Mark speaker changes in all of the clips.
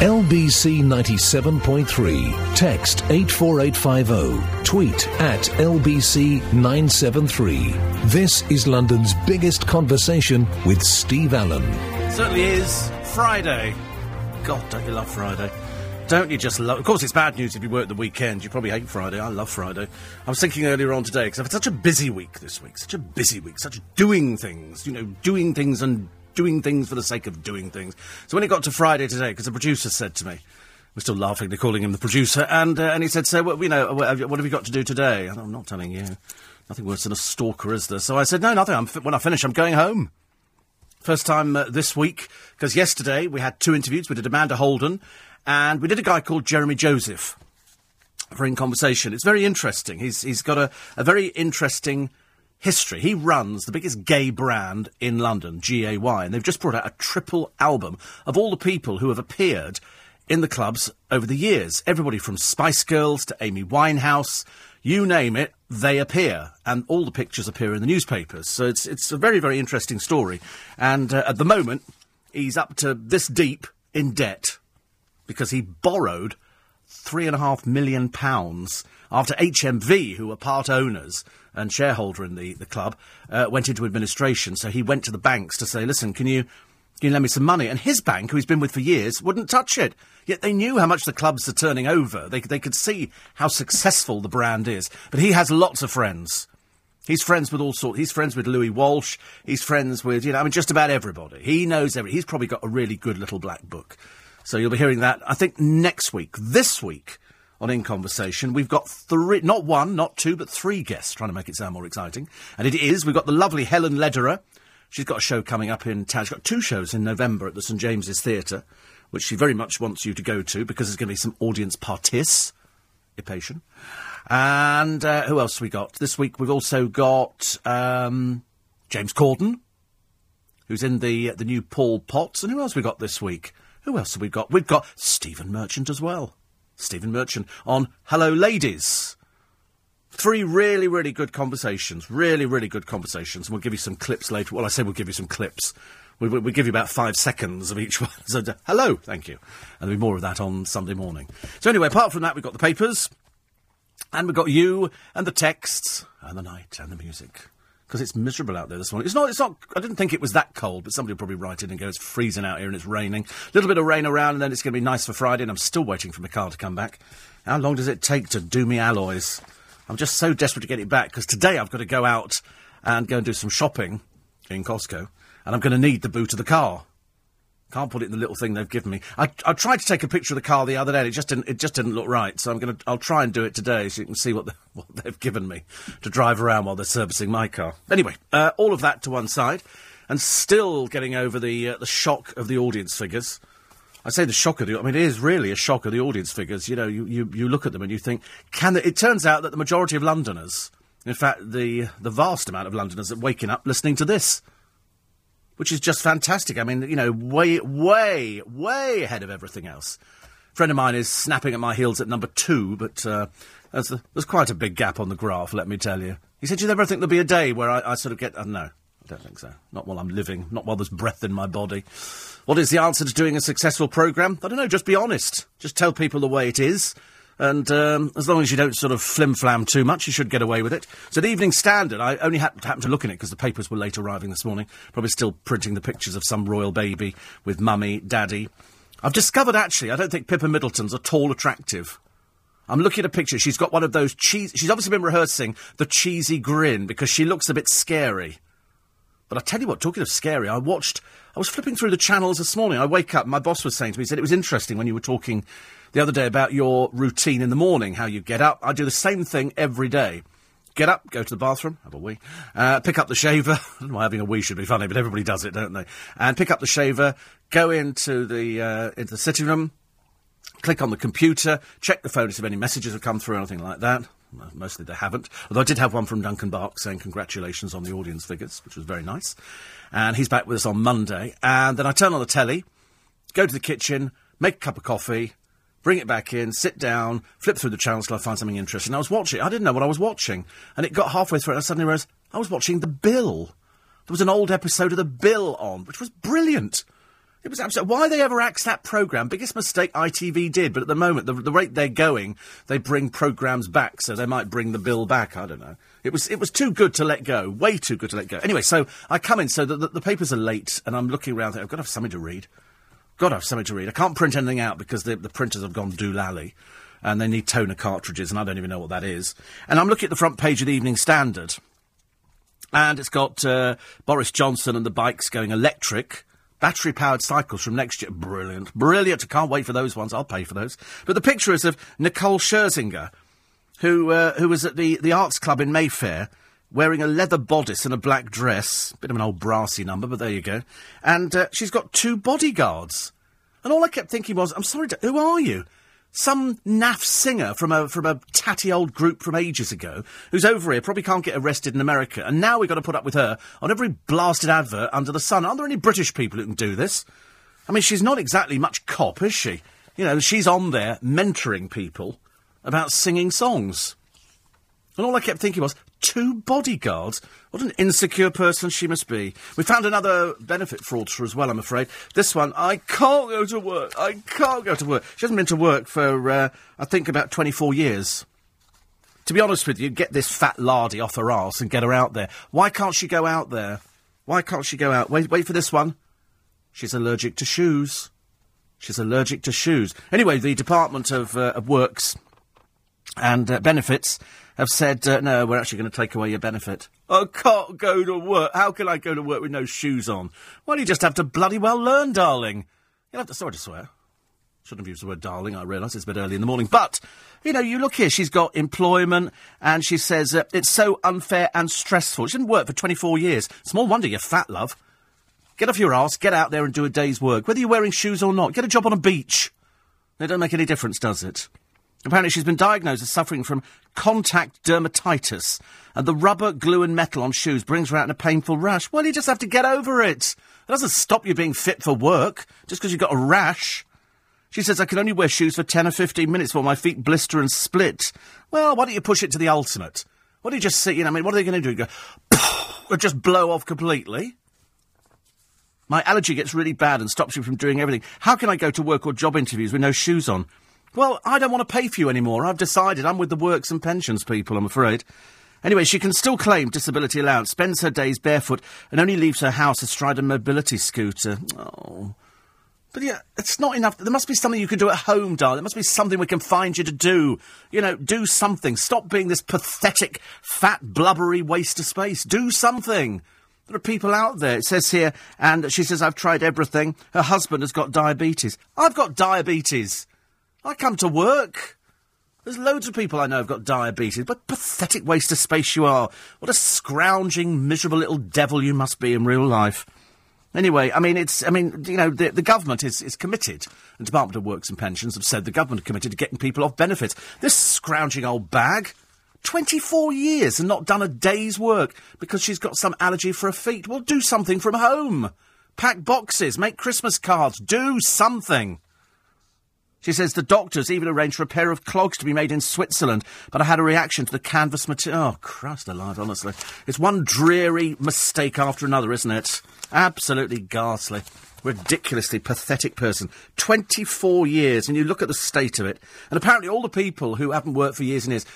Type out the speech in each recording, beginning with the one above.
Speaker 1: LBC 97.3. Text 84850. Tweet at LBC 973. This is London's biggest conversation with Steve Allen.
Speaker 2: Certainly is Friday. God, don't you love Friday? Don't you just love? Of course, it's bad news if you work the weekend. You probably hate Friday. I love Friday. I was thinking earlier on today because I've had such a busy week this week. Such a busy week. Such doing things. You know, doing things and doing things for the sake of doing things. So when it got to Friday today, because the producer said to me, we're still laughing, they're calling him the producer, and uh, and he said, so, well, you know, what have you got to do today? And I'm not telling you. Nothing worse than a stalker, is there? So I said, no, nothing. I'm, when I finish, I'm going home. First time uh, this week, because yesterday we had two interviews. We did Amanda Holden, and we did a guy called Jeremy Joseph for In Conversation. It's very interesting. He's, he's got a, a very interesting history. He runs the biggest gay brand in London, GAY, and they've just brought out a triple album of all the people who have appeared in the clubs over the years. Everybody from Spice Girls to Amy Winehouse, you name it, they appear, and all the pictures appear in the newspapers. So it's it's a very very interesting story, and uh, at the moment he's up to this deep in debt because he borrowed three and a half million pounds after HMV, who were part owners and shareholder in the, the club, uh, went into administration. So he went to the banks to say, listen, can you, can you lend me some money? And his bank, who he's been with for years, wouldn't touch it. Yet they knew how much the clubs are turning over. They, they could see how successful the brand is. But he has lots of friends. He's friends with all sorts. He's friends with Louis Walsh. He's friends with, you know, I mean, just about everybody. He knows every. He's probably got a really good little black book. So you'll be hearing that, I think, next week. This week, on In Conversation. We've got three, not one, not two, but three guests, trying to make it sound more exciting. And it is, we've got the lovely Helen Lederer. She's got a show coming up in town. She's got two shows in November at the St James's Theatre, which she very much wants you to go to because there's going to be some audience participation. And uh, who else we got? This week we've also got um, James Corden, who's in the the new Paul Potts. And who else we got this week? Who else have we got? We've got Stephen Merchant as well. Stephen Merchant on Hello Ladies. Three really, really good conversations. Really, really good conversations. And we'll give you some clips later. Well, I say we'll give you some clips. We, we, we give you about five seconds of each one. So, hello, thank you. And there'll be more of that on Sunday morning. So, anyway, apart from that, we've got the papers. And we've got you and the texts and the night and the music because it's miserable out there this morning. It's not. It's not. I didn't think it was that cold, but somebody will probably write in and go, "It's freezing out here and it's raining." A little bit of rain around, and then it's going to be nice for Friday. And I'm still waiting for my car to come back. How long does it take to do me alloys? I'm just so desperate to get it back because today I've got to go out and go and do some shopping in Costco, and I'm going to need the boot of the car. Can't put it in the little thing they've given me. I, I tried to take a picture of the car the other day. And it just didn't. It just didn't look right. So I'm gonna. I'll try and do it today, so you can see what the, what they've given me to drive around while they're servicing my car. Anyway, uh, all of that to one side, and still getting over the uh, the shock of the audience figures. I say the shock of the. I mean, it is really a shock of the audience figures. You know, you, you, you look at them and you think, can they, it turns out that the majority of Londoners, in fact, the the vast amount of Londoners, are waking up listening to this which is just fantastic. I mean, you know, way, way, way ahead of everything else. A friend of mine is snapping at my heels at number two, but uh, there's, there's, quite a big gap on the graph, let me tell you. He said, Do you never think there'll be a day where I, I sort of get. Uh, no, I don't think so. Not while I'm living, not while there's breath in my body. What is the answer to doing a successful programme? I don't know, just be honest. Just tell people the way it is. And um, as long as you don't sort of flim flam too much, you should get away with it. So the Evening Standard, I only happened, happened to look in it because the papers were late arriving this morning. Probably still printing the pictures of some royal baby with mummy, daddy. I've discovered actually, I don't think Pippa Middleton's at all attractive. I'm looking at a picture. She's got one of those cheese. She's obviously been rehearsing the cheesy grin because she looks a bit scary. But I tell you what, talking of scary, I watched. I was flipping through the channels this morning. I wake up. My boss was saying to me, he said it was interesting when you were talking the other day about your routine in the morning, how you get up. I do the same thing every day. Get up, go to the bathroom, have a wee, uh, pick up the shaver. Why having a wee should be funny, but everybody does it, don't they? And pick up the shaver, go into the uh, into the sitting room, click on the computer, check the phone to see if any messages have come through or anything like that. Mostly they haven't. Although I did have one from Duncan Barkes saying congratulations on the audience figures, which was very nice. And he's back with us on Monday. And then I turn on the telly, go to the kitchen, make a cup of coffee, bring it back in, sit down, flip through the channels till I find something interesting. I was watching. I didn't know what I was watching, and it got halfway through, and I suddenly realised I was watching The Bill. There was an old episode of The Bill on, which was brilliant. It was absolute. Why they ever axed that programme? Biggest mistake ITV did, but at the moment, the, the rate they're going, they bring programmes back, so they might bring the bill back. I don't know. It was it was too good to let go, way too good to let go. Anyway, so I come in, so the, the, the papers are late, and I'm looking around. I've got to have something to read. Got to have something to read. I can't print anything out because the, the printers have gone doolally, and they need toner cartridges, and I don't even know what that is. And I'm looking at the front page of the Evening Standard, and it's got uh, Boris Johnson and the bikes going electric. Battery powered cycles from next year. Brilliant. Brilliant. I can't wait for those ones. I'll pay for those. But the picture is of Nicole Scherzinger, who, uh, who was at the, the Arts Club in Mayfair, wearing a leather bodice and a black dress. Bit of an old brassy number, but there you go. And uh, she's got two bodyguards. And all I kept thinking was, I'm sorry, who are you? some naff singer from a from a tatty old group from ages ago who's over here probably can't get arrested in America, and now we've got to put up with her on every blasted advert under the sun. Aren't there any British people who can do this? I mean, she's not exactly much cop, is she? You know, she's on there mentoring people about singing songs. And all I kept thinking was, two bodyguards? What an insecure person she must be. We found another benefit fraudster as well, I'm afraid. This one, I can't go to work. I can't go to work. She hasn't been to work for, uh, I think, about 24 years. To be honest with you, get this fat lardy off her arse and get her out there. Why can't she go out there? Why can't she go out? Wait, wait for this one. She's allergic to shoes. She's allergic to shoes. Anyway, the Department of, uh, of Works and uh, Benefits have said, uh, no, we're actually going to take away your benefit. I can't go to work. How can I go to work with no shoes on? Well, you just have to bloody well learn, darling. You'll have to, sorry to swear. Shouldn't have used the word darling, I realise it's a bit early in the morning. But, you know, you look here, she's got employment, and she says uh, it's so unfair and stressful. She didn't work for 24 years. Small wonder you're fat, love. Get off your ass, get out there and do a day's work. Whether you're wearing shoes or not, get a job on a beach. It don't make any difference, does it? Apparently, she's been diagnosed as suffering from contact dermatitis, and the rubber, glue, and metal on shoes brings her out in a painful rash. Well, you just have to get over it. It doesn't stop you being fit for work just because you've got a rash. She says, I can only wear shoes for 10 or 15 minutes while my feet blister and split. Well, why don't you push it to the ultimate? What do you just see? You know, I mean, what are they going to do? Go, or just blow off completely? My allergy gets really bad and stops me from doing everything. How can I go to work or job interviews with no shoes on? Well, I don't want to pay for you anymore. I've decided I'm with the works and pensions people, I'm afraid. Anyway, she can still claim disability allowance, spends her days barefoot, and only leaves her house astride a mobility scooter. Oh. But yeah, it's not enough. There must be something you can do at home, darling. There must be something we can find you to do. You know, do something. Stop being this pathetic, fat, blubbery waste of space. Do something. There are people out there. It says here, and she says, I've tried everything. Her husband has got diabetes. I've got diabetes. I come to work. There's loads of people I know have got diabetes, but pathetic waste of space you are. What a scrounging, miserable little devil you must be in real life. Anyway, I mean, it's, I mean, you know, the, the government is, is committed. The Department of Works and Pensions have said the government are committed to getting people off benefits. This scrounging old bag, 24 years and not done a day's work because she's got some allergy for her feet. Well, do something from home. Pack boxes, make Christmas cards, do something. She says the doctors even arranged for a pair of clogs to be made in Switzerland, but I had a reaction to the canvas material. Oh, Christ alive, honestly. It's one dreary mistake after another, isn't it? Absolutely ghastly. Ridiculously pathetic person. 24 years, and you look at the state of it. And apparently, all the people who haven't worked for years and years,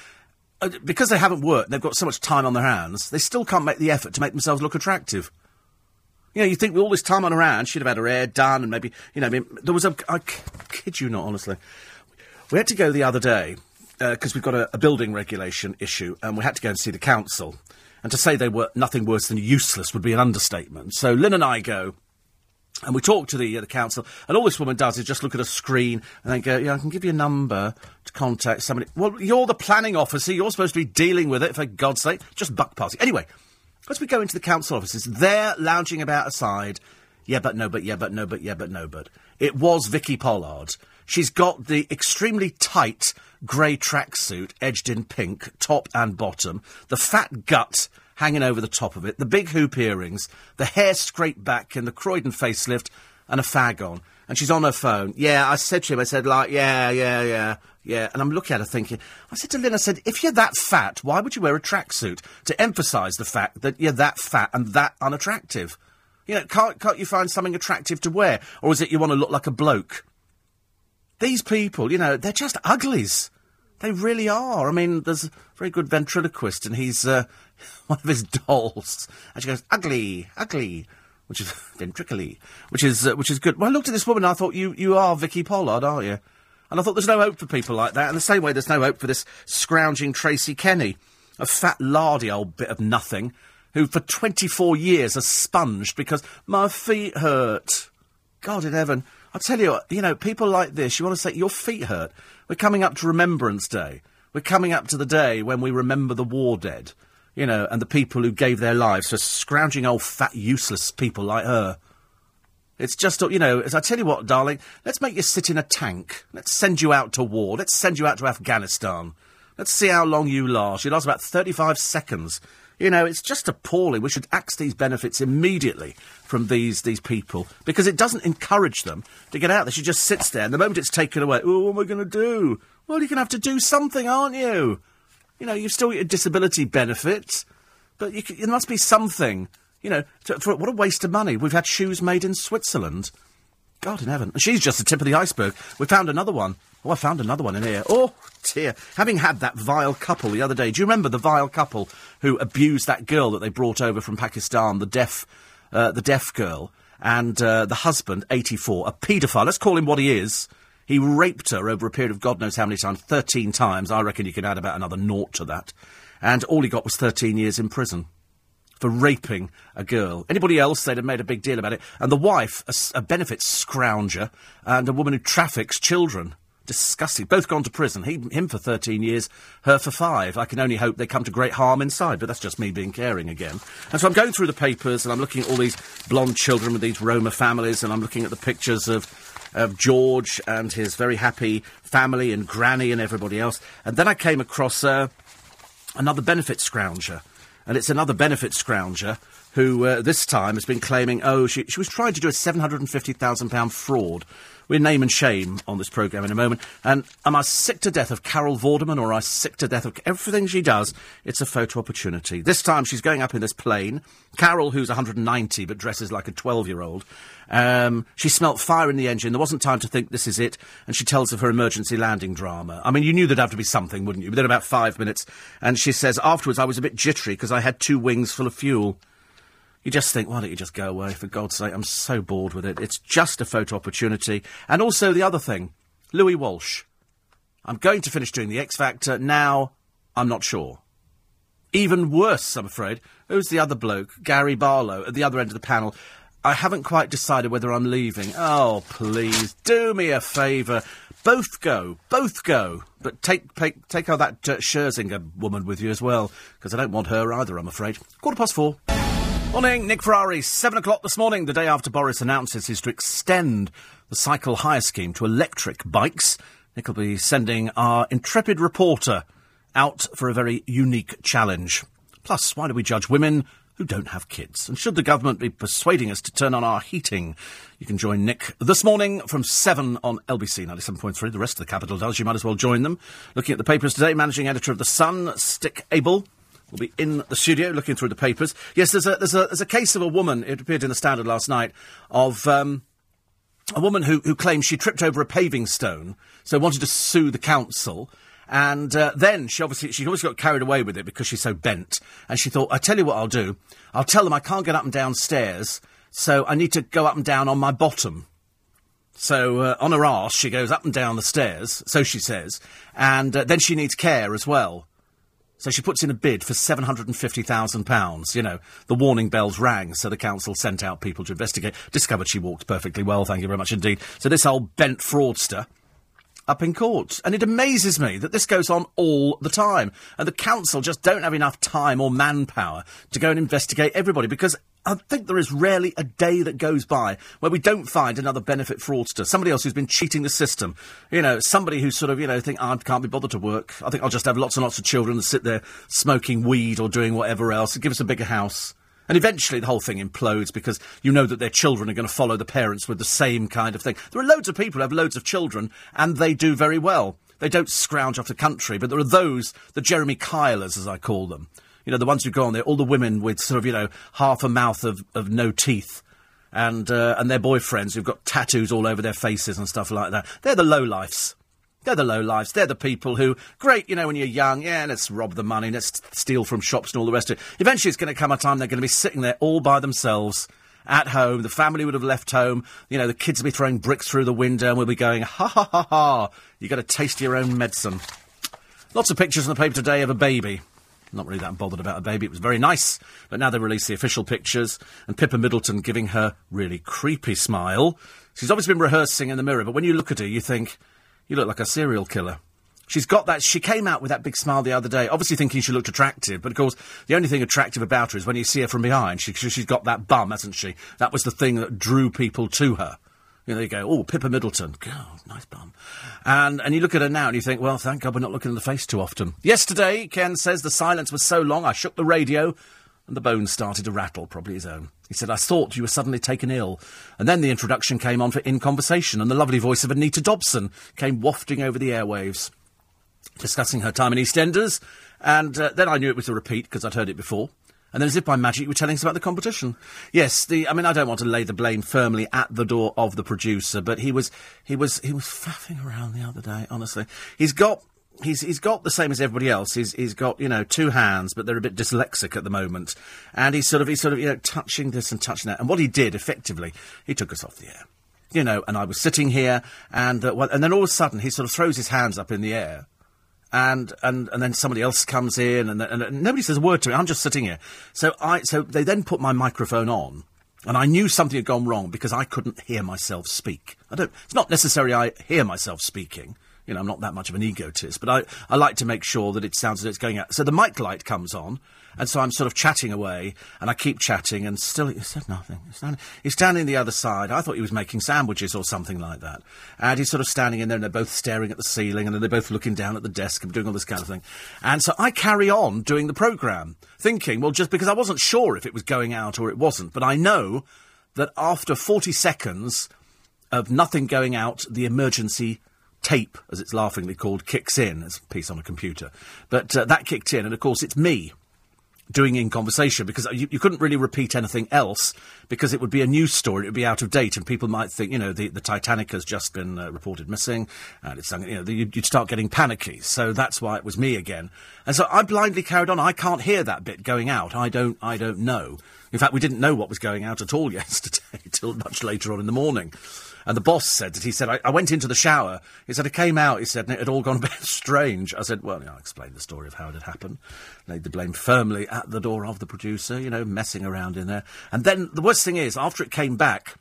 Speaker 2: uh, because they haven't worked, they've got so much time on their hands, they still can't make the effort to make themselves look attractive. You know, you think all this time on her hands, she'd have had her hair done and maybe, you know, I mean, there was a. I kid you not, honestly. We had to go the other day because uh, we've got a, a, building regulation issue and we had to go and see the council. And to say they were nothing worse than useless would be an understatement. So Lynn and I go. And we talk to the uh, the council, and all this woman does is just look at a screen and then go, "Yeah, I can give you a number to contact somebody." Well, you're the planning officer. You're supposed to be dealing with it, for God's sake. Just buck party. Anyway, as we go into the council offices, they're lounging about aside. Yeah, but no, but yeah, but no, but yeah, but no, but. It was Vicky Pollard. She's got the extremely tight grey tracksuit, edged in pink, top and bottom, the fat gut hanging over the top of it, the big hoop earrings, the hair scraped back in the Croydon facelift, and a fag on and she's on her phone. Yeah, I said to him, I said, like, yeah, yeah, yeah, yeah. And I'm looking at her thinking, I said to Lynn, I said, if you're that fat, why would you wear a tracksuit? To emphasise the fact that you're that fat and that unattractive. You know, can't, can't you find something attractive to wear? Or is it you want to look like a bloke? These people, you know, they're just uglies. They really are. I mean, there's a very good ventriloquist, and he's uh, one of his dolls, and she goes, ugly, ugly, which is ventrically, which is uh, which is good. Well, I looked at this woman, and I thought, you you are Vicky Pollard, aren't you? And I thought, there's no hope for people like that. In the same way, there's no hope for this scrounging Tracy Kenny, a fat, lardy old bit of nothing, who for 24 years has sponged because my feet hurt. God in heaven. I tell you, you know, people like this, you want to say, your feet hurt. We're coming up to Remembrance Day. We're coming up to the day when we remember the war dead, you know, and the people who gave their lives for scrounging old fat useless people like her. It's just, you know, as I tell you what, darling, let's make you sit in a tank. Let's send you out to war. Let's send you out to Afghanistan. Let's see how long you last. You last about 35 seconds. You know, it's just appalling. We should axe these benefits immediately from these, these people because it doesn't encourage them to get out there. She just sits there, and the moment it's taken away, oh, what am I going to do? Well, you're going to have to do something, aren't you? You know, you've still got your disability benefits, but you must be something. You know, to, for, what a waste of money. We've had shoes made in Switzerland. God in heaven. She's just the tip of the iceberg. We found another one. Oh, I found another one in here. Oh, dear. Having had that vile couple the other day, do you remember the vile couple who abused that girl that they brought over from Pakistan, the deaf, uh, the deaf girl, and uh, the husband, 84, a paedophile. Let's call him what he is. He raped her over a period of God knows how many times, 13 times. I reckon you can add about another naught to that. And all he got was 13 years in prison for raping a girl. Anybody else, they'd have made a big deal about it. And the wife, a, a benefits scrounger, and a woman who traffics children. Disgusting. Both gone to prison. He, him for 13 years, her for five. I can only hope they come to great harm inside, but that's just me being caring again. And so I'm going through the papers and I'm looking at all these blonde children with these Roma families and I'm looking at the pictures of, of George and his very happy family and Granny and everybody else. And then I came across uh, another benefit scrounger and it's another benefit scrounger who uh, this time has been claiming, oh, she, she was trying to do a £750,000 fraud. We're name and shame on this programme in a moment. And am I sick to death of Carol Vorderman or am I sick to death of everything she does? It's a photo opportunity. This time she's going up in this plane. Carol, who's 190 but dresses like a 12 year old, um, she smelt fire in the engine. There wasn't time to think this is it. And she tells of her emergency landing drama. I mean, you knew there'd have to be something, wouldn't you? Within about five minutes. And she says, afterwards, I was a bit jittery because I had two wings full of fuel. You just think, why don't you just go away, for God's sake? I'm so bored with it. It's just a photo opportunity. And also the other thing, Louis Walsh. I'm going to finish doing the X Factor. Now, I'm not sure. Even worse, I'm afraid. Who's the other bloke? Gary Barlow, at the other end of the panel. I haven't quite decided whether I'm leaving. Oh, please, do me a favour. Both go, both go. But take take, take out that uh, Scherzinger woman with you as well, because I don't want her either, I'm afraid. Quarter past four. Morning, Nick Ferrari. Seven o'clock this morning, the day after Boris announces he's to extend the cycle hire scheme to electric bikes. Nick will be sending our intrepid reporter out for a very unique challenge. Plus, why do we judge women who don't have kids? And should the government be persuading us to turn on our heating? You can join Nick this morning from 7 on LBC 97.3. The rest of the capital does. You might as well join them. Looking at the papers today, managing editor of The Sun, Stig Abell will be in the studio looking through the papers. Yes, there's a, there's a, there's a case of a woman, it appeared in the Standard last night, of um, a woman who, who claims she tripped over a paving stone, so wanted to sue the council. And uh, then she obviously she always got carried away with it because she's so bent. And she thought, I tell you what I'll do. I'll tell them I can't get up and down stairs, so I need to go up and down on my bottom. So uh, on her arse, she goes up and down the stairs, so she says, and uh, then she needs care as well. So she puts in a bid for £750,000. You know, the warning bells rang, so the council sent out people to investigate. Discovered she walked perfectly well, thank you very much indeed. So this old bent fraudster up in court. And it amazes me that this goes on all the time. And the council just don't have enough time or manpower to go and investigate everybody because I think there is rarely a day that goes by where we don't find another benefit fraudster, somebody else who's been cheating the system. You know, somebody who sort of, you know, think, I can't be bothered to work. I think I'll just have lots and lots of children and sit there smoking weed or doing whatever else give us a bigger house. And eventually the whole thing implodes because you know that their children are going to follow the parents with the same kind of thing. There are loads of people who have loads of children and they do very well. They don't scrounge off the country, but there are those, the Jeremy Kylers, as I call them, you know, the ones who go on there, all the women with sort of, you know, half a mouth of, of no teeth and uh, and their boyfriends who've got tattoos all over their faces and stuff like that. They're the low lifes. They're the low lives. They're the people who, great, you know, when you're young, yeah, let's rob the money, let's steal from shops and all the rest of it. Eventually, it's going to come a time they're going to be sitting there all by themselves at home. The family would have left home. You know, the kids will be throwing bricks through the window and we'll be going, ha ha ha ha. You got to taste your own medicine. Lots of pictures in the paper today of a baby. Not really that bothered about a baby. It was very nice. But now they released the official pictures and Pippa Middleton giving her really creepy smile. She's obviously been rehearsing in the mirror, but when you look at her, you think, you look like a serial killer. She's got that. She came out with that big smile the other day, obviously thinking she looked attractive. But of course, the only thing attractive about her is when you see her from behind. She, she's got that bum, hasn't she? That was the thing that drew people to her. You know, you go, oh, Pippa Middleton. God, nice bum. And, and you look at her now and you think, well, thank God we're not looking in the face too often. Yesterday, Ken says the silence was so long, I shook the radio and the bones started to rattle, probably his own. He said, I thought you were suddenly taken ill. And then the introduction came on for In Conversation, and the lovely voice of Anita Dobson came wafting over the airwaves, discussing her time in EastEnders. And uh, then I knew it was a repeat because I'd heard it before. And then, as if by magic, you were telling us about the competition. Yes, the. I mean, I don't want to lay the blame firmly at the door of the producer, but he was, he was, he was faffing around the other day. Honestly, he's got he's he's got the same as everybody else. He's he's got you know two hands, but they're a bit dyslexic at the moment, and he's sort of he's sort of you know touching this and touching that. And what he did effectively, he took us off the air, you know. And I was sitting here, and uh, well, and then all of a sudden he sort of throws his hands up in the air. And, and and then somebody else comes in, and, and, nobody says a word to me. I'm just sitting here. So I so they then put my microphone on, and I knew something had gone wrong because I couldn't hear myself speak. I don't. It's not necessarily I hear myself speaking you know, I'm not that much of an egotist, but I, I like to make sure that it sounds as it's going out. So the mic light comes on, and so I'm sort of chatting away, and I keep chatting, and still he said nothing. He's standing, he's standing the other side. I thought he was making sandwiches or something like that. And he's sort of standing in there, and they're both staring at the ceiling, and they're both looking down at the desk and doing all this kind of thing. And so I carry on doing the programme, thinking, well, just because I wasn't sure if it was going out or it wasn't, but I know that after 40 seconds of nothing going out, the emergency tape, as it's laughingly called, kicks in. It's a piece on a computer. But uh, that kicked in, and of course, it's me doing in conversation because you, you, couldn't really repeat anything else because it would be a news story, it would be out of date, and people might think, you know, the, the Titanic has just been uh, reported missing, and it's, you know, the, you'd, you'd start getting panicky. So that's why it was me again. And so I blindly carried on. I can't hear that bit going out. I don't, I don't know. In fact, we didn't know what was going out at all yesterday till much later on in the morning. And the boss said that he said, I, I, went into the shower. He said, I came out. He said, and it had all gone a bit strange. I said, well, you know, I explained the story of how it had happened. Laid the blame firmly at the door of the producer, you know, messing around in there. And then the worst thing is, after it came back,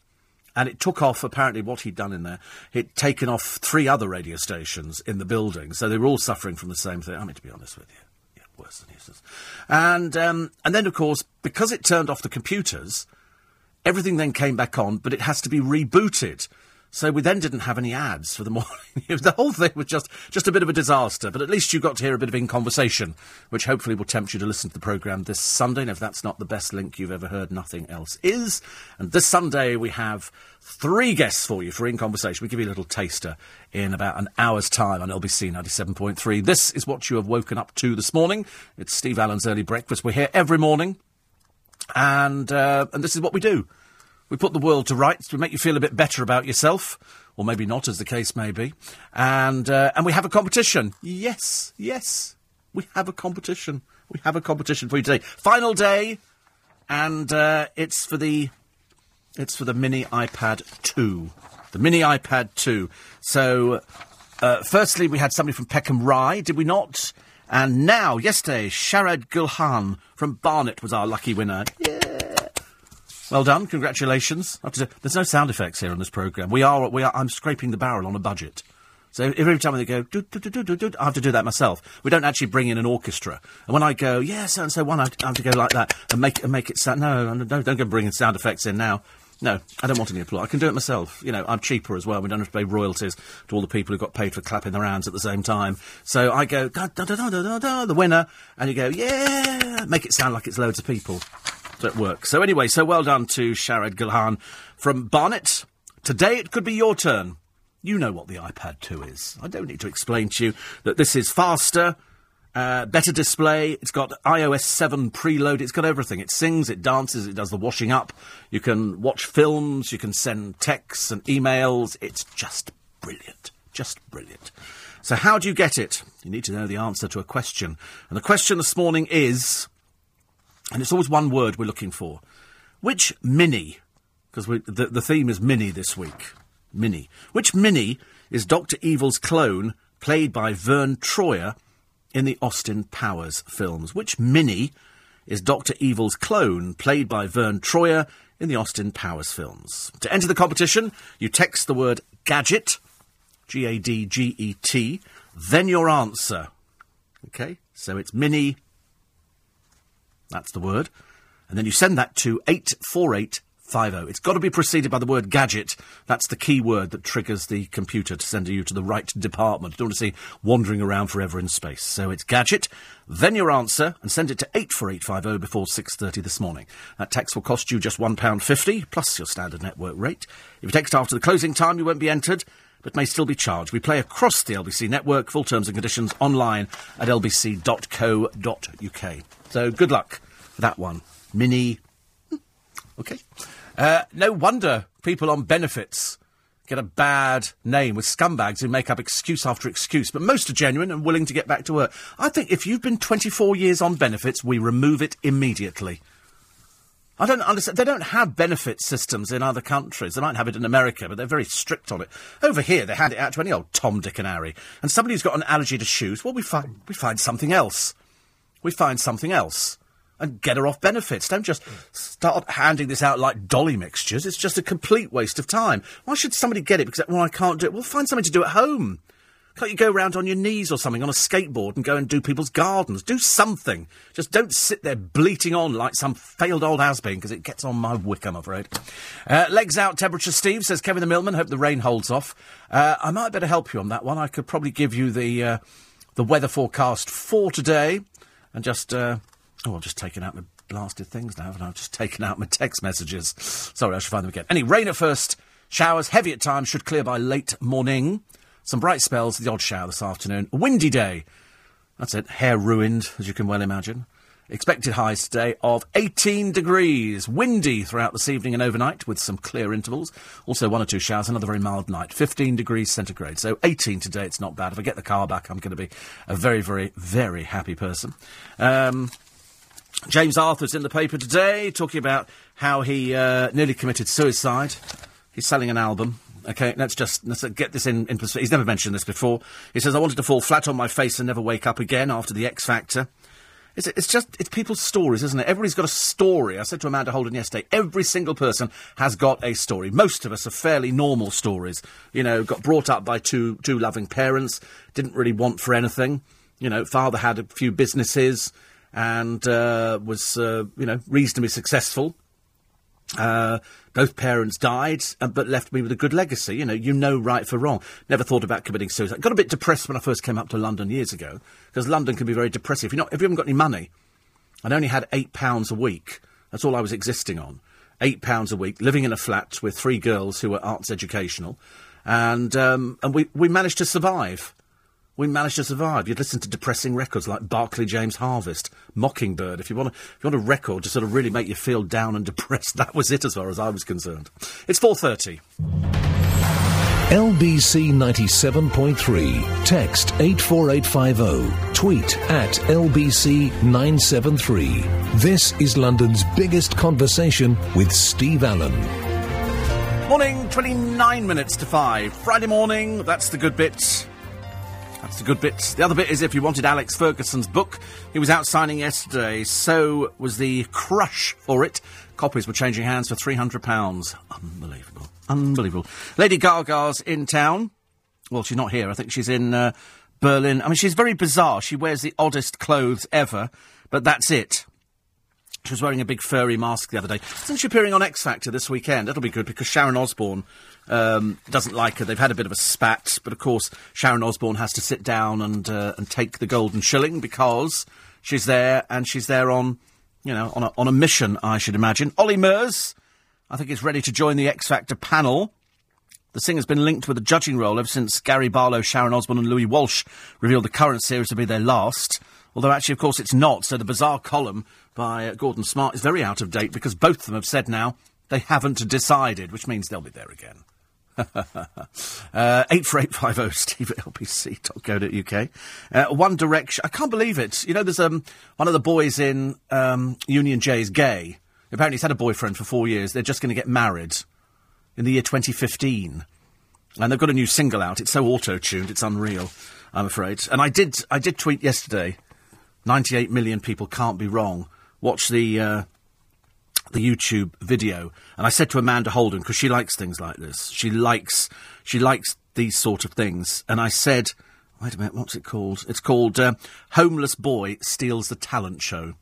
Speaker 2: and it took off apparently what he'd done in there. He'd taken off three other radio stations in the building, so they were all suffering from the same thing. I mean, to be honest with you, worse than useless. And um, and then of course, because it turned off the computers, Everything then came back on, but it has to be rebooted. So we then didn't have any ads for the morning. the whole thing was just, just a bit of a disaster, but at least you got to hear a bit of in conversation, which hopefully will tempt you to listen to the programme this Sunday. And if that's not the best link you've ever heard, nothing else is. And this Sunday we have three guests for you for in conversation. We give you a little taster in about an hour's time on LBC 97.3. This is what you have woken up to this morning. It's Steve Allen's early breakfast. We're here every morning and uh, and this is what we do. We put the world to rights. We make you feel a bit better about yourself, or maybe not, as the case may be. And uh, and we have a competition. Yes, yes, we have a competition. We have a competition for you today. Final day, and uh, it's for the it's for the mini iPad two. The mini iPad two. So, uh, firstly, we had somebody from Peckham Rye, did we not? And now, yesterday, Sharad Gulhan from Barnet was our lucky winner. Yeah. Well done, congratulations. There's no sound effects here on this programme. We are, we are, I'm scraping the barrel on a budget. So every time they go, do, do, do, do, do, I have to do that myself. We don't actually bring in an orchestra. And when I go, yeah, so and so one, I have to go like that and make and make it sound. No, no, don't go bringing sound effects in now. No, I don't want any applause. I can do it myself. You know, I'm cheaper as well. We don't have to pay royalties to all the people who got paid for clapping their hands at the same time. So I go, da, da, da, da, da, da, the winner, and you go, yeah, make it sound like it's loads of people. So it works. So anyway, so well done to Sharad Gulhan from Barnet. Today it could be your turn. You know what the iPad 2 is. I don't need to explain to you that this is faster Uh, better display. It's got iOS 7 preload. It's got everything. It sings, it dances, it does the washing up. You can watch films, you can send texts and emails. It's just brilliant. Just brilliant. So, how do you get it? You need to know the answer to a question. And the question this morning is, and it's always one word we're looking for which Mini, because the, the theme is Mini this week, Mini, which Mini is Dr. Evil's clone played by Verne Troyer in the Austin Powers films. Which Mini is Dr. Evil's clone, played by Verne Troyer in the Austin Powers films? To enter the competition, you text the word gadget, G A D G E T, then your answer. Okay? So it's Mini. That's the word. And then you send that to 848 50. It's got to be preceded by the word gadget. That's the key word that triggers the computer to send you to the right department. You don't want to see wandering around forever in space. So it's gadget, then your answer, and send it to 84850 before 6.30 this morning. That text will cost you just £1.50, plus your standard network rate. If you text after the closing time, you won't be entered but may still be charged. We play across the LBC network. Full terms and conditions online at lbc.co.uk. So good luck for that one. Mini. Hmm, okay. Uh, no wonder people on benefits get a bad name with scumbags who make up excuse after excuse, but most are genuine and willing to get back to work. I think if you've been 24 years on benefits, we remove it immediately. I don't understand. They don't have benefit systems in other countries. They might have it in America, but they're very strict on it. Over here, they hand it out to any old Tom, Dick, and Harry. And somebody who's got an allergy to shoes, well, we find we find something else. We find something else and get her off benefits. Don't just start handing this out like dolly mixtures. It's just a complete waste of time. Why should somebody get it? Because, well, I can't do it. Well, find something to do at home. Can't you go around on your knees or something on a skateboard and go and do people's gardens? Do something. Just don't sit there bleating on like some failed old has-been, because it gets on my wick, I'm afraid. Uh, legs out, temperature, Steve, says Kevin the Millman. Hope the rain holds off. Uh, I might better help you on that one. I could probably give you the, uh, the weather forecast for today and just, uh, Oh, I've just taken out my blasted things now, and I've just taken out my text messages. Sorry, I should find them again. Any rain at first, showers heavy at times, should clear by late morning. Some bright spells, the odd shower this afternoon. A windy day. That's it. Hair ruined, as you can well imagine. Expected highs today of 18 degrees. Windy throughout this evening and overnight with some clear intervals. Also one or two showers, another very mild night. 15 degrees centigrade. So 18 today, it's not bad. If I get the car back, I'm going to be a very, very, very happy person. Um, James Arthur's in the paper today talking about how he uh, nearly committed suicide. He's selling an album. Okay, let's just let's get this in, in perspective. He's never mentioned this before. He says, I wanted to fall flat on my face and never wake up again after the X Factor. It's, it's just, it's people's stories, isn't it? Everybody's got a story. I said to Amanda Holden yesterday, every single person has got a story. Most of us are fairly normal stories. You know, got brought up by two, two loving parents, didn't really want for anything. You know, father had a few businesses, and uh, was, uh, you know, reasonably successful. Uh, both parents died, uh, but left me with a good legacy. You know, you know right for wrong. Never thought about committing suicide. Got a bit depressed when I first came up to London years ago, because London can be very depressive. Not, if you haven't got any money, I only had eight pounds a week. That's all I was existing on. Eight pounds a week, living in a flat with three girls who were arts educational, and um, and we, we managed to survive we managed to survive. You'd listen to depressing records like Barclay James Harvest, Mockingbird. If you want, a, if you want a record to sort of really make you feel down and depressed, that was it as far as I was concerned. It's 4.30.
Speaker 1: LBC 97.3. Text 84850. Tweet at LBC 973. This is London's biggest conversation with Steve Allen.
Speaker 2: Morning, 29 minutes to 5. Friday morning, that's the good bit. That's the good bit. The other bit is if you wanted Alex Ferguson's book, he was out signing yesterday. So was the crush for it. Copies were changing hands for £300. Unbelievable. Unbelievable. Lady Gaga's in town. Well, she's not here. I think she's in uh, Berlin. I mean, she's very bizarre. She wears the oddest clothes ever, but that's it. She was wearing a big furry mask the other day. Isn't she appearing on X Factor this weekend? That'll be good because Sharon Osbourne um, doesn't like her. They've had a bit of a spat, but of course Sharon Osbourne has to sit down and uh, and take the golden shilling because she's there and she's there on, you know, on a, on a mission. I should imagine. Ollie Murs, I think, is ready to join the X Factor panel. The singer's been linked with a judging role ever since Gary Barlow, Sharon Osbourne, and Louis Walsh revealed the current series to be their last. Although, actually, of course, it's not. So the bizarre column by uh, Gordon Smart is very out of date because both of them have said now they haven't decided, which means they'll be there again. uh, 84850 steve at lbc.co.uk. Uh, One Direction. I can't believe it. You know, there's um, one of the boys in um, Union J is gay. Apparently, he's had a boyfriend for four years. They're just going to get married in the year 2015. And they've got a new single out. It's so auto-tuned, it's unreal, I'm afraid. And I did, I did tweet yesterday, 98 million people can't be wrong. Watch the, uh, the YouTube video. And I said to Amanda Holden, because she likes things like this, she likes, she likes these sort of things. And I said, wait a minute, what's it called? It's called uh, Homeless Boy Steals the Talent Show.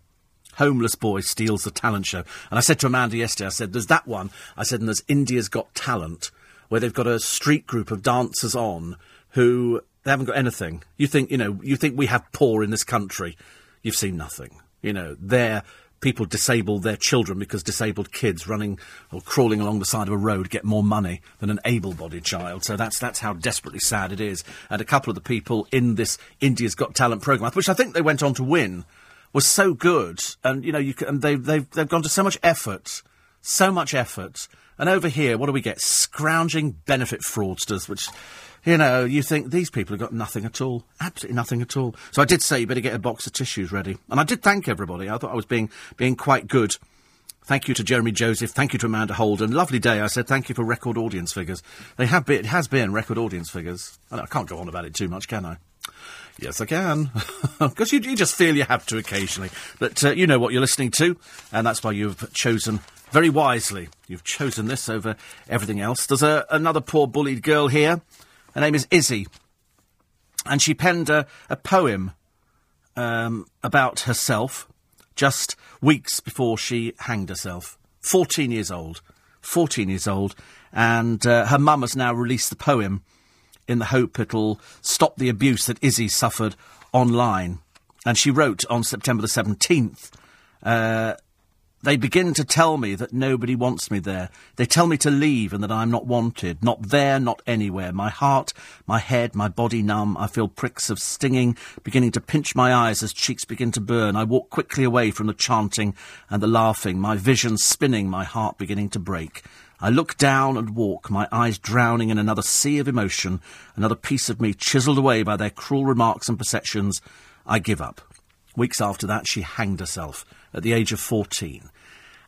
Speaker 2: Homeless Boy Steals the Talent Show. And I said to Amanda yesterday, I said, there's that one. I said, and there's India's Got Talent where they've got a street group of dancers on who they haven't got anything. You think, you know, you think we have poor in this country. You've seen nothing. You know, they're people disable their children because disabled kids running or crawling along the side of a road get more money than an able-bodied child. So that's that's how desperately sad it is. And a couple of the people in this India's Got Talent program, which I think they went on to win, was so good. And you know, you and they've they've they've gone to so much effort, so much effort and over here, what do we get? Scrounging benefit fraudsters, which, you know, you think these people have got nothing at all. Absolutely nothing at all. So I did say you better get a box of tissues ready. And I did thank everybody. I thought I was being, being quite good. Thank you to Jeremy Joseph. Thank you to Amanda Holden. Lovely day. I said thank you for record audience figures. They have been, it has been record audience figures. I can't go on about it too much, can I? Yes, I can. Because you, you, just feel you have to occasionally. But uh, you know what you're listening to, and that's why you've chosen very wisely. You've chosen this over everything else. There's a, another poor bullied girl here. Her name is Izzy. And she penned a, a poem um, about herself just weeks before she hanged herself. 14 years old. 14 years old. And uh, her mum has now released the poem in the hope it'll stop the abuse that Izzy suffered online. And she wrote on September the 17th uh, they begin to tell me that nobody wants me there. They tell me to leave and that I'm not wanted. Not there, not anywhere. My heart, my head, my body numb. I feel pricks of stinging beginning to pinch my eyes as cheeks begin to burn. I walk quickly away from the chanting and the laughing, my vision spinning, my heart beginning to break. I look down and walk, my eyes drowning in another sea of emotion, another piece of me chiselled away by their cruel remarks and perceptions. I give up. Weeks after that, she hanged herself at the age of 14.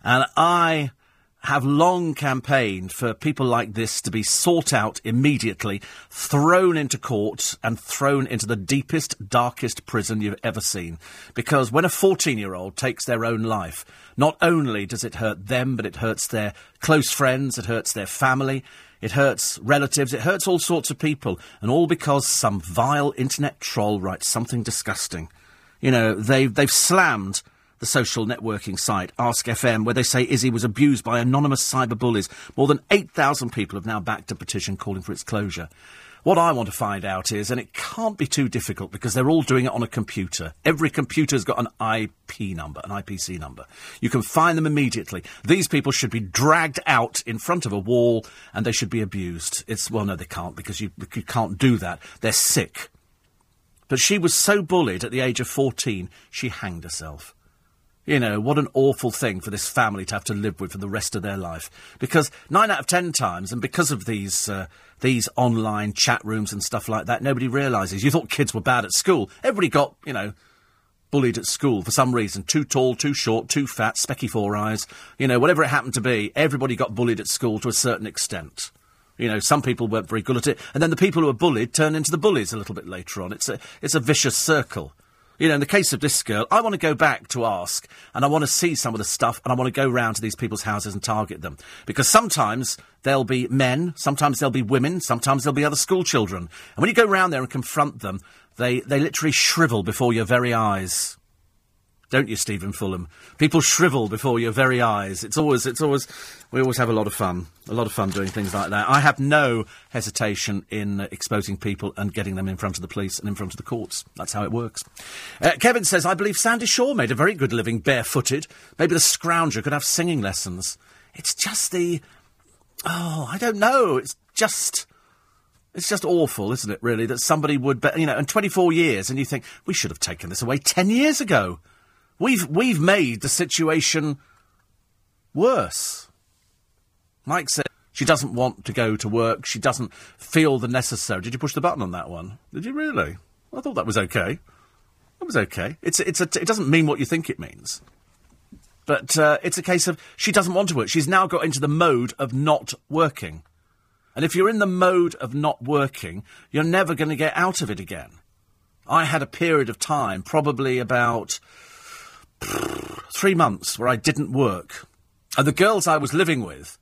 Speaker 2: And I have long campaigned for people like this to be sought out immediately, thrown into court, and thrown into the deepest, darkest prison you've ever seen. Because when a 14 year old takes their own life, not only does it hurt them, but it hurts their close friends, it hurts their family, it hurts relatives, it hurts all sorts of people, and all because some vile internet troll writes something disgusting. You know, they've, they've slammed the social networking site Ask FM, where they say Izzy was abused by anonymous cyberbullies. More than 8,000 people have now backed a petition calling for its closure. What I want to find out is, and it can't be too difficult because they're all doing it on a computer. Every computer's got an IP number, an IPC number. You can find them immediately. These people should be dragged out in front of a wall and they should be abused. It's, well, no, they can't because you, you can't do that. They're sick. But she was so bullied at the age of 14, she hanged herself. You know, what an awful thing for this family to have to live with for the rest of their life. Because nine out of ten times, and because of these uh, these online chat rooms and stuff like that, nobody realises. You thought kids were bad at school. Everybody got, you know, bullied at school for some reason. Too tall, too short, too fat, specky four eyes. You know, whatever it happened to be, everybody got bullied at school to a certain extent. You know, some people weren't very good at it, and then the people who were bullied turn into the bullies a little bit later on. It's a, it's a vicious circle. You know, in the case of this girl, I want to go back to ask, and I want to see some of the stuff, and I want to go round to these people's houses and target them. Because sometimes there'll be men, sometimes there'll be women, sometimes there'll be other school children. And when you go round there and confront them, they, they literally shrivel before your very eyes don't you, Stephen Fulham? People shrivel before your very eyes. It's always, it's always, we always have a lot of fun, a lot of fun doing things like that. I have no hesitation in exposing people and getting them in front of the police and in front of the courts. That's how it works. Uh, Kevin says, I believe Sandie Shaw made a very good living barefooted. Maybe the scrounger could have singing lessons. It's just the, oh, I don't know. It's just It's just awful, isn't it, really, that somebody would, be, you know, in 24 years, and you think, we should have taken this away 10 years ago. We've, we've made the situation worse. Mike said she doesn't want to go to work. She doesn't feel the necessary. Did you push the button on that one? Did you really? I thought that was okay. That was okay. It's, it's a, it doesn't mean what you think it means. But uh, it's a case of she doesn't want to work. She's now got into the mode of not working. And if you're in the mode of not working, you're never going to get out of it again. I had a period of time, probably about three months, where I didn't work. And the girls I was living with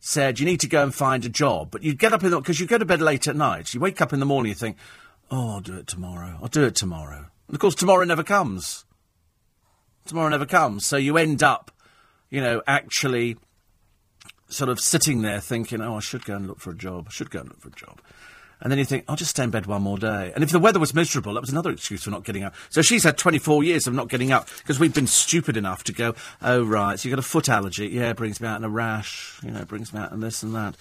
Speaker 2: said, You need to go and find a job. But you get up in the because you go to bed late at night. You wake up in the morning, you think, Oh, I'll do it tomorrow. I'll do it tomorrow. And of course, tomorrow never comes. Tomorrow never comes. So you end up, you know, actually sort of sitting there thinking, oh, I should go and look for a job. I should go and look for a job. And then you think, I'll just stay in bed one more day. And if the weather was miserable, that was another excuse for not getting up. So she's had 24 years of not getting up because we've been stupid enough to go, oh, right, so you've got a foot allergy. Yeah, it brings me out in a rash. You know, it brings me out in this and that.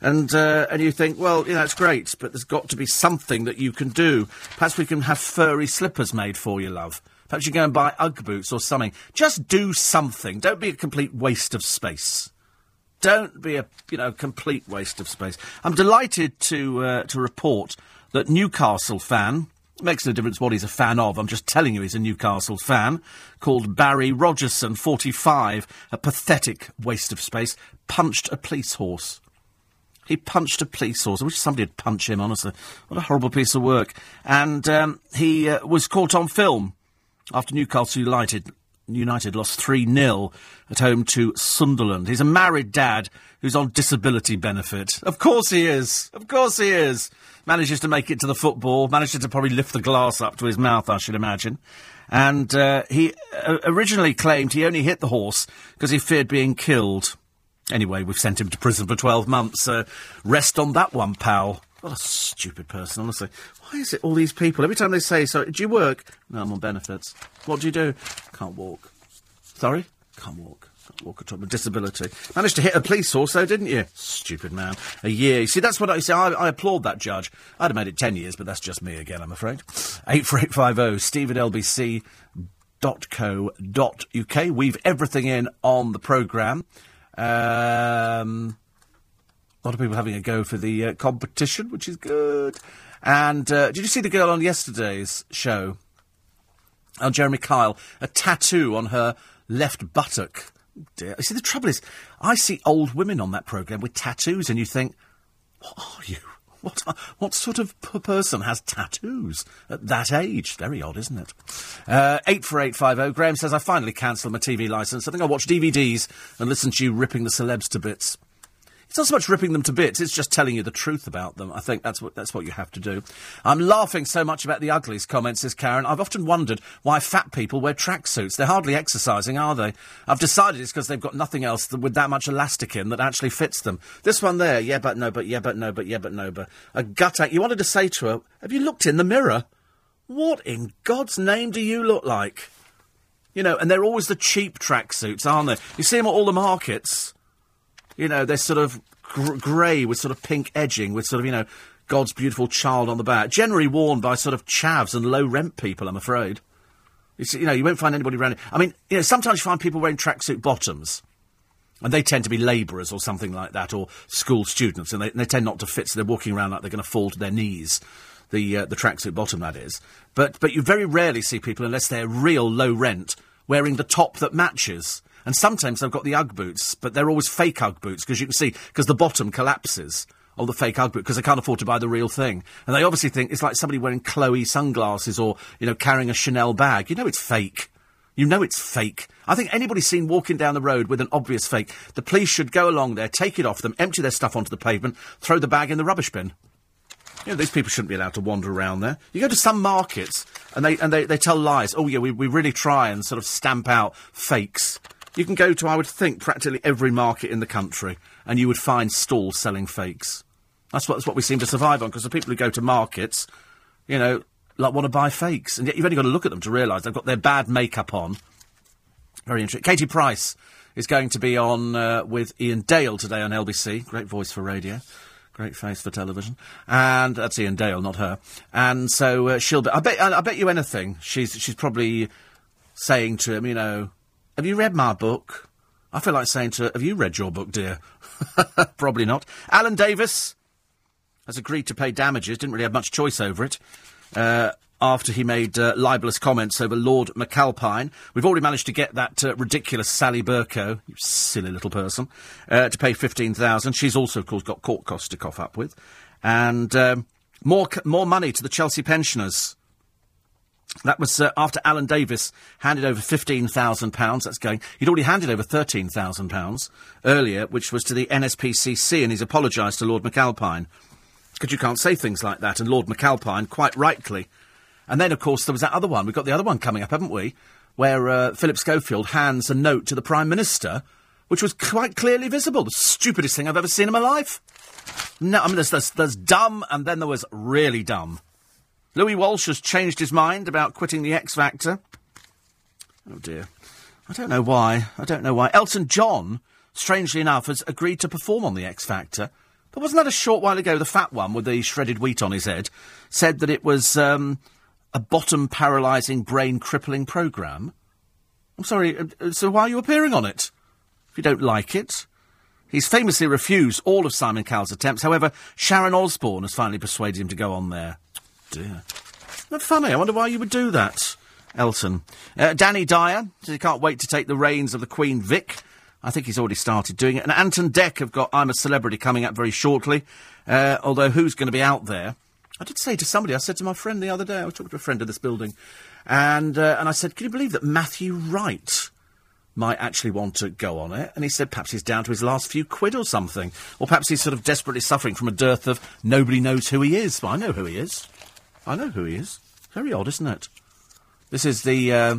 Speaker 2: And, uh, and you think, well, you know, it's great, but there's got to be something that you can do. Perhaps we can have furry slippers made for you, love. Perhaps you go and buy Ugg boots or something. Just do something. Don't be a complete waste of space don't be a you know complete waste of space. I'm delighted to uh, to report that Newcastle fan makes no difference what he's a fan of. I'm just telling you he's a Newcastle fan called Barry Rogerson, 45, a pathetic waste of space, punched a police horse. He punched a police horse. I wish somebody would punch him, honestly. What a horrible piece of work. And um, he uh, was caught on film after Newcastle United United lost 3 0 at home to Sunderland. He's a married dad who's on disability benefit. Of course he is. Of course he is. Manages to make it to the football, manages to probably lift the glass up to his mouth, I should imagine. And uh, he uh, originally claimed he only hit the horse because he feared being killed. Anyway, we've sent him to prison for 12 months. Uh, rest on that one, pal. What a stupid person, honestly. Why is it all these people? Every time they say, so, do you work? No, I'm on benefits. What do you do? Can't walk. Sorry? Can't walk. Can't walk at all. Disability. Managed to hit a police horse, though, didn't you? Stupid man. A year. You see, that's what I say. I, I applaud that judge. I'd have made it 10 years, but that's just me again, I'm afraid. 84850 steve at lbc uk. We've everything in on the programme. Um, a lot of people having a go for the uh, competition, which is good. And uh, did you see the girl on yesterday's show? On Jeremy Kyle, a tattoo on her left buttock. Dear. See, the trouble is, I see old women on that programme with tattoos, and you think, what are you? What, what sort of person has tattoos at that age? Very odd, isn't it? Uh, 84850. Graham says, I finally cancelled my TV licence. I think I'll watch DVDs and listen to you ripping the celebs to bits. It's not so much ripping them to bits, it's just telling you the truth about them. I think that's what, that's what you have to do. I'm laughing so much about the uglies, comments says Karen. I've often wondered why fat people wear tracksuits. They're hardly exercising, are they? I've decided it's because they've got nothing else with that much elastic in that actually fits them. This one there, yeah, but no, but yeah, but no, but yeah, but no, but. A gut. You wanted to say to her, have you looked in the mirror? What in God's name do you look like? You know, and they're always the cheap tracksuits, aren't they? You see them at all the markets. You know, they're sort of gr- grey with sort of pink edging, with sort of, you know, God's beautiful child on the back. Generally worn by sort of chavs and low rent people, I'm afraid. You, you know, you won't find anybody around. I mean, you know, sometimes you find people wearing tracksuit bottoms. And they tend to be labourers or something like that, or school students, and they, and they, tend not to fit, so they're walking around like they're going to fall to their knees. The uh, the tracksuit bottom, that is. But but you very rarely see people, unless they're real low rent, wearing the top that matches. And sometimes they've got the Ugg boots, but they're always fake Ugg boots because you can see because the bottom collapses on the fake Ugg boot because they can't afford to buy the real thing. And they obviously think it's like somebody wearing Chloe sunglasses or you know carrying a Chanel bag. You know it's fake. You know it's fake. I think anybody seen walking down the road with an obvious fake, the police should go along there, take it off them, empty their stuff onto the pavement, throw the bag in the rubbish bin. You know, these people shouldn't be allowed to wander around there. You go to some markets and they and they, they tell lies. Oh yeah, we, we really try and sort of stamp out fakes. You can go to, I would think, practically every market in the country, and you would find stalls selling fakes. That's what, that's what we seem to survive on, because the people who go to markets, you know, like want to buy fakes, and yet you've only got to look at them to realise they've got their bad makeup on. Very interesting. Katie Price is going to be on uh, with Iain Dale today on LBC. Great voice for radio. Great face for television. And that's Iain Dale, not her. And so uh, she'll be. I bet, I, I bet you anything. She's, she's probably saying to him, you know, have you read my book? I feel like saying to her, have you read your book, dear? probably not. Alan Davies has agreed to pay damages. Didn't really have much choice over it. Uh, after he made uh, libelous comments over Lord McAlpine. We've already managed to get that uh, ridiculous Sally Bercow, you silly little person, uh, to pay 15000 She's also, of course, got court costs to cough up with. And um, more, more money to the Chelsea pensioners. That was uh, after Alan Davies handed over £15,000. That's going. He'd already handed over £13,000 earlier, which was to the NSPCC, and he's apologised to Lord McAlpine. Because you can't say things like that. And Lord McAlpine, quite rightly, and then, of course, there was that other one. We've got the other one coming up, haven't we? Where uh, Philip Schofield hands a note to the Prime Minister, which was quite clearly visible. The stupidest thing I've ever seen in my life. No, I mean, there's, there's, there's dumb, and then there was really dumb. Louis Walsh has changed his mind about quitting the X Factor. Oh dear. I don't know why. I don't know why. Elton John, strangely enough, has agreed to perform on the X Factor. But wasn't that a short while ago, the fat one with the shredded wheat on his head, said that it was um, a bottom paralysing, brain crippling programme? I'm sorry, uh, uh, so why are you appearing on it? If you don't like it. He's famously refused all of Simon Cowell's attempts. However, Sharon Osbourne has finally persuaded him to go on there. Dear. Not funny. I wonder why you would do that, Elton. Uh, Danny Dyer says he can't wait to take the reins of the Queen Vic. I think he's already started doing it. And Ant and Dec have got I'm a Celebrity coming up very shortly. Uh, although who's going to be out there? I did say to somebody, I said to my friend the other day, I was talking to a friend of this building, and, uh, and I said, can you believe that Matthew Wright might actually want to go on it? And he said perhaps he's down to his last few quid or something. Or perhaps he's sort of desperately suffering from a dearth of nobody knows who he is. Well, I know who he is. I know who he is. Very odd, isn't it? This is the. Uh,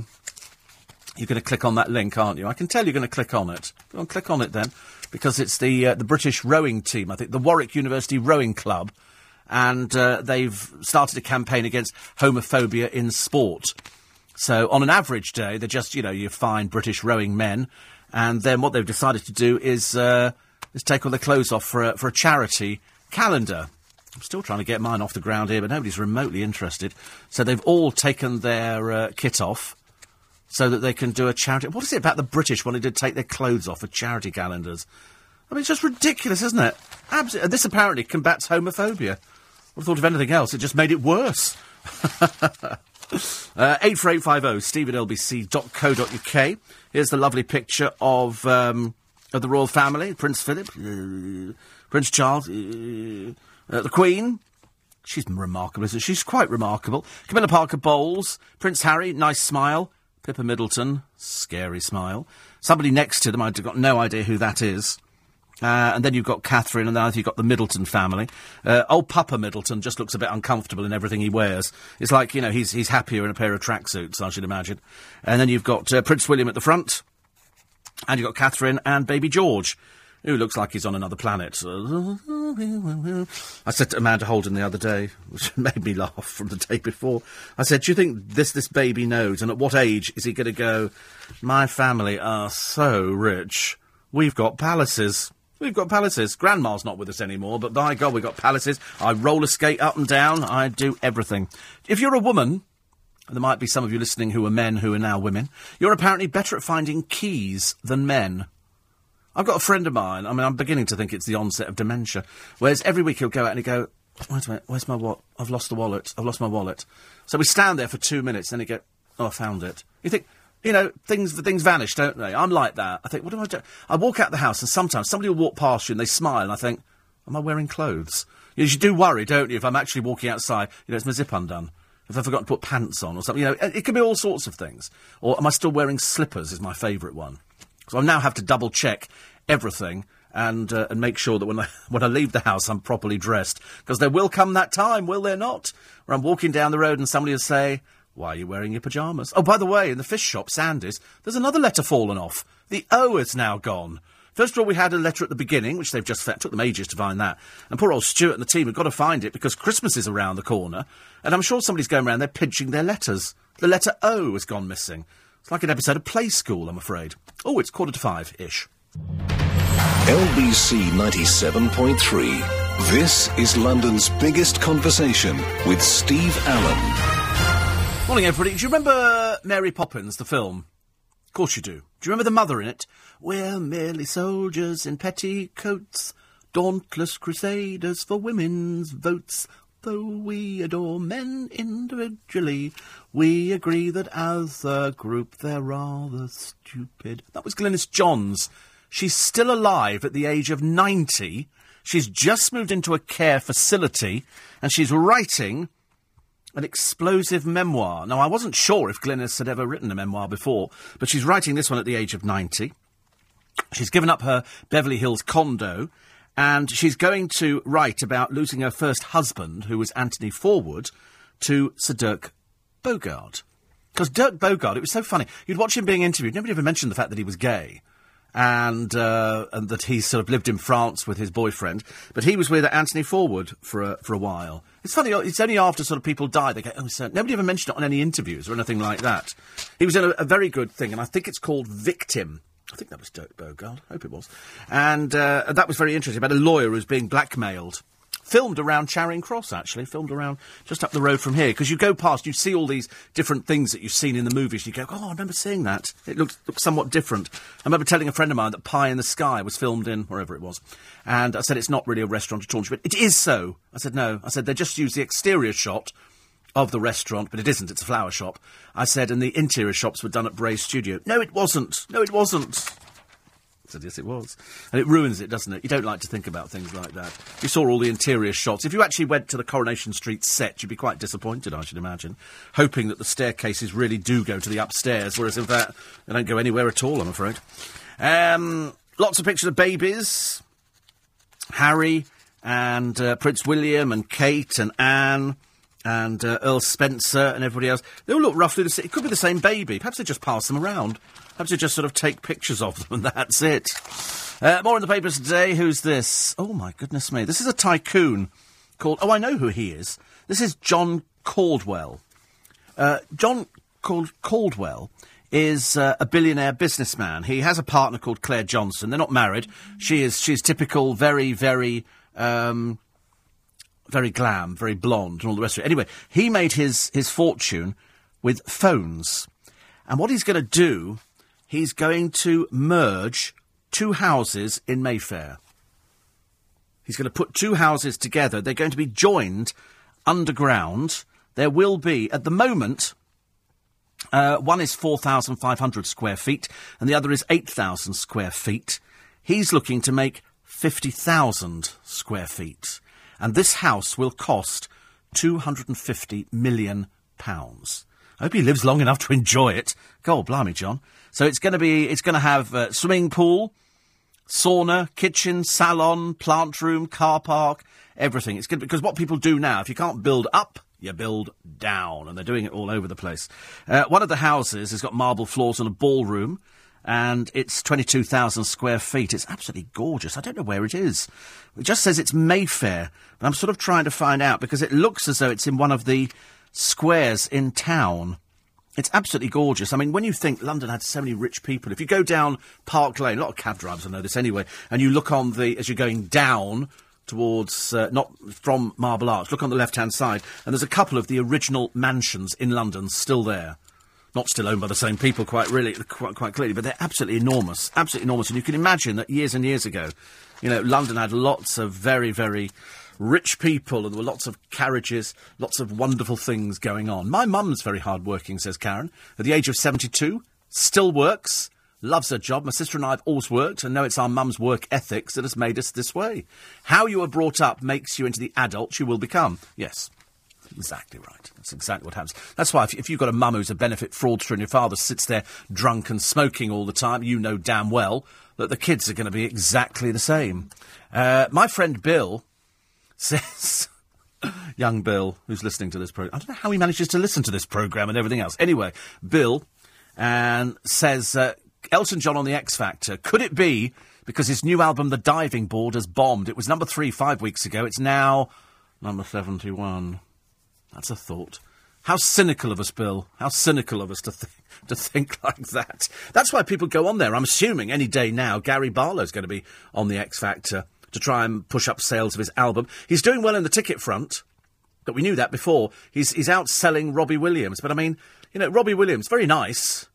Speaker 2: you're going to click on that link, aren't you? I can tell you're going to click on it. Go on, click on it then, because it's the uh, the British rowing team. I think the Warwick University Rowing Club and uh, they've started a campaign against homophobia in sport. So on an average day, they're just, you know, you find British rowing men, and then what they've decided to do is, uh, is take all their clothes off for a, for a charity calendar. I'm still trying to get mine off the ground here, but nobody's remotely interested. So they've all taken their uh, kit off so that they can do a charity. What is it about the British wanting to take their clothes off for charity calendars? I mean, it's just ridiculous, isn't it? Absolutely. This apparently combats homophobia would have thought of anything else. It just made it worse. uh, 84850 steve at lbc.co.uk. Here's the lovely picture of, um, of the royal family Prince Philip, uh, Prince Charles, uh, uh the Queen. She's remarkable, isn't she? She's quite remarkable. Camilla Parker Bowles, Prince Harry, nice smile. Pippa Middleton, scary smile. Somebody next to them, I've got no idea who that is. Uh, and then you've got Catherine, and then you've got the Middleton family. Uh, old Papa Middleton just looks a bit uncomfortable in everything he wears. It's like, you know, he's, he's happier in a pair of tracksuits, I should imagine. And then you've got uh, Prince William at the front, and you've got Catherine and baby George, who looks like he's on another planet. I said to Amanda Holden the other day, which made me laugh from the day before, I said, do you think this, this baby knows, and at what age is he going to go, my family are so rich, we've got palaces. We've got palaces. Grandma's not with us anymore, but by God, we've got palaces. I roller skate up and down. I do everything. If you're a woman, and there might be some of you listening who are men who are now women, you're apparently better at finding keys than men. I've got a friend of mine, I mean, I'm beginning to think it's the onset of dementia, whereas every week he'll go out and he'll go, wait a minute, where's my wallet? I've lost the wallet. I've lost my wallet. So we stand there for two minutes, and then he go, oh, I found it. You think, you know, things the things vanish, don't they? I'm like that. I think, what do I do? I walk out the house, and sometimes somebody will walk past you and they smile, and I think, am I wearing clothes? You, you do worry, don't you, if I'm actually walking outside, you know, it's my zip undone. If I've forgotten to put pants on or something, you know, it, it can be all sorts of things. Or am I still wearing slippers? Is my favourite one. So I now have to double check everything and uh, and make sure that when I when I leave the house I'm properly dressed because there will come that time, will there not, where I'm walking down the road and somebody will say, why are you wearing your pyjamas? Oh, by the way, in the fish shop, Sandy's, there's another letter fallen off. The O is now gone. First of all, we had a letter at the beginning, which they've just. Took them ages to find that. And poor old Stuart and the team have got to find it because Christmas is around the corner. And I'm sure somebody's going around there pinching their letters. The letter O has gone missing. It's like an episode of Play School, I'm afraid. Oh, it's quarter to five ish.
Speaker 1: LBC 97.3 This is London's biggest conversation with Steve Allen.
Speaker 2: Morning, everybody. Do you remember Mary Poppins, the film? Of course you do. Do you remember the mother in it? We're merely soldiers in petticoats, dauntless crusaders for women's votes. Though we adore men individually, we agree that as a group they're rather stupid. That was Glynis Johns. She's still alive at the age of 90. She's just moved into a care facility, and she's writing an explosive memoir. Now, I wasn't sure if Glynis had ever written a memoir before, but she's writing this one at the age of 90. She's given up her Beverly Hills condo and she's going to write about losing her first husband, who was Anthony Forward, to Sir Dirk Bogarde. Because Dirk Bogarde, it was so funny. You'd watch him being interviewed. Nobody ever mentioned the fact that he was gay. And, uh, and that he sort of lived in France with his boyfriend. But he was with Anthony Forward for a, for a while. It's funny, it's only after sort of people die, they go, oh, sir. nobody ever mentioned it on any interviews or anything like that. He was in a, a very good thing, and I think it's called Victim I think that was Dirk Bogarde. I hope it was. And uh, that was very interesting about a lawyer who's being blackmailed. Filmed around Charing Cross, actually. Filmed around just up the road from here. Because you go past, you see all these different things that you've seen in the movies. You go, oh, I remember seeing that. It looked, looked somewhat different. I remember telling a friend of mine that Pie in the Sky was filmed in wherever it was. And I said, it's not really a restaurant at all. Went, it is so. I said, no. I said, they just use the exterior shot of the restaurant, but it isn't. It's a flower shop. I said, and the interior shops were done at Bray's studio. No, it wasn't. No, it wasn't. Said, yes, it was. And it ruins it, doesn't it? You don't like to think about things like that. You saw all the interior shots. If you actually went to the Coronation Street set, you'd be quite disappointed, I should imagine, hoping that the staircases really do go to the upstairs, whereas in fact, they don't go anywhere at all, I'm afraid. Um, lots of pictures of babies. Harry and uh, Prince William and Kate and Anne and uh, Earl Spencer and everybody else. They all look roughly the same. It could be the same baby. Perhaps they just pass them around. Perhaps they just sort of take pictures of them and that's it. Uh, more in the papers today. Who's this? Oh, my goodness me. This is a tycoon called. Oh, I know who he is. This is John Caldwell. Uh, John Cald- Caldwell is uh, a billionaire businessman. He has a partner called Claire Johnson. They're not married. She is she's typical, very, very um, very glam, very blonde, and all the rest of it. Anyway, he made his, his fortune with phones. And what he's going to do, he's going to merge two houses in Mayfair. He's going to put two houses together. They're going to be joined underground. There will be, at the moment, uh, one is 4,500 square feet and the other is 8,000 square feet. He's looking to make 50,000 square feet and this house will cost £250 million. I hope he lives long enough to enjoy it. God, blimey, John. So it's going to be, it's going to have a swimming pool, sauna, kitchen, salon, plant room, car park, everything. It's good because what people do now, if you can't build up, you build down, and they're doing it all over the place. Uh, one of the houses has got marble floors and a ballroom and it's 22,000 square feet. It's absolutely gorgeous. I don't know where it is. It just says it's Mayfair, but I'm sort of trying to find out because it looks as though it's in one of the squares in town. It's absolutely gorgeous. I mean, when you think London had so many rich people, if you go down Park Lane, a lot of cab drivers will know this anyway, and you look on the, as you're going down towards, uh, not from Marble Arch, look on the left hand side, and there's a couple of the original mansions in London still there not still owned by the same people, quite really, quite, quite clearly, but they're absolutely enormous, absolutely enormous. And you can imagine that years and years ago, you know, London had lots of very, very rich people, and there were lots of carriages, lots of wonderful things going on. My mum's very hard working, says Karen. At the age of 72, still works, loves her job. My sister and I have always worked, and know it's our mum's work ethics that has made us this way. How you are brought up makes you into the adult you will become. Yes. Exactly right. That's exactly what happens. That's why if, if you've got a mum who's a benefit fraudster and your father sits there drunk and smoking all the time, you know damn well that the kids are going to be exactly the same. Uh, my friend Bill says, young Bill, who's listening to this program, I don't know how he manages to listen to this program and everything else. Anyway, Bill and says, uh, Elton John on the X Factor. Could it be because his new album, The Diving Board, has bombed? It was number three five weeks ago. It's now number 71. That's a thought. How cynical of us, Bill. How cynical of us to, th- to think like that. That's why people go on there. I'm assuming any day now Gary Barlow's going to be on the X Factor to try and push up sales of his album. He's doing well in the ticket front, but we knew that before. He's, he's outselling Robbie Williams. But I mean, you know, Robbie Williams, very nice,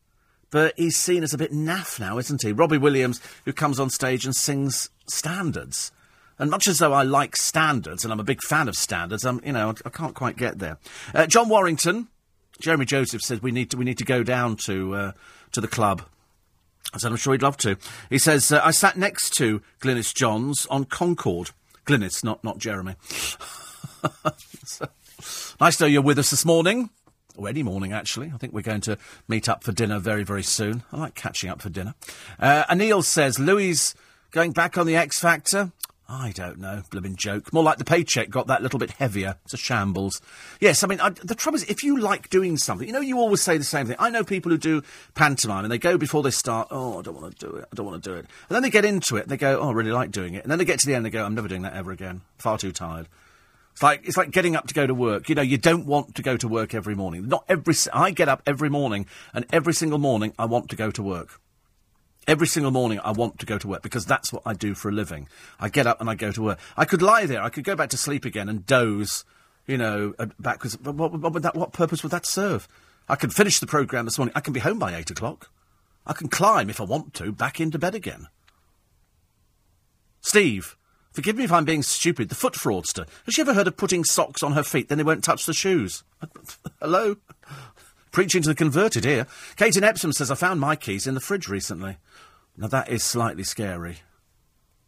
Speaker 2: but he's seen as a bit naff now, isn't he? Robbie Williams, who comes on stage and sings standards. And much as though I like standards, and I'm a big fan of standards, I'm, you know, I can't quite get there. Uh, John Warrington, Jeremy Joseph says we need to, we need to go down to, uh, to the club. I said, I'm sure he'd love to. He says, uh, I sat next to Glynis Johns on Concorde. Glynis, not, not Jeremy. so, nice to know you're with us this morning. Or any morning, actually. I think we're going to meet up for dinner very, very soon. I like catching up for dinner. Uh, Anil says, Louis going back on the X Factor. I don't know, blooming joke. More like the paycheck got that little bit heavier. It's a shambles. Yes, I mean, I, the trouble is, if you like doing something, you know, you always say the same thing. I know people who do pantomime and they go before they start, oh, I don't want to do it, I don't want to do it. And then they get into it and they go, oh, I really like doing it. And then they get to the end and they go, I'm never doing that ever again. Far too tired. It's like, it's like getting up to go to work. You know, you don't want to go to work every morning. Not every, I get up every morning and every single morning I want to go to work. Every single morning I want to go to work because that's what I do for a living. I get up and I go to work. I could lie there. I could go back to sleep again and doze, you know, uh, backwards. But what, what, that, what purpose would that serve? I can finish the programme this morning. I can be home by eight o'clock. I can climb, if I want to, back into bed again. Steve, forgive me if I'm being stupid. The foot fraudster. Has she ever heard of putting socks on her feet, then they won't touch the shoes? Hello? Preaching to the converted here. Kate in Epsom says, I found my keys in the fridge recently. Now that is slightly scary.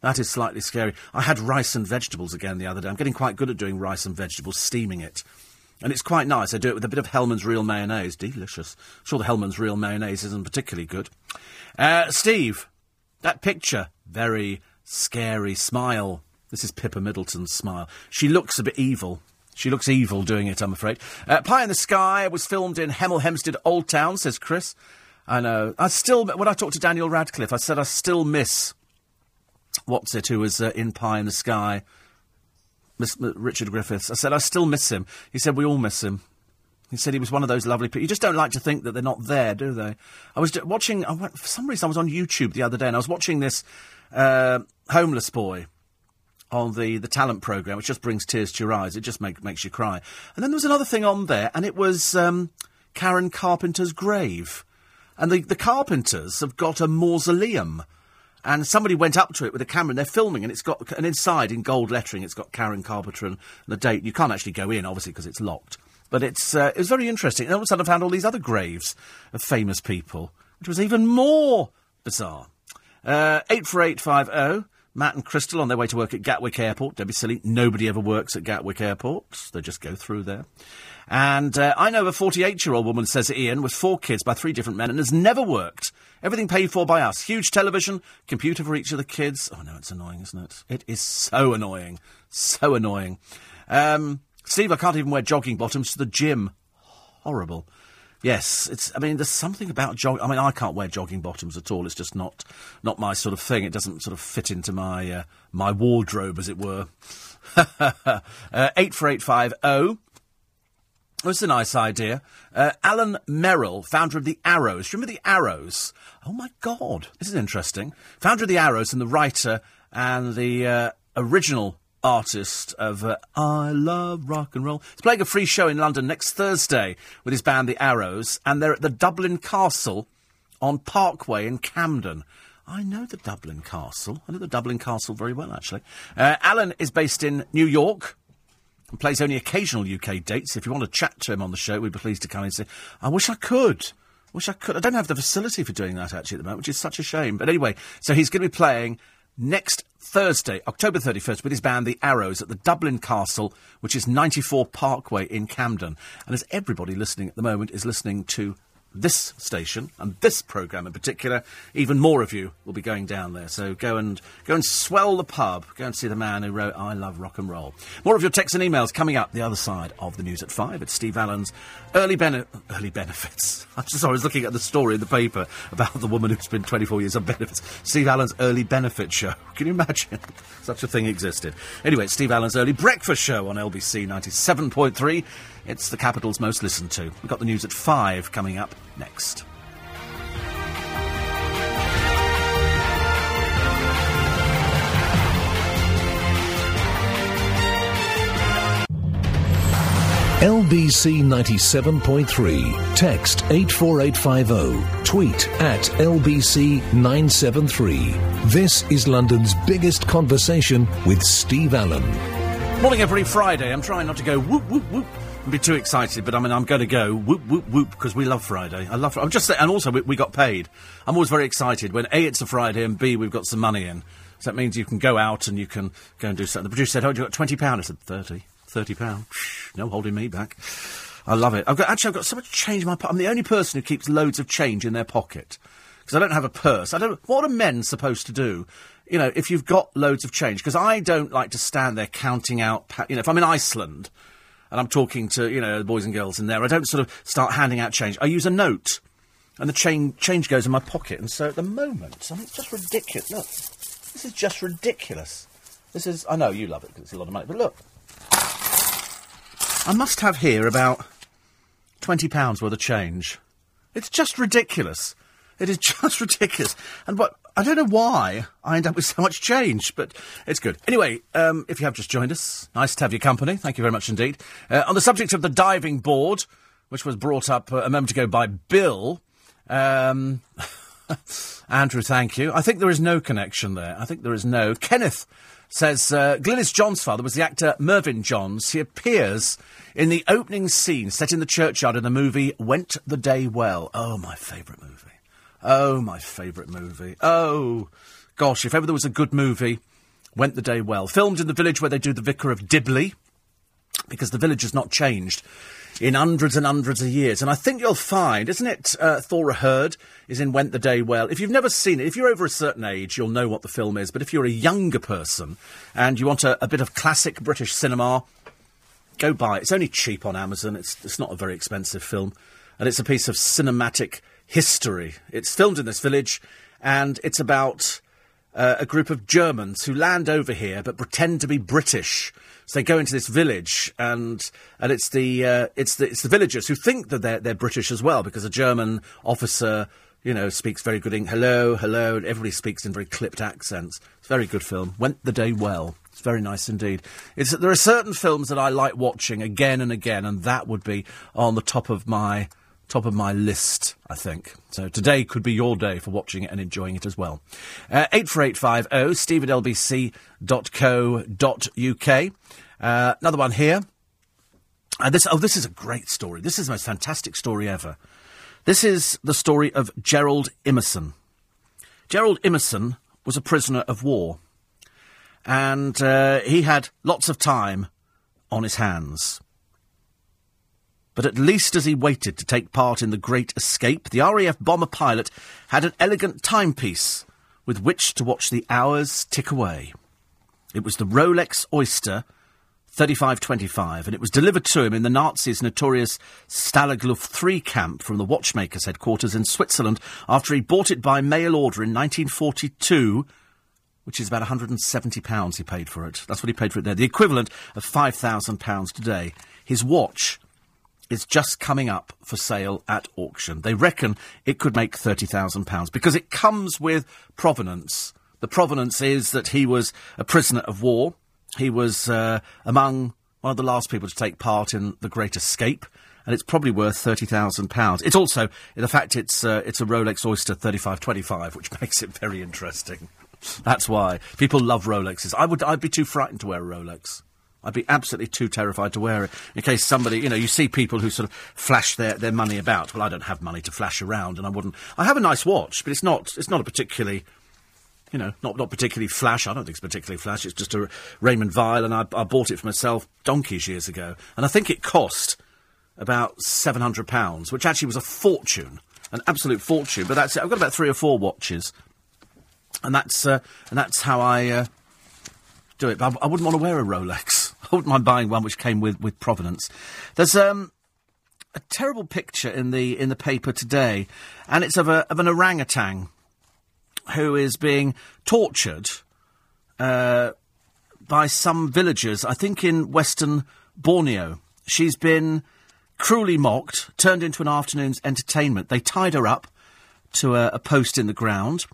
Speaker 2: That is slightly scary. I had rice and vegetables again the other day. I'm getting quite good at doing rice and vegetables, steaming it. And it's quite nice. I do it with a bit of Hellmann's Real Mayonnaise. Delicious. I'm sure the Hellmann's Real Mayonnaise isn't particularly good. Uh, Steve, that picture, very scary smile. This is Pippa Middleton's smile. She looks a bit evil. She looks evil doing it, I'm afraid. Uh, Pie in the Sky was filmed in Hemel Hempstead Old Town, says Chris. I know. I still, when I talked to Daniel Radcliffe, I said I still miss, what's it, who was uh, in Pie in the Sky, miss, uh, Richard Griffiths. I said I still miss him. He said we all miss him. He said he was one of those lovely people. You just don't like to think that they're not there, do they? I was watching, I went, for some reason I was on YouTube the other day and I was watching this uh, homeless boy on the, the talent programme, which just brings tears to your eyes. It just make, makes you cry. And then there was another thing on there, and it was um, Karen Carpenter's grave. And the, the Carpenters have got a mausoleum. And somebody went up to it with a camera and they're filming, and it's got, and inside in gold lettering, it's got Karen Carpenter and the date. You can't actually go in, obviously, because it's locked. But it's, uh, it was very interesting. And all of a sudden I found all these other graves of famous people, which was even more bizarre. Uh, 84850. Matt and Crystal on their way to work at Gatwick Airport. Don't be silly. Nobody ever works at Gatwick Airport. They just go through there. And uh, I know a 48 year old woman, says Ian, with four kids by three different men and has never worked. Everything paid for by us. Huge television, computer for each of the kids. Oh, no, it's annoying, isn't it? It is so annoying. So annoying. Um, Steve, I can't even wear jogging bottoms to the gym. Horrible. Yes, it's. I mean, there's something about jog. I mean, I can't wear jogging bottoms at all. It's just not, not my sort of thing. It doesn't sort of fit into my uh, my wardrobe, as it were. uh, eight four eight five zero. That's a nice idea. Uh, Alan Merrill, founder of the Arrows. Remember the Arrows? Oh my God, this is interesting. Founder of the Arrows and the writer and the uh, original artist of uh, I Love Rock and Roll. He's playing a free show in London next Thursday with his band The Arrows, and they're at the Dublin Castle on Parkway in Camden. I know the Dublin Castle. I know the Dublin Castle very well, actually. Uh, Alan is based in New York plays only occasional UK dates. If you want to chat to him on the show, we'd be pleased to come and say, I wish I could. Wish I could. I don't have the facility for doing that actually at the moment, which is such a shame. But anyway, so he's going to be playing next Thursday, October 31st, with his band The Arrows at the Dublin Castle, which is 94 Parkway in Camden. And as everybody listening at the moment is listening to this station and this programme in particular, even more of you will be going down there. So go and go and swell the pub. Go and see the man who wrote "I Love Rock and Roll." More of your texts and emails coming up the other side of the news at five. It's Steve Allen's early bene- early benefits. I'm just I was looking at the story in the paper about the woman who's been 24 years on benefits. Steve Allen's early benefit show. Can you imagine such a thing existed? Anyway, it's Steve Allen's early breakfast show on LBC 97.3. It's the capital's most listened to. We've got the news at five coming up next.
Speaker 1: LBC 97.3. Text 84850. Tweet at LBC 973. This is London's biggest conversation with Steve Allen.
Speaker 2: Morning every Friday. I'm trying not to go whoop whoop whoop and be too excited, but I mean, I'm going to go whoop, whoop, whoop because we love Friday. I love, I'm just saying, and also we, we got paid. I'm always very excited when A, it's a Friday, and B, we've got some money in. So that means you can go out and you can go and do something. The producer said, oh, you got £20? I said, 30 thirty pound. No holding me back. I love it. I've got actually I've got so much change in my pocket. I'm the only person who keeps loads of change in their pocket because I don't have a purse. I don't. What are men supposed to do? You know, if you've got loads of change, because I don't like to stand there counting out. You know, if I'm in Iceland and I'm talking to you know the boys and girls in there, I don't sort of start handing out change. I use a note, and the change change goes in my pocket. And so at the moment, I mean, it's just ridiculous. Look, this is just ridiculous. This is. I know you love it because it's a lot of money, but look. I must have here about £20 worth of change. It's just ridiculous. It is just ridiculous. And what I don't know why I end up with so much change, but it's good. Anyway, um, if you have just joined us, nice to have your company. Thank you very much indeed. Uh, on the subject of the diving board, which was brought up uh, a moment ago by Bill. Um, Andrew, thank you. I think there is no connection there. I think there is no. Kenneth says uh, Glynis Johns' father was the actor Mervyn Johns. He appears in the opening scene set in the churchyard in the movie Went the Day Well. Oh, my favourite movie. Oh, my favourite movie. Oh, gosh, if ever there was a good movie, Went the Day Well. Filmed in the village where they do the Vicar of Dibley, because the village has not changed in hundreds and hundreds of years. And I think you'll find, isn't it, uh, Thora Hird is in Went the Day Well. If you've never seen it, if you're over a certain age, you'll know what the film is. But if you're a younger person and you want a, a bit of classic British cinema, go buy it. It's only cheap on Amazon. It's, it's not a very expensive film. And it's a piece of cinematic history. It's filmed in this village and it's about uh, a group of Germans who land over here but pretend to be British so they go into this village, and and it's the uh, it's the it's the villagers who think that they're they're British as well because a German officer you know, speaks very good English. Hello, hello. Everybody speaks in very clipped accents. It's a very good film. Went the day well. It's very nice indeed. It's, there are certain films that I like watching again and again, and that would be on the top of my top of my list, I think. So today could be your day for watching it and enjoying it as well. Uh, 84850 steve at lbc.co.uk. Uh, another one here. Uh, this, oh, this is a great story. This is the most fantastic story ever. This is the story of Gerald Imeson. Gerald Imeson was a prisoner of war, and uh, he had lots of time on his hands. But at least as he waited to take part in the Great Escape, the RAF bomber pilot had an elegant timepiece with which to watch the hours tick away. It was the Rolex Oyster 3525, and it was delivered to him in the Nazis' notorious Stalag Luft 3 camp from the watchmaker's headquarters in Switzerland after he bought it by mail order in 1942, which is about £170 he paid for it. That's what he paid for it there, the equivalent of £5,000 today. His watch is just coming up for sale at auction. They reckon it could make £30,000 because it comes with provenance. The provenance is that he was a prisoner of war he was uh, among one of the last people to take part in the Great Escape, and it's probably worth thirty thousand pounds. It's also the fact it's uh, it's a Rolex Oyster thirty five twenty five, which makes it very interesting. That's why people love Rolexes. I would I'd be too frightened to wear a Rolex. I'd be absolutely too terrified to wear it in case somebody, you know, you see people who sort of flash their, their money about. Well, I don't have money to flash around, and I wouldn't. I have a nice watch, but it's not it's not a particularly you know, not, not particularly flash. I don't think it's particularly flash. It's just a Raymond Weil, and I, I bought it for myself donkeys years ago. And I think it cost about £700, which actually was a fortune, an absolute fortune. But that's it. I've got about three or four watches. And that's, uh, and that's how I uh, do it. But I, I, wouldn't want to wear a Rolex. I wouldn't mind buying one which came with, with provenance. There's um, a terrible picture in the, in the paper today, and it's of, a, of an orangutan who is being tortured uh, by some villagers, I think in Western Borneo. She's been cruelly mocked, turned into an afternoon's entertainment. They tied her up to a, a post in the ground.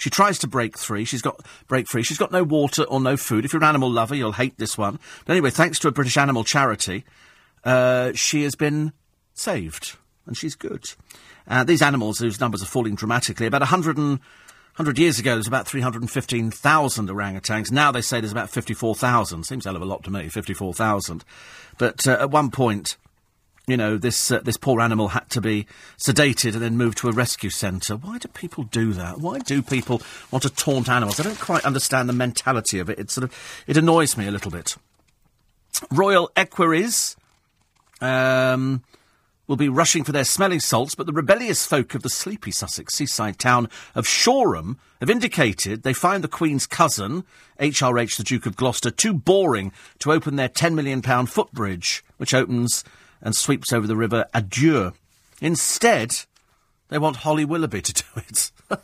Speaker 2: She tries to break free. She's got break free. She's got no water or no food. If you're an animal lover, you'll hate this one. But anyway, thanks to a British animal charity, uh, she has been saved, and she's good. Uh, these animals, whose numbers are falling dramatically, about 100, and, 100 years ago, there was about 315,000 orangutans. Now they say there's about 54,000. Seems a hell of a lot to me, 54,000. But uh, at one point, you know, this uh, this poor animal had to be sedated and then moved to a rescue centre. Why do people do that? Why do people want to taunt animals? I don't quite understand the mentality of it. It sort of it annoys me a little bit. Royal equerries um, will be rushing for their smelling salts, but the rebellious folk of the sleepy Sussex seaside town of Shoreham have indicated they find the Queen's cousin, HRH the Duke of Gloucester, too boring to open their £10 million footbridge, which opens and sweeps over the river Adur. Instead, they want Holly Willoughby to do it.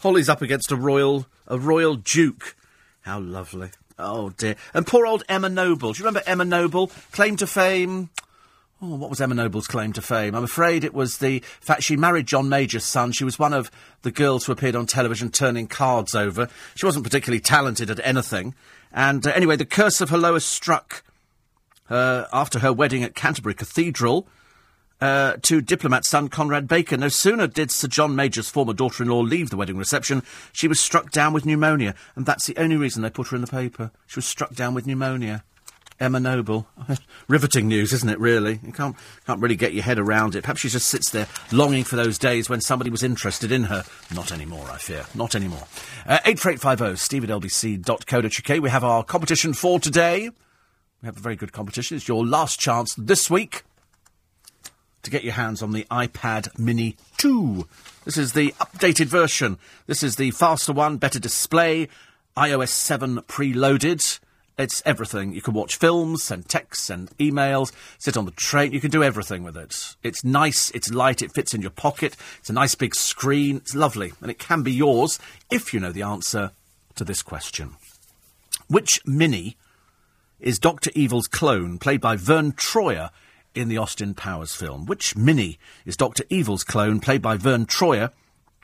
Speaker 2: Holly's up against a royal, a royal duke. How lovely. Oh dear. And poor old Emma Noble. Do you remember Emma Noble? Claim to fame. Oh, what was Emma Noble's claim to fame? I'm afraid it was the fact she married John Major's son. She was one of the girls who appeared on television turning cards over. She wasn't particularly talented at anything. And uh, anyway, the curse of her struck uh, after her wedding at Canterbury Cathedral uh, to diplomat son Conrad Baker. No sooner did Sir John Major's former daughter in law leave the wedding reception, she was struck down with pneumonia. And that's the only reason they put her in the paper. She was struck down with pneumonia. Emma Noble. Riveting news, isn't it, really? You can't, can't really get your head around it. Perhaps she just sits there longing for those days when somebody was interested in her. Not anymore, I fear. Not anymore. Uh, 84850 steve at lbc.co.uk. We have our competition for today. We have a very good competition. It's your last chance this week to get your hands on the iPad Mini 2. This is the updated version. This is the faster one, better display, iOS 7 preloaded. It's everything. You can watch films, send texts, send emails, sit on the train. You can do everything with it. It's nice, it's light, it fits in your pocket. It's a nice big screen. It's lovely. And it can be yours if you know the answer to this question. Which Mini is Dr. Evil's clone, played by Verne Troyer in the Austin Powers film? Which Mini is Dr. Evil's clone, played by Verne Troyer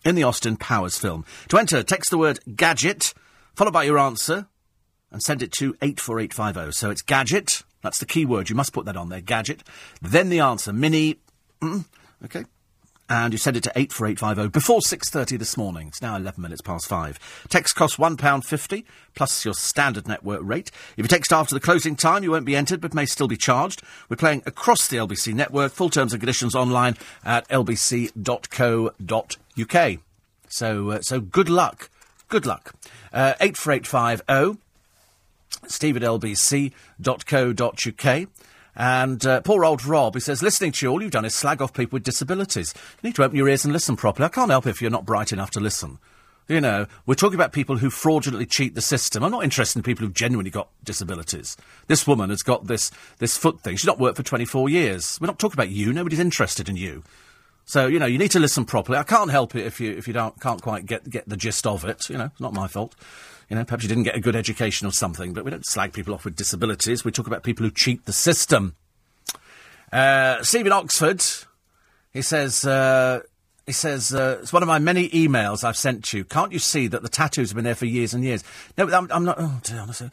Speaker 2: in the Austin Powers film? To enter, text the word gadget, followed by your answer and send it to 84850. So it's gadget. That's the key word. You must put that on there. Gadget. Then the answer. Mini. Mm, okay. And you send it to 84850 before 6.30 this morning. It's now 11 minutes past 5. Text costs £1.50 plus your standard network rate. If you text after the closing time, you won't be entered but may still be charged. We're playing across the LBC network. Full terms and conditions online at lbc.co.uk. So, uh, so good luck. Good luck. Uh, 84850 steve at lbc.co.uk. And uh, poor old Rob, he says, listening to you, all you've done is slag off people with disabilities. You need to open your ears and listen properly. I can't help if you're not bright enough to listen. You know, we're talking about people who fraudulently cheat the system. I'm not interested in people who've genuinely got disabilities. This woman has got this, this foot thing. She's not worked for 24 years. We're not talking about you. Nobody's interested in you. So, you know, you need to listen properly. I can't help it if you, if you don't, can't quite get, get the gist of it. You know, it's not my fault. You know, perhaps you didn't get a good education or something, but we don't slag people off with disabilities. We talk about people who cheat the system. Uh, Stephen Oxford, he says, uh, he says, uh, it's one of my many emails I've sent you. Can't you see that the tattoos have been there for years and years? No, I'm, I'm not. Oh, dear, honestly.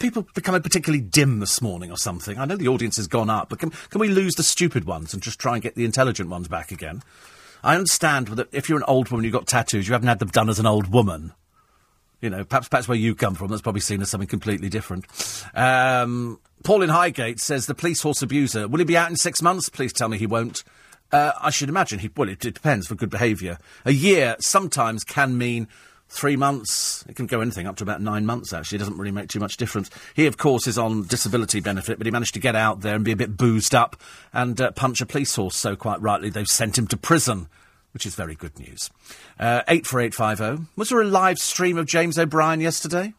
Speaker 2: people becoming particularly dim this morning or something? I know the audience has gone up, but can, can we lose the stupid ones and just try and get the intelligent ones back again? I understand that if you're an old woman, you've got tattoos, you haven't had them done as an old woman. You know, perhaps perhaps where you come from, that's probably seen as something completely different. Um, Paul in Highgate says the police horse abuser will he be out in six months? Please tell me he won't. Uh, I should imagine he. Well, it, it depends for good behaviour. A year sometimes can mean three months. It can go anything up to about nine months, actually. It doesn't really make too much difference. He, of course, is on disability benefit, but he managed to get out there and be a bit boozed up and uh, punch a police horse, so quite rightly they've sent him to prison which is very good news. Uh, 84850. Was there a live stream of James O'Brien yesterday?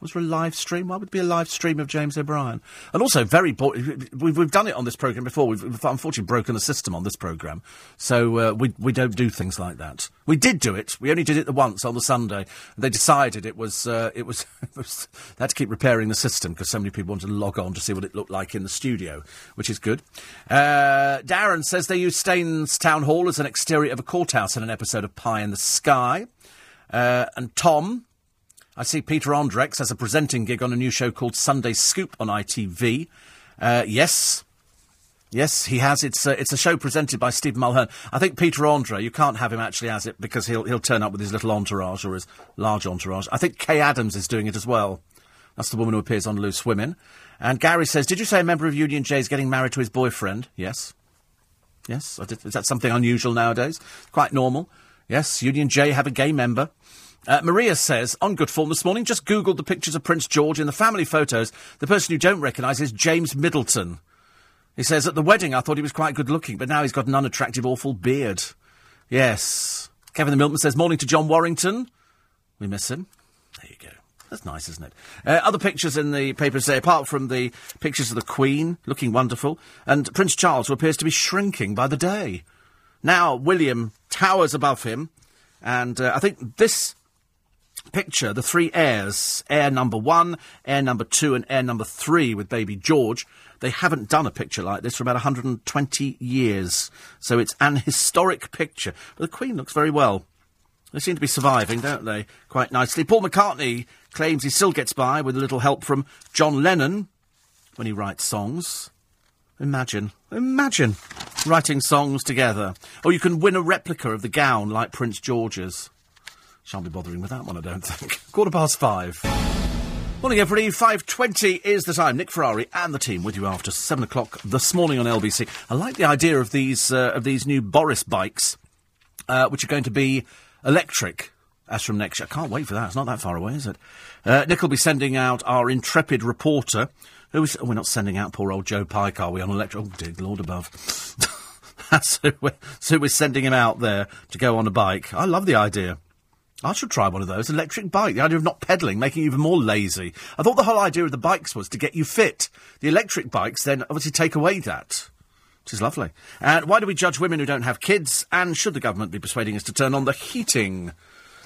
Speaker 2: Was there a live stream? Why would be a live stream of James O'Brien? And also, very bo- we've, we've done it on this programme before. We've, we've, unfortunately broken the system on this programme, so uh, we we don't do things like that. We did do it. We only did it the once on the Sunday. They decided it was uh, it was, it was they had to keep repairing the system because so many people wanted to log on to see what it looked like in the studio, which is good. Uh, Darren says they used Staines Town Hall as an exterior of a courthouse in an episode of Pie in the Sky. Uh, and Tom I see Peter Andrex has a presenting gig on a new show called Sunday Scoop on ITV. Uh, yes, Yes, he has. It's a, it's a show presented by Stephen Mulhern. I think Peter Andre, you can't have him actually as it because he'll he'll turn up with his little entourage or his large entourage. I think Kaye Adams is doing it as well. That's the woman who appears on Loose Women. And Gary says, "Did you say a member of Union J is getting married to his boyfriend?" Yes. Yes. Is that something unusual nowadays? Quite normal. Yes. Union J have a gay member. Uh, Maria says, on good form this morning, just Googled the pictures of Prince George in the family photos. The person you don't recognise is James Middleton. He says, at the wedding I thought he was quite good looking, but now he's got an unattractive, awful beard. Yes. Kevin the Milkman says, morning to John Warrington. We miss him. There you go. That's nice, isn't it? Uh, other pictures in the papers say, apart from the pictures of the Queen looking wonderful, and Prince Charles, who appears to be shrinking by the day. Now William towers above him, and uh, I think this picture, the three heirs, heir number one, heir number two, and heir number three with baby George, they haven't done a picture like this for about 120 years. So it's an historic picture. But the Queen looks very well. They seem to be surviving, don't they? Quite nicely. Paul McCartney claims he still gets by with a little help from John Lennon when he writes songs. Imagine, imagine writing songs together. Or you can win a replica of the gown like Prince George's. Shan't be bothering with that one, I don't think. Quarter past five. Morning, everybody. 5.20 is the time. Nick Ferrari and the team with you after 7 o'clock this morning on LBC. I like the idea of these, uh, of these new Boris bikes, uh, which are going to be electric as from next year. I can't wait for that. It's not that far away, is it? Uh, Nick will be sending out our intrepid reporter. Who is, oh, we're not sending out poor old Joe Pike, are we, on electric? Oh, dear Lord above. so, we're, so we're sending him out there to go on a bike. I love the idea. I should try one of those. Electric bike. The idea of not pedalling, making you even more lazy. I thought the whole idea of the bikes was to get you fit. The electric bikes then obviously take away that. Which is lovely. And why do we judge women who don't have kids? And should the government be persuading us to turn on the heating?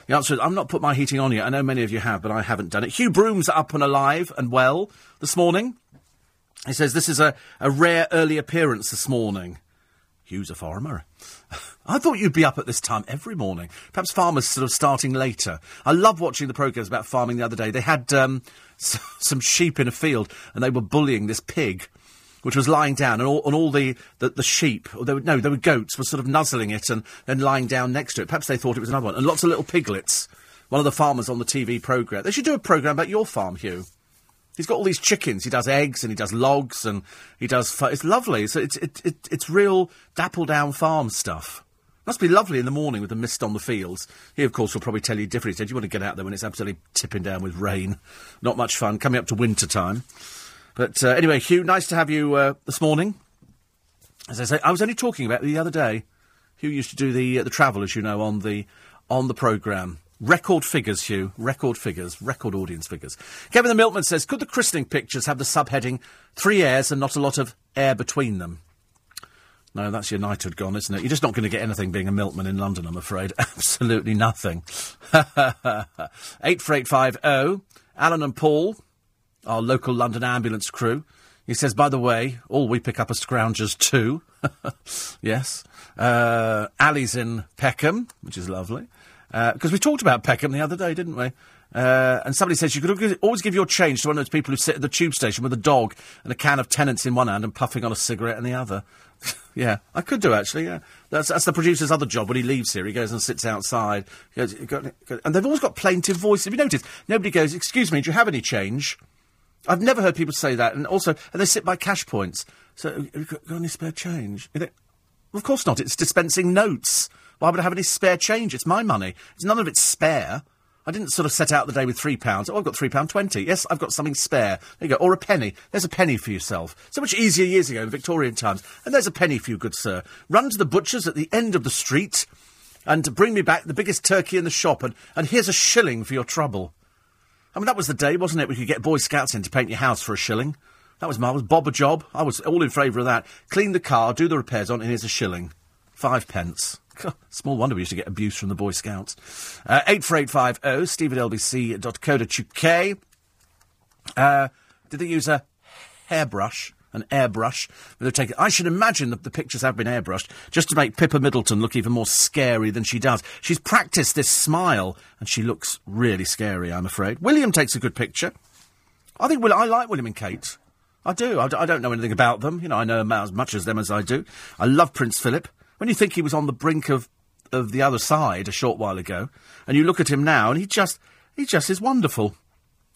Speaker 2: The answer is, I'm not put my heating on yet. I know many of you have, but I haven't done it. Hugh Broom's up and alive and well this morning. He says this is a, a rare early appearance this morning. Hugh's a farmer. I thought you'd be up at this time every morning. Perhaps farmers sort of starting later. I love watching the programmes about farming the other day. They had um, s- some sheep in a field and they were bullying this pig, which was lying down, and all, and all the, the, the sheep, or they were, no, they were goats, were sort of nuzzling it and then lying down next to it. Perhaps they thought it was another one. And lots of little piglets. One of the farmers on the TV programme. They should do a programme about your farm, Hugh. He's got all these chickens. He does eggs and he does logs and he does. Fu- it's lovely. So it's it, it, it's real Dappledown Farm stuff. Must be lovely in the morning with the mist on the fields. He, of course, will probably tell you differently. He said you want to get out there when it's absolutely tipping down with rain. Not much fun. Coming up to winter time. But uh, anyway, Hugh, nice to have you uh, this morning. As I say, I was only talking about the other day. Hugh used to do the uh, the travel, as you know, on the on the programme. Record figures, Hugh. Record figures. Record audience figures. Kevin the Milkman says, could the christening pictures have the subheading three heirs and not a lot of air between them? No, that's your knighthood gone, isn't it? You're just not going to get anything being a milkman in London, I'm afraid. Absolutely nothing. 84850. Alan and Paul, our local London ambulance crew. He says, by the way, all we pick up are scroungers too. yes. Uh, Ali's in Peckham, which is lovely. Because uh, we talked about Peckham the other day, didn't we? Uh, and somebody says you could always give your change to one of those people who sit at the tube station with a dog and a can of Tennent's in one hand and puffing on a cigarette in the other. yeah, I could do actually. Yeah, that's that's the producer's other job. When he leaves here, he goes and sits outside. Goes, he got, and they've always got plaintive voices. Have you noticed? Nobody goes, "Excuse me, do you have any change?" I've never heard people say that. And also, and they sit by cash points. So, have you got, got any spare change? Well, of course not. It's dispensing notes. Why would I have any spare change? It's my money. It's none of it's spare. I didn't sort of set out the day with three pounds. Oh, I've got three pound twenty. Yes, I've got something spare. There you go. Or a penny. There's a penny for yourself. So much easier years ago in Victorian times. And there's a penny for you, good sir. Run to the butcher's at the end of the street and bring me back the biggest turkey in the shop and, and here's a shilling for your trouble. I mean, that was the day, wasn't it? We could get Boy Scouts in to paint your house for a shilling. That was marvellous. Bob a job. I was all in favour of that. Clean the car, do the repairs on, and here's a shilling. Five pence. Small wonder we used to get abuse from the Boy Scouts. Uh, 84850 steve at lbc.co.uk. Uh, did they use a hairbrush? An airbrush. Take I should imagine that the pictures have been airbrushed just to make Pippa Middleton look even more scary than she does. She's practiced this smile, and she looks really scary. I'm afraid. William takes a good picture. I think Will, I like William and Kate. I do. I, d- I don't know anything about them. You know, I know as much as them as I do. I love Prince Philip. When you think he was on the brink of, of the other side a short while ago, and you look at him now, and he just he just is wonderful.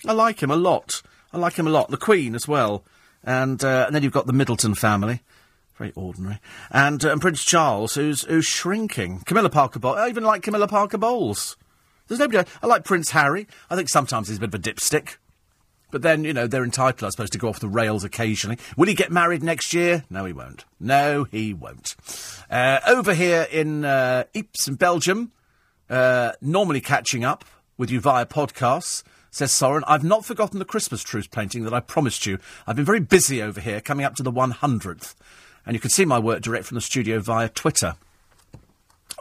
Speaker 2: I like him a lot. I like him a lot. The Queen as well, and uh, and then you've got the Middleton family. Very ordinary. And, uh, and Prince Charles, who's who's shrinking. Camilla Parker Bowles. I even like Camilla Parker Bowles. There's nobody. I, I like Prince Harry. I think sometimes he's a bit of a dipstick. But then, you know, they're entitled, I suppose, to go off the rails occasionally. Will he get married next year? No, he won't. No, he won't. Uh, over here in uh, Ypres in Belgium, uh, normally catching up with you via podcasts, says Soren. I've not forgotten the Christmas truce painting that I promised you. I've been very busy over here, coming up to the 100th. And you can see my work direct from the studio via Twitter,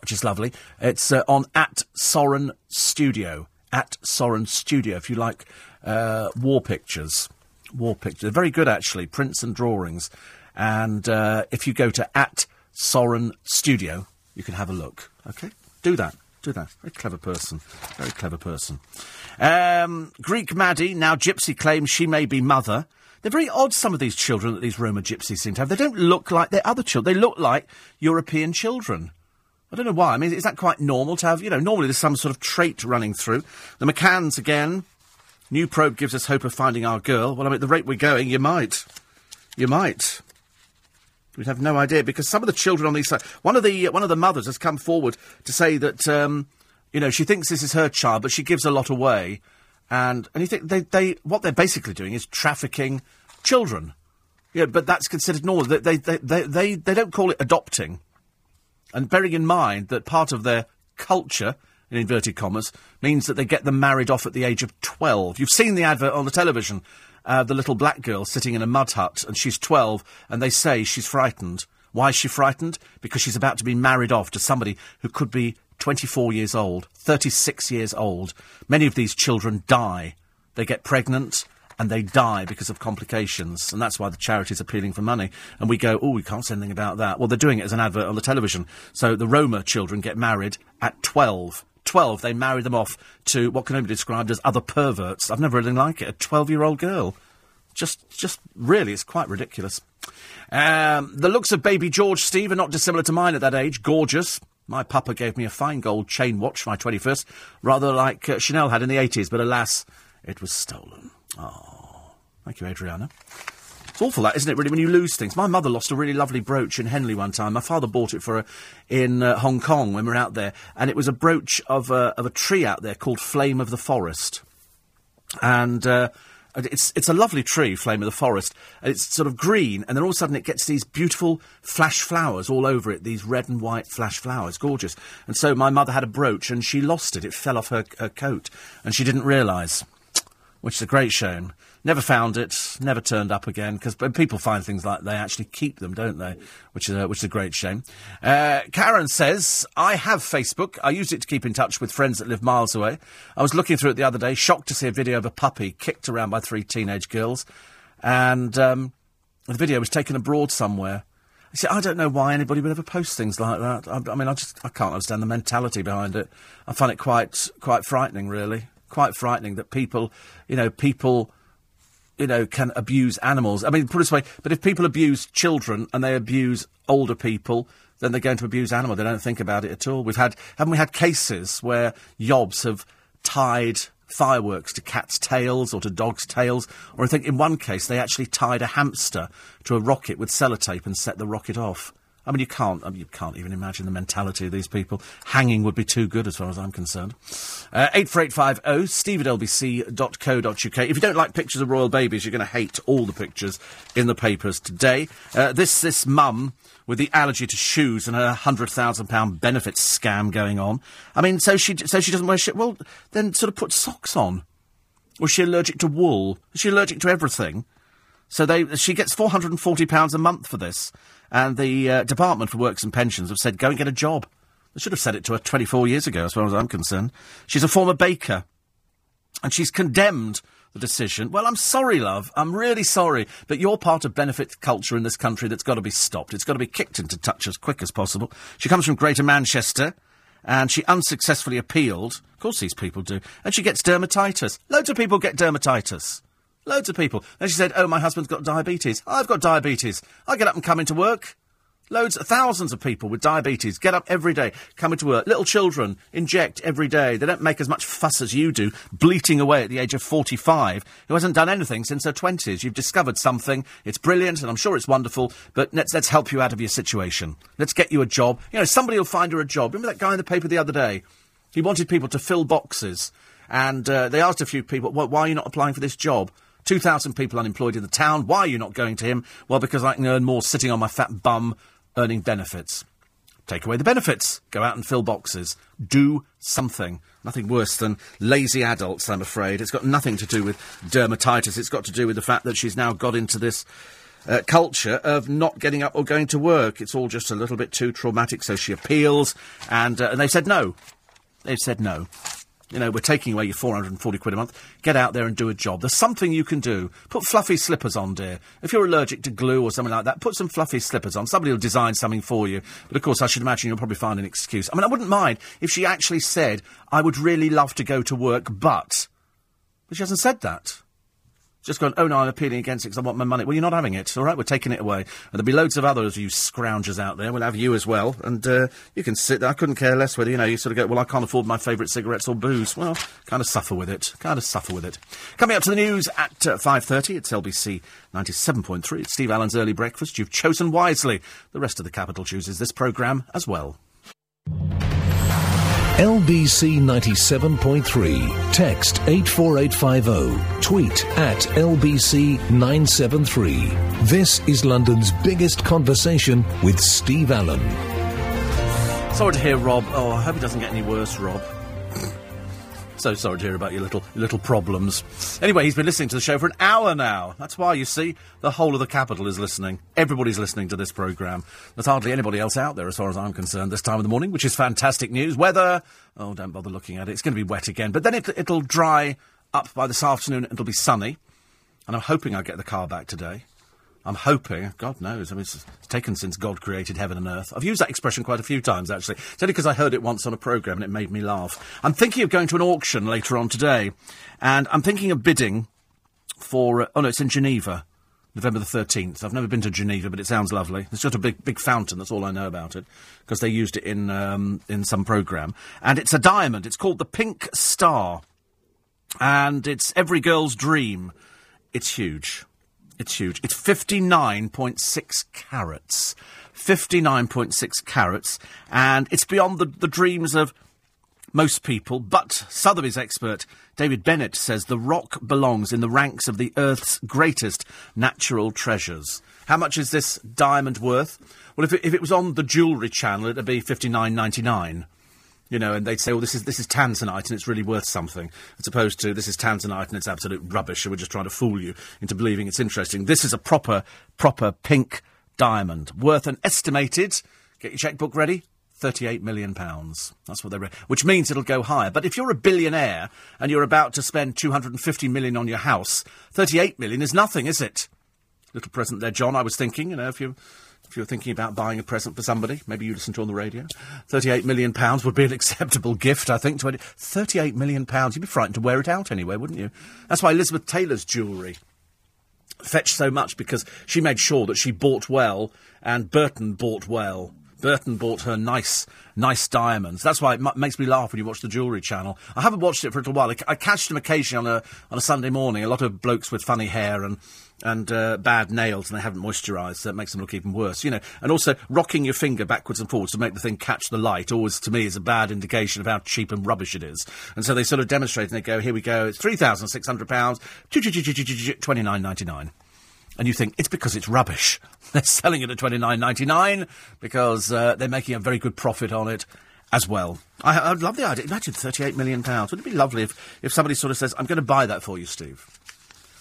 Speaker 2: which is lovely. It's uh, on at Soren Studio. At Soren Studio, if you like uh, war pictures. War pictures. Very good, actually, prints and drawings. And uh, if you go to at Soren Studio, you can have a look. Okay? Do that. Do that. Very clever person. Very clever person. Um, Greek Maddie, now Gypsy claims she may be mother. They're very odd, some of these children that these Roma gypsies seem to have. They don't look like their other children. They look like European children. I don't know why. I mean, is that quite normal to have, you know, normally there's some sort of trait running through. The McCanns again. New probe gives us hope of finding our girl. Well, I mean, at the rate we're going, you might. You might. We'd have no idea because some of the children on these sides. One of the uh, one of the mothers has come forward to say that um, you know she thinks this is her child, but she gives a lot away, and and you think they they what they're basically doing is trafficking children. Yeah, but that's considered normal. They they they, they, they don't call it adopting. And bearing in mind that part of their culture, in inverted commas, means that they get them married off at the age of 12. You've seen the advert on the television, uh, the little black girl sitting in a mud hut, and she's 12, and they say she's frightened. Why is she frightened? Because she's about to be married off to somebody who could be 24 years old, 36 years old. Many of these children die. They get pregnant, and they die because of complications. And that's why the charity's appealing for money. And we go, oh, we can't say anything about that. Well, they're doing it as an advert on the television. So the Roma children get married at 12. 12, they marry them off to what can only be described as other perverts. I've never really liked it. A 12 year old girl. Just, just really, it's quite ridiculous. Um, the looks of baby George Steve are not dissimilar to mine at that age. Gorgeous. My papa gave me a fine gold chain watch for my 21st, rather like uh, Chanel had in the 80s, but alas, it was stolen. Oh, thank you, Adriana. It's awful, that isn't it? Really, when you lose things. My mother lost a really lovely brooch in Henley one time. My father bought it for her in uh, Hong Kong when we were out there, and it was a brooch of a, of a tree out there called Flame of the Forest, and. Uh, it's it's a lovely tree, flame of the forest. It's sort of green, and then all of a sudden it gets these beautiful flash flowers all over it. These red and white flash flowers, gorgeous. And so my mother had a brooch, and she lost it. It fell off her, her coat, and she didn't realise which is a great shame. Never found it, never turned up again, because people find things like they actually keep them, don't they? Which is a, which is a great shame. Uh, Karen says, I have Facebook. I use it to keep in touch with friends that live miles away. I was looking through it the other day, shocked to see a video of a puppy kicked around by three teenage girls. And um, the video was taken abroad somewhere. See, I don't know why anybody would ever post things like that. I, I mean, I just I can't understand the mentality behind it. I find it quite quite frightening, really quite frightening that people, you know, people, you know, can abuse animals. I mean, put it this way, but if people abuse children and they abuse older people, then they're going to abuse animals. They don't think about it at all. We've had, haven't we had cases where yobs have tied fireworks to cats' tails or to dogs' tails? Or I think in one case they actually tied a hamster to a rocket with sellotape and set the rocket off. I mean, you can't. I mean, you can't even imagine the mentality of these people. Hanging would be too good, as far as I'm concerned. Uh, eight four eight five zero. Oh, Steve at lbc.co.uk. If you don't like pictures of royal babies, you're going to hate all the pictures in the papers today. Uh, this this mum with the allergy to shoes and her hundred thousand pound benefits scam going on. I mean, so she so she doesn't wear shit. Well, then sort of put socks on. Was she allergic to wool? Is she allergic to everything? So they she gets four hundred and forty pounds a month for this. And the uh, Department for Works and Pensions have said, go and get a job. They should have said it to her 24 years ago, as far as I'm concerned. She's a former baker. And she's condemned the decision. Well, I'm sorry, love. I'm really sorry. But you're part of benefit culture in this country that's got to be stopped. It's got to be kicked into touch as quick as possible. She comes from Greater Manchester. And she unsuccessfully appealed. Of course, these people do. And she gets dermatitis. Loads of people get dermatitis. Loads of people. Then she said, oh, my husband's got diabetes. I've got diabetes. I get up and come into work. Loads, thousands of people with diabetes get up every day, come into work. Little children inject every day. They don't make as much fuss as you do, bleating away at the age of 45, who hasn't done anything since her 20s. You've discovered something. It's brilliant, and I'm sure it's wonderful, but let's, let's help you out of your situation. Let's get you a job. You know, somebody will find her a job. Remember that guy in the paper the other day? He wanted people to fill boxes, and uh, they asked a few people, why are you not applying for this job? 2,000 people unemployed in the town. Why are you not going to him? Well, because I can earn more sitting on my fat bum earning benefits. Take away the benefits. Go out and fill boxes. Do something. Nothing worse than lazy adults, I'm afraid. It's got nothing to do with dermatitis. It's got to do with the fact that she's now got into this uh, culture of not getting up or going to work. It's all just a little bit too traumatic, so she appeals, and, uh, and they've said no. They've said no. You know, we're taking away your 440 quid a month. Get out there and do a job. There's something you can do. Put fluffy slippers on, dear. If you're allergic to glue or something like that, put some fluffy slippers on. Somebody will design something for you. But of course, I should imagine you'll probably find an excuse. I mean, I wouldn't mind if she actually said, I would really love to go to work, but. But she hasn't said that just going, oh no, I'm appealing against it because I want my money. Well, you're not having it. All right, we're taking it away. And there'll be loads of others, you scroungers out there. We'll have you as well. And uh, you can sit there. I couldn't care less whether, you know, you sort of go, well, I can't afford my favourite cigarettes or booze. Well, kind of suffer with it. Kind of suffer with it. Coming up to the news at uh, 5.30, it's LBC 97.3. It's Steve Allen's Early Breakfast. You've chosen wisely. The rest of the capital chooses this programme as well.
Speaker 1: LBC 97.3. Text 84850. Tweet at LBC 973. This is London's biggest conversation with Steve Allen.
Speaker 2: Sorry to hear, Rob. Oh, I hope it doesn't get any worse, Rob. So sorry to hear about your little little problems. Anyway, he's been listening to the show for an hour now. That's why you see the whole of the capital is listening. Everybody's listening to this program. There's hardly anybody else out there, as far as I'm concerned, this time of the morning, which is fantastic news. Weather, oh, don't bother looking at it. It's going to be wet again, but then it, it'll dry up by this afternoon. It'll be sunny, and I'm hoping I'll get the car back today. I'm hoping, God knows, I mean, it's, it's, taken since God created heaven and earth. I've used that expression quite a few times, actually. It's only because I heard it once on a programme and it made me laugh. I'm thinking of going to an auction later on today, and I'm thinking of bidding for, uh, oh no, it's in Geneva. November the 13th. I've never been to Geneva, but it sounds lovely. It's just a big, big fountain. That's all I know about it because they used it in um, in some program. And it's a diamond. It's called the Pink Star, and it's every girl's dream. It's huge. It's huge. It's 59.6 carats. 59.6 carats. And it's beyond the, the dreams of most people. But Sotheby's expert David Bennett says the rock belongs in the ranks of the Earth's greatest natural treasures. How much is this diamond worth? Well, if it, if it was on the jewellery channel, it'd be fifty nine ninety nine you know, and they'd say, "Well, this is this is tanzanite and it's really worth something," as opposed to this is tanzanite and it's absolute rubbish, and we're just trying to fool you into believing it's interesting. This is a proper proper pink diamond worth an estimated. Get your checkbook ready. 38 million pounds. That's what they're, which means it'll go higher. But if you're a billionaire and you're about to spend 250 million on your house, 38 million is nothing, is it? Little present there, John. I was thinking, you know, if you if you're thinking about buying a present for somebody, maybe you listen to on the radio. Thirty-eight million pounds would be an acceptable gift, I think. To any- Thirty-eight million pounds, you'd be frightened to wear it out anyway, wouldn't you? That's why Elizabeth Taylor's jewellery fetched so much because she made sure that she bought well, and Burton bought well. Burton bought her nice, nice diamonds. That's why it m- makes me laugh when you watch the Jewellery Channel. I haven't watched it for a little while. I, I catch them occasionally on a on a Sunday morning. A lot of blokes with funny hair and and uh, bad nails and they haven't moisturised, so it makes them look even worse. You know, and also rocking your finger backwards and forwards to make the thing catch the light always, to me, is a bad indication of how cheap and rubbish it is. And so they sort of demonstrate and they go, here we go, it's three thousand six hundred pounds, twenty nine ninety nine. And you think it's because it's rubbish. They're selling it at twenty nine ninety nine because uh, they're making a very good profit on it as well. I, would love the idea. Imagine thirty-eight million pounds. Wouldn't it be lovely if, if somebody sort of says, "I'm going to buy that for you, Steve"?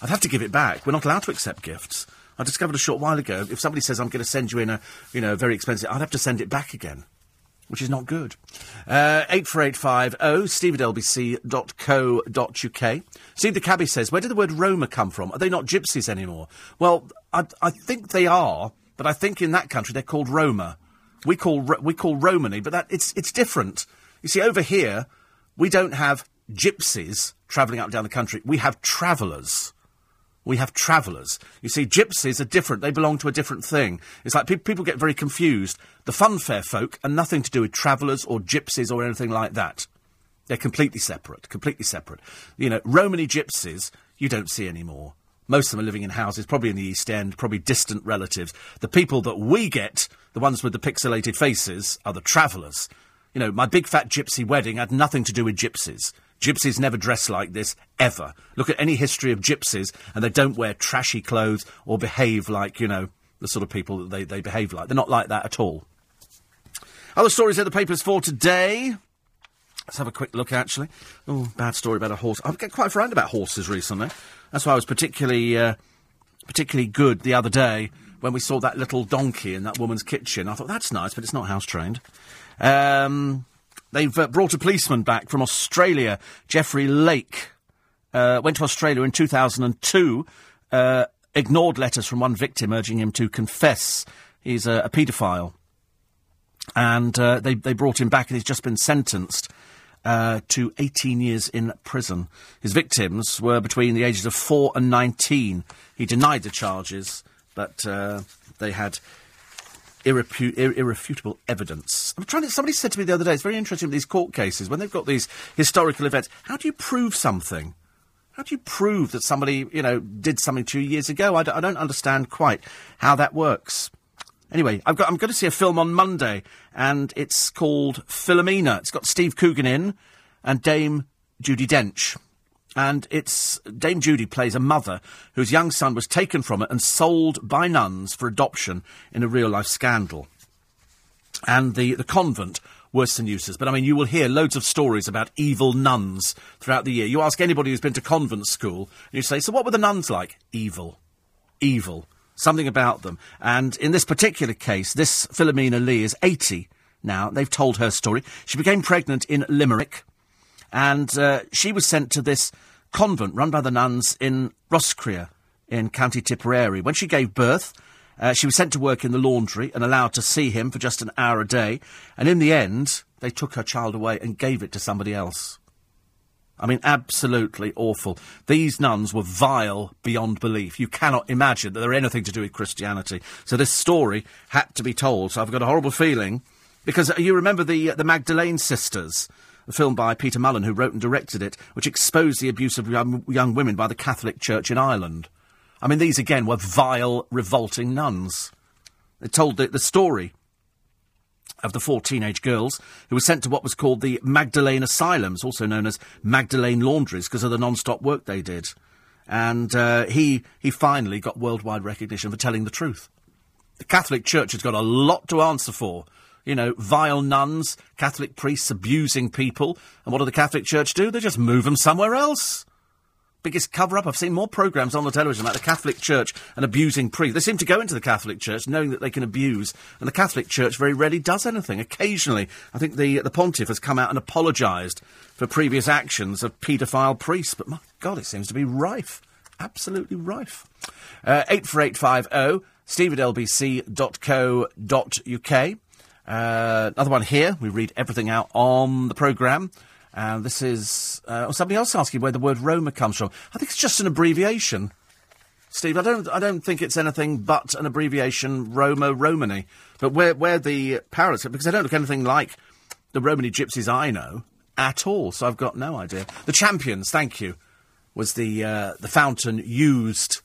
Speaker 2: I'd have to give it back. We're not allowed to accept gifts. I discovered a short while ago, if somebody says I'm going to send you in a, you know, very expensive, I'd have to send it back again, which is not good. Uh, 84850 steve at lbc.co.uk. Steve the cabbie says, where did the word Roma come from? Are they not gypsies anymore? Well, I, I think they are, but I think in that country they're called Roma. We call, we call Romany, but that, it's, it's different. You see, over here, we don't have gypsies travelling up and down the country. We have travellers. We have travellers. You see, gypsies are different. They belong to a different thing. It's like pe- people get very confused. The funfair folk are nothing to do with travellers or gypsies or anything like that. They're completely separate, completely separate. You know, Romany gypsies, you don't see anymore. Most of them are living in houses, probably in the East End, probably distant relatives. The people that we get, the ones with the pixelated faces, are the travellers. You know, my big fat gypsy wedding had nothing to do with gypsies. Gypsies never dress like this, ever. Look at any history of gypsies, and they don't wear trashy clothes or behave like, you know, the sort of people that they, they behave like. They're not like that at all. Other stories in the papers for today. Let's have a quick look, actually. Oh, bad story about a horse. I've get quite frightened about horses recently. That's why I was particularly, uh, particularly good the other day when we saw that little donkey in that woman's kitchen. I thought, that's nice, but it's not house trained. Um, they've uh, brought a policeman back from Australia, Jeffrey Lake. Uh, went to Australia in 2002, uh, ignored letters from one victim urging him to confess. He's a, a paedophile. And uh, they, they brought him back and he's just been sentenced uh, to 18 years in prison. His victims were between the ages of 4 and 19. He denied the charges, but uh, they had irrepu- ir- irrefutable evidence. I'm trying to, somebody said to me the other day, it's very interesting with these court cases, when they've got these historical events, how do you prove something? How do you prove that somebody, you know, did something two years ago? I d- I don't understand quite how that works. Anyway, I've got, I'm going to see a film on Monday, and it's called Philomena. It's got Steve Coogan in and Dame Judi Dench. And it's Dame Judy plays a mother whose young son was taken from her and sold by nuns for adoption in a real life scandal. And the, the convent worse than useless. But I mean, you will hear loads of stories about evil nuns throughout the year. You ask anybody who's been to convent school, and you say, So what were the nuns like? Evil. Evil. Something about them. And in this particular case, this Philomena Lee is 80 now. They've told her story. She became pregnant in Limerick, and uh, she was sent to this convent run by the nuns in Roscrea in County Tipperary. When she gave birth, uh, she was sent to work in the laundry and allowed to see him for just an hour a day. And in the end, they took her child away and gave it to somebody else. I mean, absolutely awful. These nuns were vile beyond belief. You cannot imagine that they're anything to do with Christianity. So this story had to be told. So I've got a horrible feeling because uh, you remember the uh, the Magdalene sisters, the film by Peter Mullan, who wrote and directed it, which exposed the abuse of young, young women by the Catholic Church in Ireland. I mean, these again were vile, revolting nuns. They told the, the story of the four teenage girls who were sent to what was called the Magdalene Asylums, also known as Magdalene Laundries, because of the non-stop work they did. And uh, he he finally got worldwide recognition for telling the truth. The Catholic Church has got a lot to answer for. You know, vile nuns, Catholic priests abusing people, and what do the Catholic Church do? They just move them somewhere else biggest cover up. I've seen more programmes on the television about the Catholic Church and abusing priests. They seem to go into the Catholic Church knowing that they can abuse, and the Catholic Church very rarely does anything. Occasionally, I think the the pontiff has come out and apologised for previous actions of paedophile priests, but my God, it seems to be rife, absolutely rife. Uh, eight four eight five zero. Steve at lbc.co.uk. Uh, another one here. We read everything out on the programme. And this is uh, somebody else asking where the word Roma comes from. I think it's just an abbreviation. Steve, I don't, I don't think it's anything but an abbreviation, Roma Romany. But where, where the parallels, because they don't look anything like the Romany gypsies I know at all. So I've got no idea. The Champions, thank you, was the uh, the fountain used.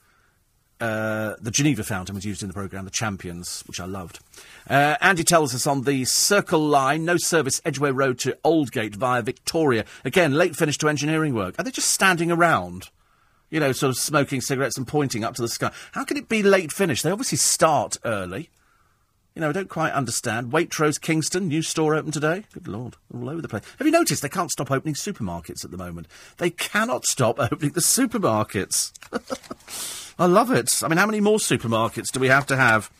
Speaker 2: Uh, the Geneva fountain was used in the programme, The Champions, which I loved. Uh, Andy tells us on the Circle Line, no service Edgware Road to Aldgate via Victoria. Again, late finish to engineering work. Are they just standing around? You know, sort of smoking cigarettes and pointing up to the sky. How can it be late finish? They obviously start early. You know, I don't quite understand. Waitrose Kingston, new store open today. Good lord, all over the place. Have you noticed they can't stop opening supermarkets at the moment? They cannot stop opening the supermarkets. I love it. I mean, how many more supermarkets do we have to have?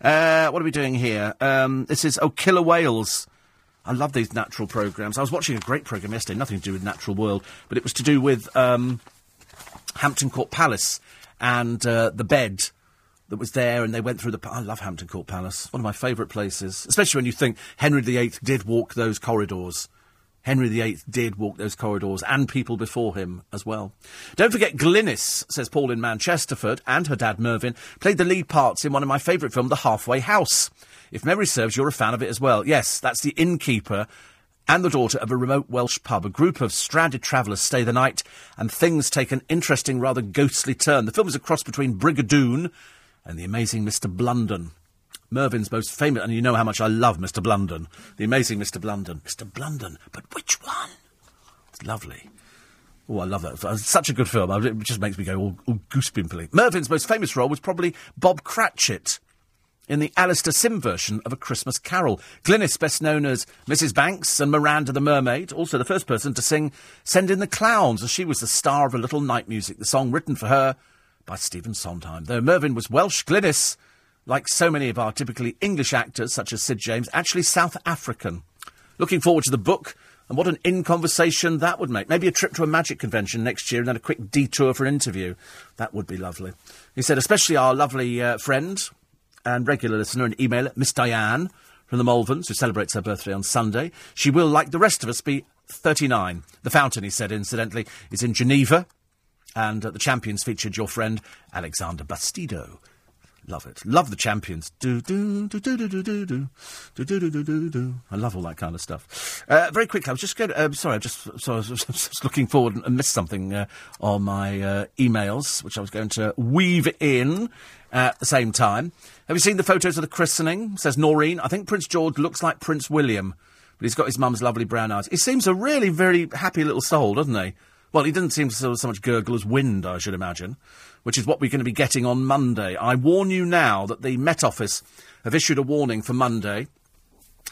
Speaker 2: Uh, what are we doing here? Um, this is Oh Killer Whales. I love these natural programmes. I was watching a great programme yesterday, nothing to do with Natural World, but it was to do with um, Hampton Court Palace and uh, the bed that was there, and they went through the. I love Hampton Court Palace, one of my favourite places, especially when you think Henry VIII did walk those corridors. Henry VIII did walk those corridors and people before him as well. Don't forget Glynis, says Paul in Manchesterford, and her dad Mervyn, played the lead parts in one of my favourite films, The Halfway House. If memory serves, you're a fan of it as well. Yes, that's the innkeeper and the daughter of a remote Welsh pub. A group of stranded travellers stay the night, and things take an interesting, rather ghostly turn. The film is a cross between Brigadoon and the amazing Mr. Blunden. Mervyn's most famous, and you know how much I love Mr. Blunden. The amazing Mr. Blunden. Mr. Blunden, but which one? It's lovely. Oh, I love that. It's such a good film. It just makes me go all, all goosepimply. Mervyn's most famous role was probably Bob Cratchit in the Alastair Sim version of A Christmas Carol. Glynis, best known as Mrs. Banks and Miranda the Mermaid, also the first person to sing Send in the Clowns, as she was the star of A Little Night Music, the song written for her by Stephen Sondheim. Though Mervyn was Welsh, Glynis, like so many of our typically English actors, such as Sid James, actually South African. Looking forward to the book. And what an in conversation that would make. Maybe a trip to a magic convention next year and then a quick detour for an interview. That would be lovely. He said, especially our lovely uh, friend, and regular listener and emailer, Miss Diane from the Malverns, who celebrates her birthday on Sunday. She will, like the rest of us, be 39. The Fountain, he said, incidentally, is in Geneva, and uh, the champions featured your friend Alexandra Bastedo. Love it. Love the champions. Do do do do do do do do do do do do do. I love all that kind of stuff. Uh, very quickly, I was just going. To, uh, sorry, I just I was just looking forward and missed something uh, on my uh, emails, which I was going to weave in at the same time. Have you seen the photos of the christening? Says Noreen. I think Prince George looks like Prince William, but he's got his mum's lovely brown eyes. He seems a really very happy little soul, doesn't he? Well, he didn't seem so, so much gurgle as wind, I should imagine which is what we're going to be getting on Monday. I warn you now that the Met Office have issued a warning for Monday.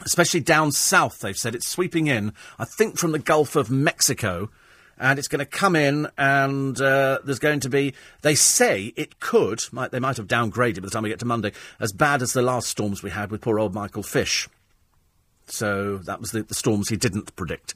Speaker 2: Especially down south, they've said it's sweeping in, I think from the Gulf of Mexico, and it's going to come in, and uh, there's going to be. They say it could. Might, they might have downgraded by the time we get to Monday, as bad as the last storms we had with poor old Michael Fish. So that was the, the storms he didn't predict.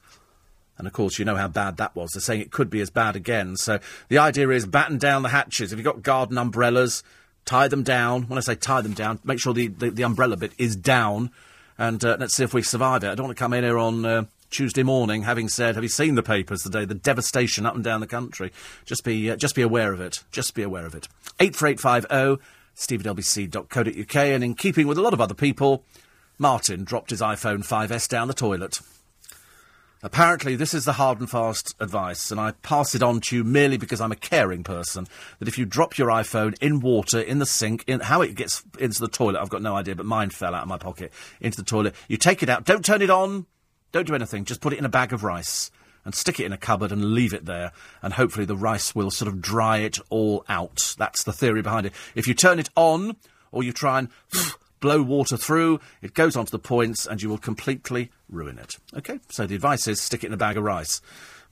Speaker 2: And of course, you know how bad that was. They're saying it could be as bad again. So the idea is batten down the hatches. If you've got garden umbrellas, tie them down. When I say tie them down, make sure the, the, the umbrella bit is down. And uh, let's see if we survive it. I don't want to come in here on uh, Tuesday morning having said, have you seen the papers today? The devastation up and down the country. Just be, uh, just be aware of it. Just be aware of it. 84850 steve at lbc.co.uk. And in keeping with a lot of other people, Martin dropped his iPhone 5S down the toilet. Apparently, this is the hard and fast advice, and I pass it on to you merely because I'm a caring person. That if you drop your iPhone in water, in the sink, in how it gets into the toilet, I've got no idea, but mine fell out of my pocket into the toilet. You take it out, don't turn it on, don't do anything, just put it in a bag of rice and stick it in a cupboard and leave it there, and hopefully the rice will sort of dry it all out. That's the theory behind it. If you turn it on, or you try and blow water through, it goes onto the points, and you will completely ruin it. Okay, so the advice is stick it in a bag of rice.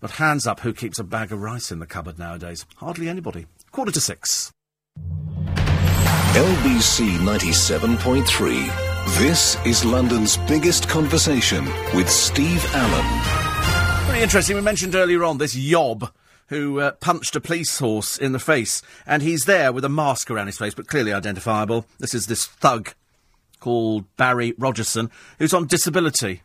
Speaker 2: But hands up, who keeps a bag of rice in the cupboard nowadays? Hardly anybody. Quarter to six.
Speaker 1: LBC 97.3. This is London's biggest conversation with Steve Allen.
Speaker 2: Very interesting. We mentioned earlier on this yob who uh, punched a police horse in the face, and he's there with a mask around his face, but clearly identifiable. This is this thug called Barry Rogerson, who's on disability.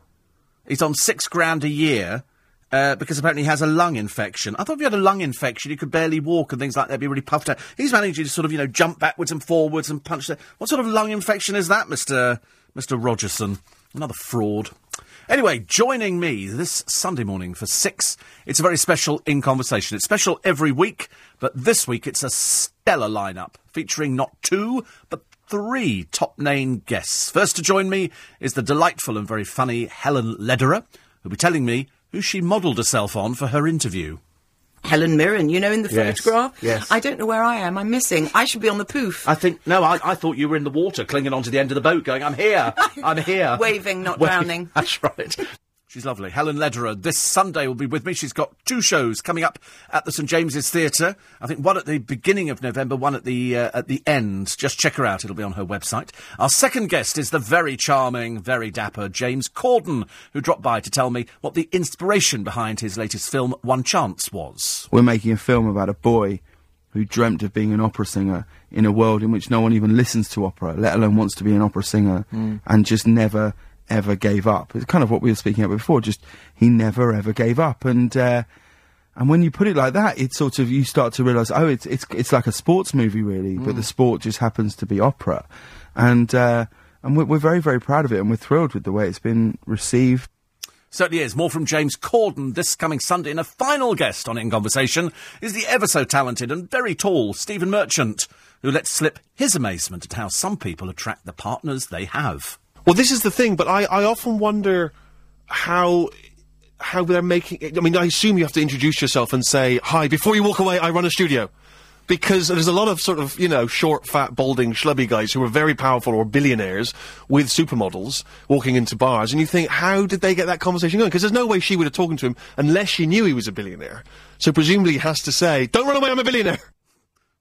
Speaker 2: He's on six grand a year. Uh, because apparently he has a lung infection. I thought if you had a lung infection, you could barely walk and things like that, be really puffed out. He's managing to sort of, you know, jump backwards and forwards and punch. The... What sort of lung infection is that, Mr. Mr. Rogerson? Another fraud. Anyway, joining me this Sunday morning for six, it's a very special In Conversation. It's special every week, but this week it's a stellar lineup featuring not two, but three top name guests. First to join me is the delightful and very funny Helen Lederer, who'll be telling me who she modelled herself on for her interview.
Speaker 3: Helen Mirren, you know, in the
Speaker 2: Yes,
Speaker 3: photograph.
Speaker 2: yes.
Speaker 3: I don't know where I am. I'm missing. I should be on the poof.
Speaker 2: I think no, I, I thought you were in the water, clinging onto the end of the boat, going, "I'm here, I'm here,"
Speaker 3: Waving, not
Speaker 2: Wa-
Speaker 3: drowning.
Speaker 2: That's right. She's lovely. Helen Lederer this Sunday will be with me. She's got two shows coming up at the St James's Theatre. I think one at the beginning of November, one at the uh, at the end. Just check her out. It'll be on her website. Our second guest is the very charming, very dapper James Corden, who dropped by to tell me what the inspiration behind his latest film One Chance was.
Speaker 4: We're making a film about a boy who dreamt of being an opera singer in a world in which no one even listens to opera, let alone wants to be an opera singer, and just never, ever gave up. It's kind of what we were speaking about before. Just he never ever gave up, and uh, and when you put it like that, it's sort of you start to realise, oh, it's it's it's like a sports movie really, but the sport just happens to be opera, and uh, and we're, we're very very proud of it, and we're thrilled with the way it's been received.
Speaker 2: Certainly is. More from James Corden this coming Sunday. And a final guest on In Conversation is the ever so talented and very tall Stephen Merchant, who lets slip his amazement at how some people attract the partners they have.
Speaker 5: Well, this is the thing, but I, I often wonder how how they're making. I mean, I assume you have to introduce yourself and say hi before you walk away. I run a studio. Because there's a lot of sort of, you know, short, fat, balding, schlubby guys who are very powerful or billionaires with supermodels walking into bars, and you think, how did they get that conversation going? Because there's no way she would have talked to him unless she knew he was a billionaire. So presumably he has to say, don't run away, I'm a billionaire.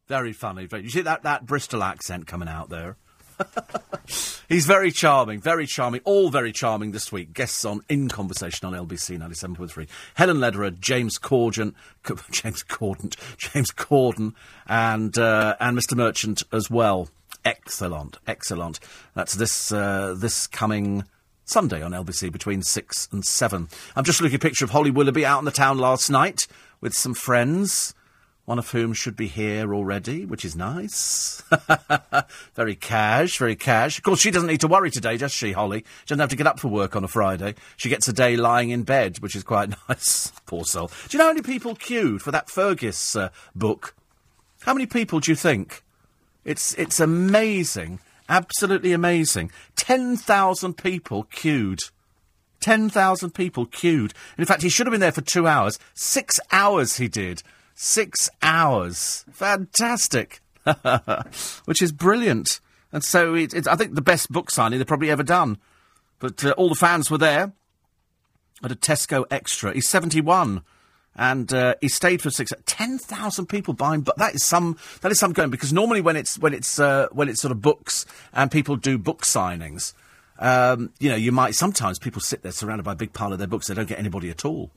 Speaker 2: Very funny. You see that, that Bristol accent coming out there? He's very charming, very charming, all very charming this week. Guests on In Conversation on LBC 97.3. Helen Lederer, James Corden, James Corden, James Corden, and, uh, and Mr. Merchant as well. Excellent, excellent. That's this, uh, this coming Sunday on LBC between 6 and 7. I'm just looking at a picture of Holly Willoughby out in the town last night with some friends one of whom should be here already, which is nice. very cash, very cash. Of course, she doesn't need to worry today, does she, Holly? She doesn't have to get up for work on a Friday. She gets a day lying in bed, which is quite nice. Poor soul. Do you know how many people queued for that Fergus uh, book? How many people do you think? It's it's amazing, absolutely amazing. Ten thousand people queued. 10,000 people queued. In fact, he should have been there for two hours. Six hours he did. Six hours. Fantastic. Which is brilliant. And so it, it's, I think, the best book signing they've probably ever done. But uh, all the fans were there at a Tesco Extra. He's 71. And uh, he stayed for six. Ten thousand people buying, but that is some that is some going because normally when it's when it's uh, when it's sort of books and people do book signings, um, you know, you might sometimes people sit there surrounded by a big pile of their books. They don't get anybody at all.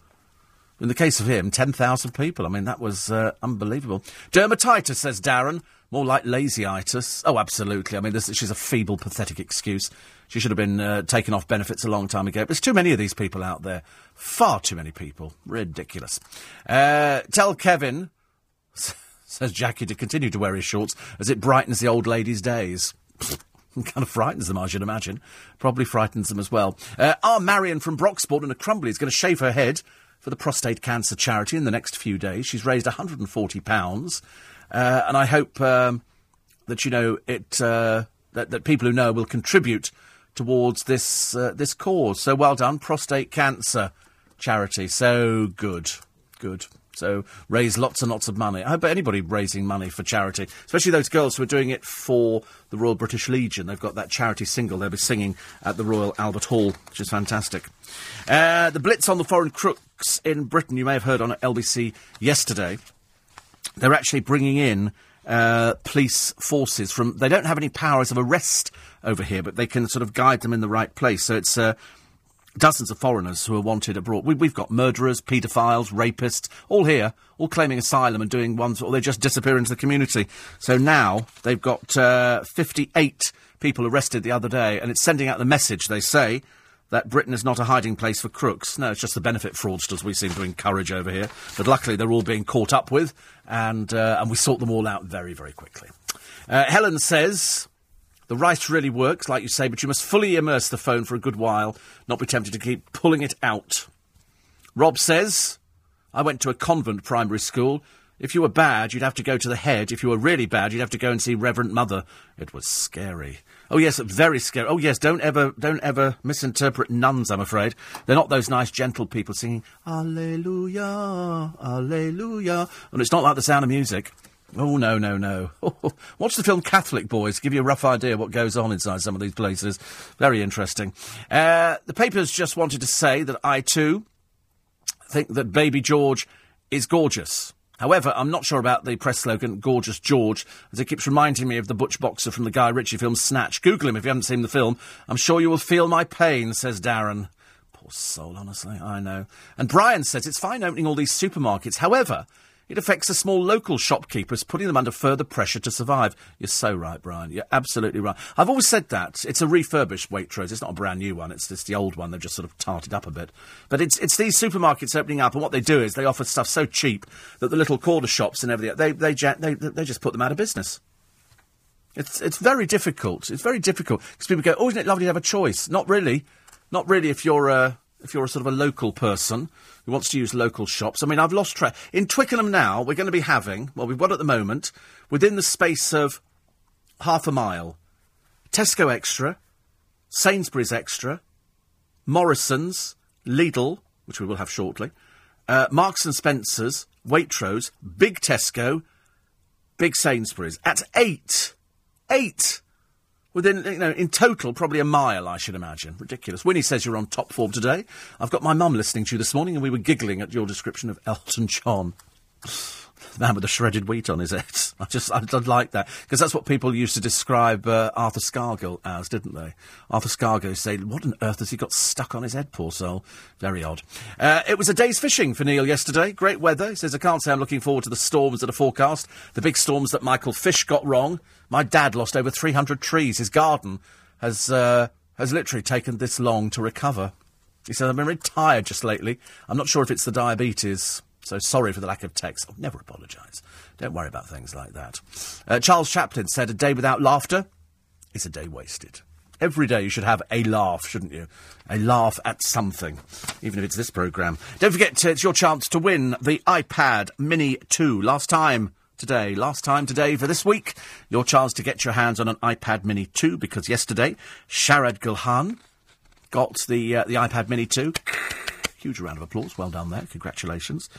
Speaker 2: In the case of him, 10,000 people. I mean, that was uh, unbelievable. Dermatitis, says Darren. More like lazyitis. Oh, absolutely. I mean, this, she's a feeble, pathetic excuse. She should have been uh, taken off benefits a long time ago. There's too many of these people out there. Far too many people. Ridiculous. Uh, tell Kevin, says Jackie, to continue to wear his shorts as it brightens the old lady's days. kind of frightens them, I should imagine. Probably frightens them as well. Uh, our Marion from Broxport in a Crumbly is going to shave her head for the prostate cancer charity in the next few days. She's raised £140, uh, and I hope um, that you know it uh, that, that people who know will contribute towards this uh, this cause. So well done, prostate cancer charity. So good, good. So raise lots and lots of money. I hope anybody raising money for charity, especially those girls who are doing it for the Royal British Legion. They've got that charity single they'll be singing at the Royal Albert Hall, which is fantastic. Uh, the blitz on the foreign in Britain, you may have heard on LBC yesterday. They're actually bringing in uh, police forces from. They don't have any powers of arrest over here, but they can sort of guide them in the right place. So it's. Uh, dozens of foreigners who are wanted abroad. We, have got murderers, paedophiles, rapists, all here, all claiming asylum and doing ones, or they just disappear into the community. So now they've got uh, 58 people arrested the other day, and it's sending out the message, they say, that Britain is not a hiding place for crooks. No, it's just the benefit fraudsters we seem to encourage over here. But luckily, they're all being caught up with, and, uh, and we sort them all out very, very quickly. Uh, Helen says the rice really works, like you say, but you must fully immerse the phone for a good while, not be tempted to keep pulling it out. Rob says, I went to a convent primary school. If you were bad, you'd have to go to the head. If you were really bad, you'd have to go and see Reverend Mother. It was scary. Oh yes, very scary. Oh yes, don't ever, don't ever misinterpret nuns. I'm afraid they're not those nice, gentle people singing Alleluia, Alleluia, and it's not like the sound of music. Oh, no, no, no. Watch the film Catholic Boys, give you a rough idea what goes on inside some of these places. Very interesting. Uh, the papers just wanted to say that I, too, think that Baby George is gorgeous. However, I'm not sure about the press slogan, Gorgeous George, as it keeps reminding me of the Butch Boxer from the Guy Ritchie film Snatch. Google him if you haven't seen the film. I'm sure you will feel my pain, says Darren. Poor soul, honestly, I know. And Brian says it's fine opening all these supermarkets. However, It affects the small local shopkeepers, putting them under further pressure to survive. You're so right, Brian. You're absolutely right. I've always said that. It's a refurbished Waitrose. It's not a brand new one. It's just the old one. They've just sort of tarted up a bit. But it's, it's these supermarkets opening up, and what they do is they offer stuff so cheap that the little corner shops and everything, they, they, they, they just put them out of business. It's, it's very difficult. It's very difficult. Because people go, oh, isn't it lovely to have a choice? Not really. Not really if you're a, if you're a sort of a local person who wants to use local shops. I mean, I've lost track. In Twickenham now, we're going to be having, well, we've got at the moment, within the space of half a mile, Tesco Extra, Sainsbury's Extra, Morrison's, Lidl, which we will have shortly, uh, Marks and Spencer's, Waitrose, Big Tesco, Big Sainsbury's. At eight. Eight! Within, you know, in total, probably a mile, I should imagine. Ridiculous. Winnie says you're on top form today. I've got my mum listening to you this morning, and we were giggling at your description of Elton John. The man with the shredded wheat on his head. I just, I, I like that. Because that's what people used to describe uh, Arthur Scargill as, didn't they? Arthur Scargill used say, what on earth has he got stuck on his head, poor soul? Very odd. Uh, it was a day's fishing for Neil yesterday. Great weather. He says, I can't say I'm looking forward to the storms that are forecast. The big storms that Michael Fish got wrong. My dad lost over 300 trees. His garden has, uh, has literally taken this long to recover. He said, I've been very tired just lately. I'm not sure if it's the diabetes. So sorry for the lack of text. I'll never apologise. Don't worry about things like that. Uh, Charles Chaplin said, a day without laughter is a day wasted. Every day you should have a laugh, shouldn't you? A laugh at something, even if it's this programme. Don't forget, it's your chance to win the iPad Mini 2. Last time today, last time today for this week, your chance to get your hands on an iPad Mini 2 because yesterday, Sharad Gulhan got the, uh, the iPad Mini 2. Huge round of applause. Well done there. Congratulations.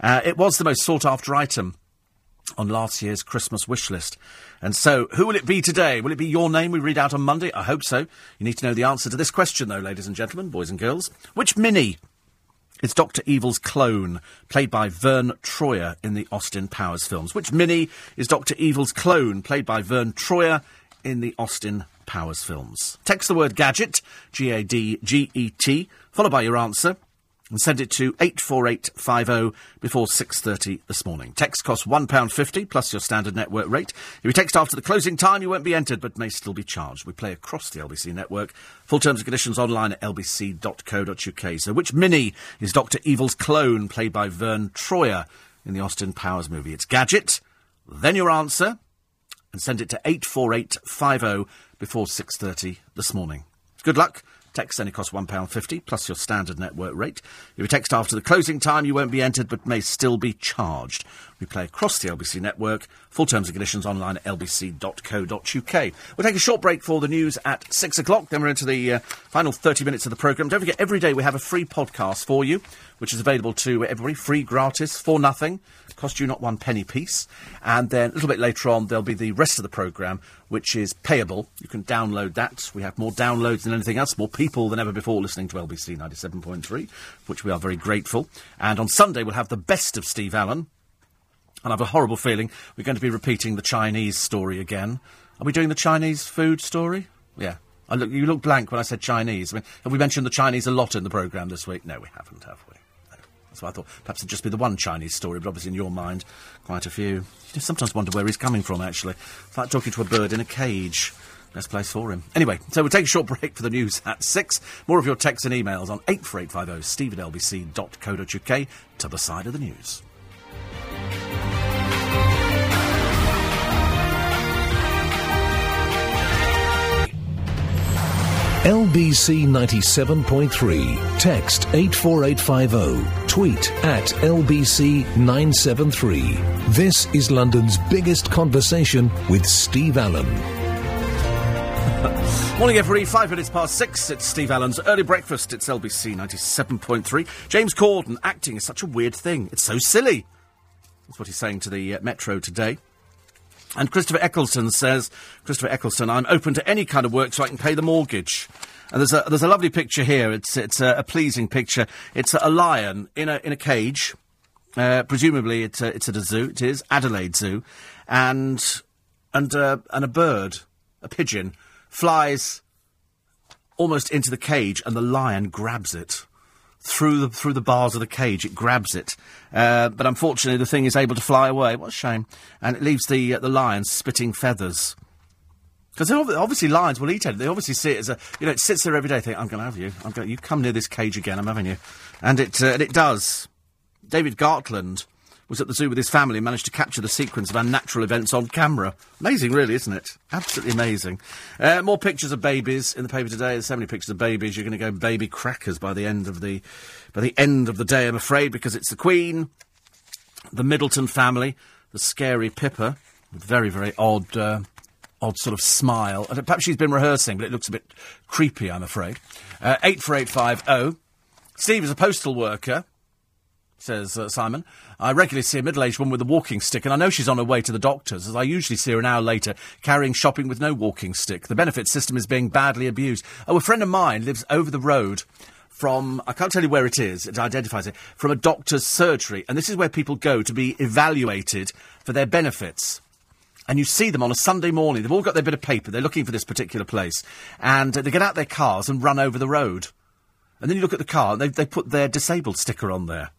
Speaker 2: Uh, it was the most sought after item on last year's Christmas wish list. And so, who will it be today? Will it be your name we read out on Monday? I hope so. You need to know the answer to this question, though, ladies and gentlemen, boys and girls. Which Mini is Dr. Evil's clone, played by Verne Troyer in the Austin Powers films? Which Mini is Dr. Evil's clone, played by Verne Troyer in the Austin Powers films? Text the word gadget, G A D G E T, followed by your answer and send it to 84850 before 6.30 this morning. Text costs £1.50 plus your standard network rate. If you text after the closing time, you won't be entered but may still be charged. We play across the LBC network. Full terms and conditions online at lbc.co.uk. So which Mini is Dr. Evil's clone played by Verne Troyer in the Austin Powers movie? It's Gadget, then your answer, and send it to 84850 before 6.30 this morning. Good luck. Text only costs £1.50 plus your standard network rate. If you text after the closing time, you won't be entered but may still be charged. We play across the LBC network. Full terms and conditions online at lbc.co.uk. We'll take a short break for the news at 6 o'clock. Then we're into the uh, final 30 minutes of the programme. Don't forget, every day we have a free podcast for you, which is available to everybody, free, gratis, for nothing. Cost you not one penny piece. And then a little bit later on, there'll be the rest of the programme, which is payable. You can download that. We have more downloads than anything else, more people than ever before listening to LBC 97.3, which we are very grateful. And on Sunday, we'll have the best of Steve Allen. And I have a horrible feeling we're going to be repeating the Chinese story again. Are we doing the Chinese food story? Yeah. I look, you look blank when I said Chinese. I mean, have we mentioned the Chinese a lot in the programme this week? No, we haven't, have we? Why I thought perhaps it'd just be the one Chinese story, but obviously in your mind, quite a few. You sometimes wonder where he's coming from, actually. It's like talking to a bird in a cage. Best place for him. Anyway, so we'll take a short break for the news at six. More of your texts and emails on 84850 steve at lbc.co.uk to the side of the news.
Speaker 6: LBC 97.3. Text 84850. Tweet at LBC 973. This is London's biggest conversation with Steve Allen.
Speaker 2: Morning, everybody. Five minutes past six. It's Steve Allen's early breakfast. It's LBC 97.3. James Corden acting is such a weird thing. It's so silly. That's what he's saying to the uh, Metro today. And Christopher Eccleston says, Christopher Eccleston, I'm open to any kind of work so I can pay the mortgage. And there's a, there's a lovely picture here. It's, it's a, a pleasing picture. It's a, lion in a, in a cage. Uh, presumably it's, a, it's at a zoo. It is Adelaide Zoo. And, and, uh, and a bird, a pigeon, flies almost into the cage and the lion grabs it. Through the through the bars of the cage. It grabs it, uh, but unfortunately, the thing is able to fly away. What a shame! And it leaves the uh, the lion spitting feathers. Because obviously lions will eat it. They obviously see it as a, you know, it sits there every day. Think, I'm going to have you. I'm going. You come near this cage again. I'm having you, and it uh, and it does. David Gartland was at the zoo with his family and managed to capture the sequence of unnatural events on camera. Amazing, really, isn't it? Absolutely amazing. Uh, more pictures of babies in the paper today. There's so many pictures of babies. You're going to go baby crackers by the end of the by the end of the day, I'm afraid, because it's the Queen, the Middleton family, the scary Pippa, with very very odd. Uh, odd sort of smile. Perhaps she's been rehearsing, but it looks a bit creepy, I'm afraid. Uh, 84850. Steve is a postal worker says uh, Simon. I regularly see a middle aged woman with a walking stick, and I know she's on her way to the doctor's, as I usually see her an hour later carrying shopping with no walking stick. The benefit system is being badly abused. Oh, a friend of mine lives over the road from, I can't tell you where it is, it identifies it, from a doctor's surgery, and this is where people go to be evaluated for their benefits and you see them on a Sunday morning. They've all got their bit of paper. They're looking for this particular place. And uh, they get out their cars and run over the road. And then you look at the car, and they, they put their disabled sticker on there.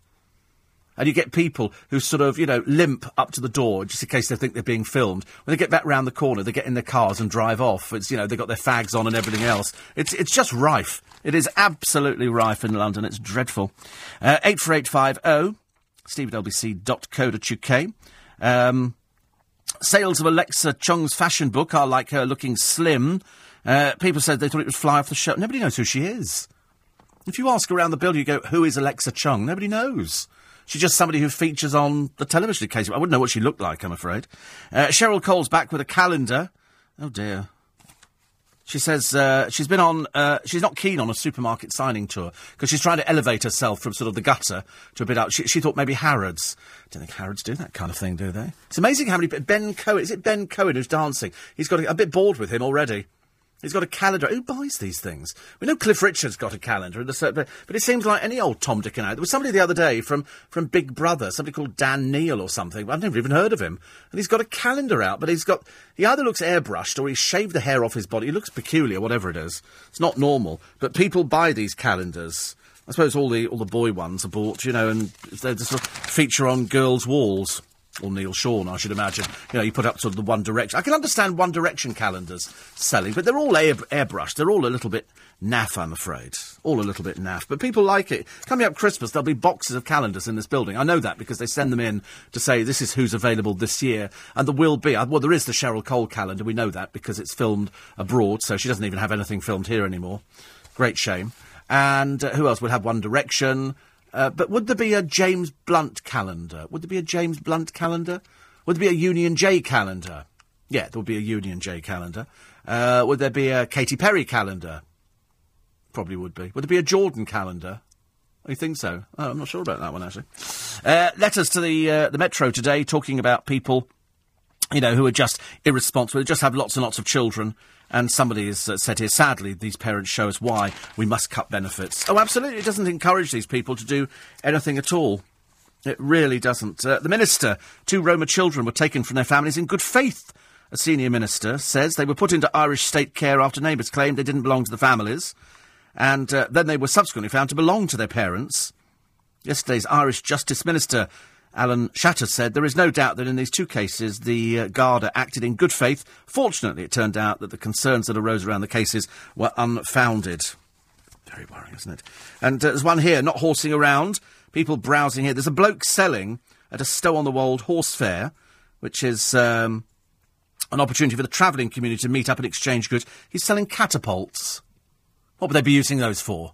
Speaker 2: And you get people who sort of, you know, limp up to the door just in case they think they're being filmed. When they get back round the corner, they get in their cars and drive off. It's, you know, they've got their fags on and everything else. It's, it's just rife. It is absolutely rife in London. It's dreadful. Uh, 84850, steve at lbc.co.uk. Um, sales of Alexa Chung's fashion book are like her looking slim. Uh, people said they thought it would fly off the shelf. Nobody knows who she is. If you ask around the building, you go, who is Alexa Chung? Nobody knows. She's just somebody who features on the television occasionally. I wouldn't know what she looked like, I'm afraid. Uh, Cheryl Cole's back with a calendar. Oh dear. She says uh, she's been on. Uh, she's not keen on a supermarket signing tour because she's trying to elevate herself from sort of the gutter to a bit out. She, she thought maybe Harrods. I don't think Harrods do that kind of thing, do they? It's amazing how many. Ben Cohen is it Ben Cohen who's dancing? He's got a, a bit bored with him already. He's got a calendar. Who buys these things? We know Cliff Richard's got a calendar, but, but it seems like any old Tom, Dick and I. There was somebody the other day from, from Big Brother, somebody called Dan Neal or something. I've never even heard of him. And he's got a calendar out, but he's got, he either looks airbrushed or he's shaved the hair off his body. He looks peculiar, whatever it is. It's not normal. But people buy these calendars. I suppose all the, all the boy ones are bought, you know, and they're just feature on girls' walls or Neil Sean, I should imagine. You know, you put up sort of the One Direction. I can understand One Direction calendars selling, but they're all air- airbrushed. They're all a little bit naff, I'm afraid. All a little bit naff. But people like it. Coming up Christmas, there'll be boxes of calendars in this building. I know that because they send them in to say this is who's available this year. And there will be, uh, well, there is the Cheryl Cole calendar. We know that because it's filmed abroad, so she doesn't even have anything filmed here anymore. Great shame. And uh, who else? We'll have One Direction. Uh, but would there be a James Blunt calendar? Would there be a James Blunt calendar? Would there be a Union J calendar? Yeah, there would be a Union J calendar. Uh, would there be a Katy Perry calendar? Probably would be. Would there be a Jordan calendar? I oh, think so. Oh, I'm not sure about that one actually. Uh, letters to the uh, the Metro today talking about people, you know, who are just irresponsible, just have lots and lots of children and somebody has uh, said here, sadly, these parents show us why we must cut benefits. Oh, absolutely. It doesn't encourage these people to do anything at all. It really doesn't. Uh, the minister, two Roma children were taken from their families in good faith. A senior minister says they were put into Irish state care after neighbours claimed they didn't belong to the families. And uh, then they were subsequently found to belong to their parents. Yesterday's Irish Justice Minister Alan Shatter said there is no doubt that in these two cases the uh, Garda acted in good faith. Fortunately, it turned out that the concerns that arose around the cases were unfounded. Very worrying, isn't it? And uh, there's one here, not horsing around, people browsing here. There's a bloke selling at a Stow on the Wold horse fair, which is um, an opportunity for the travelling community to meet up and exchange goods. He's selling catapults. What would they be using those for?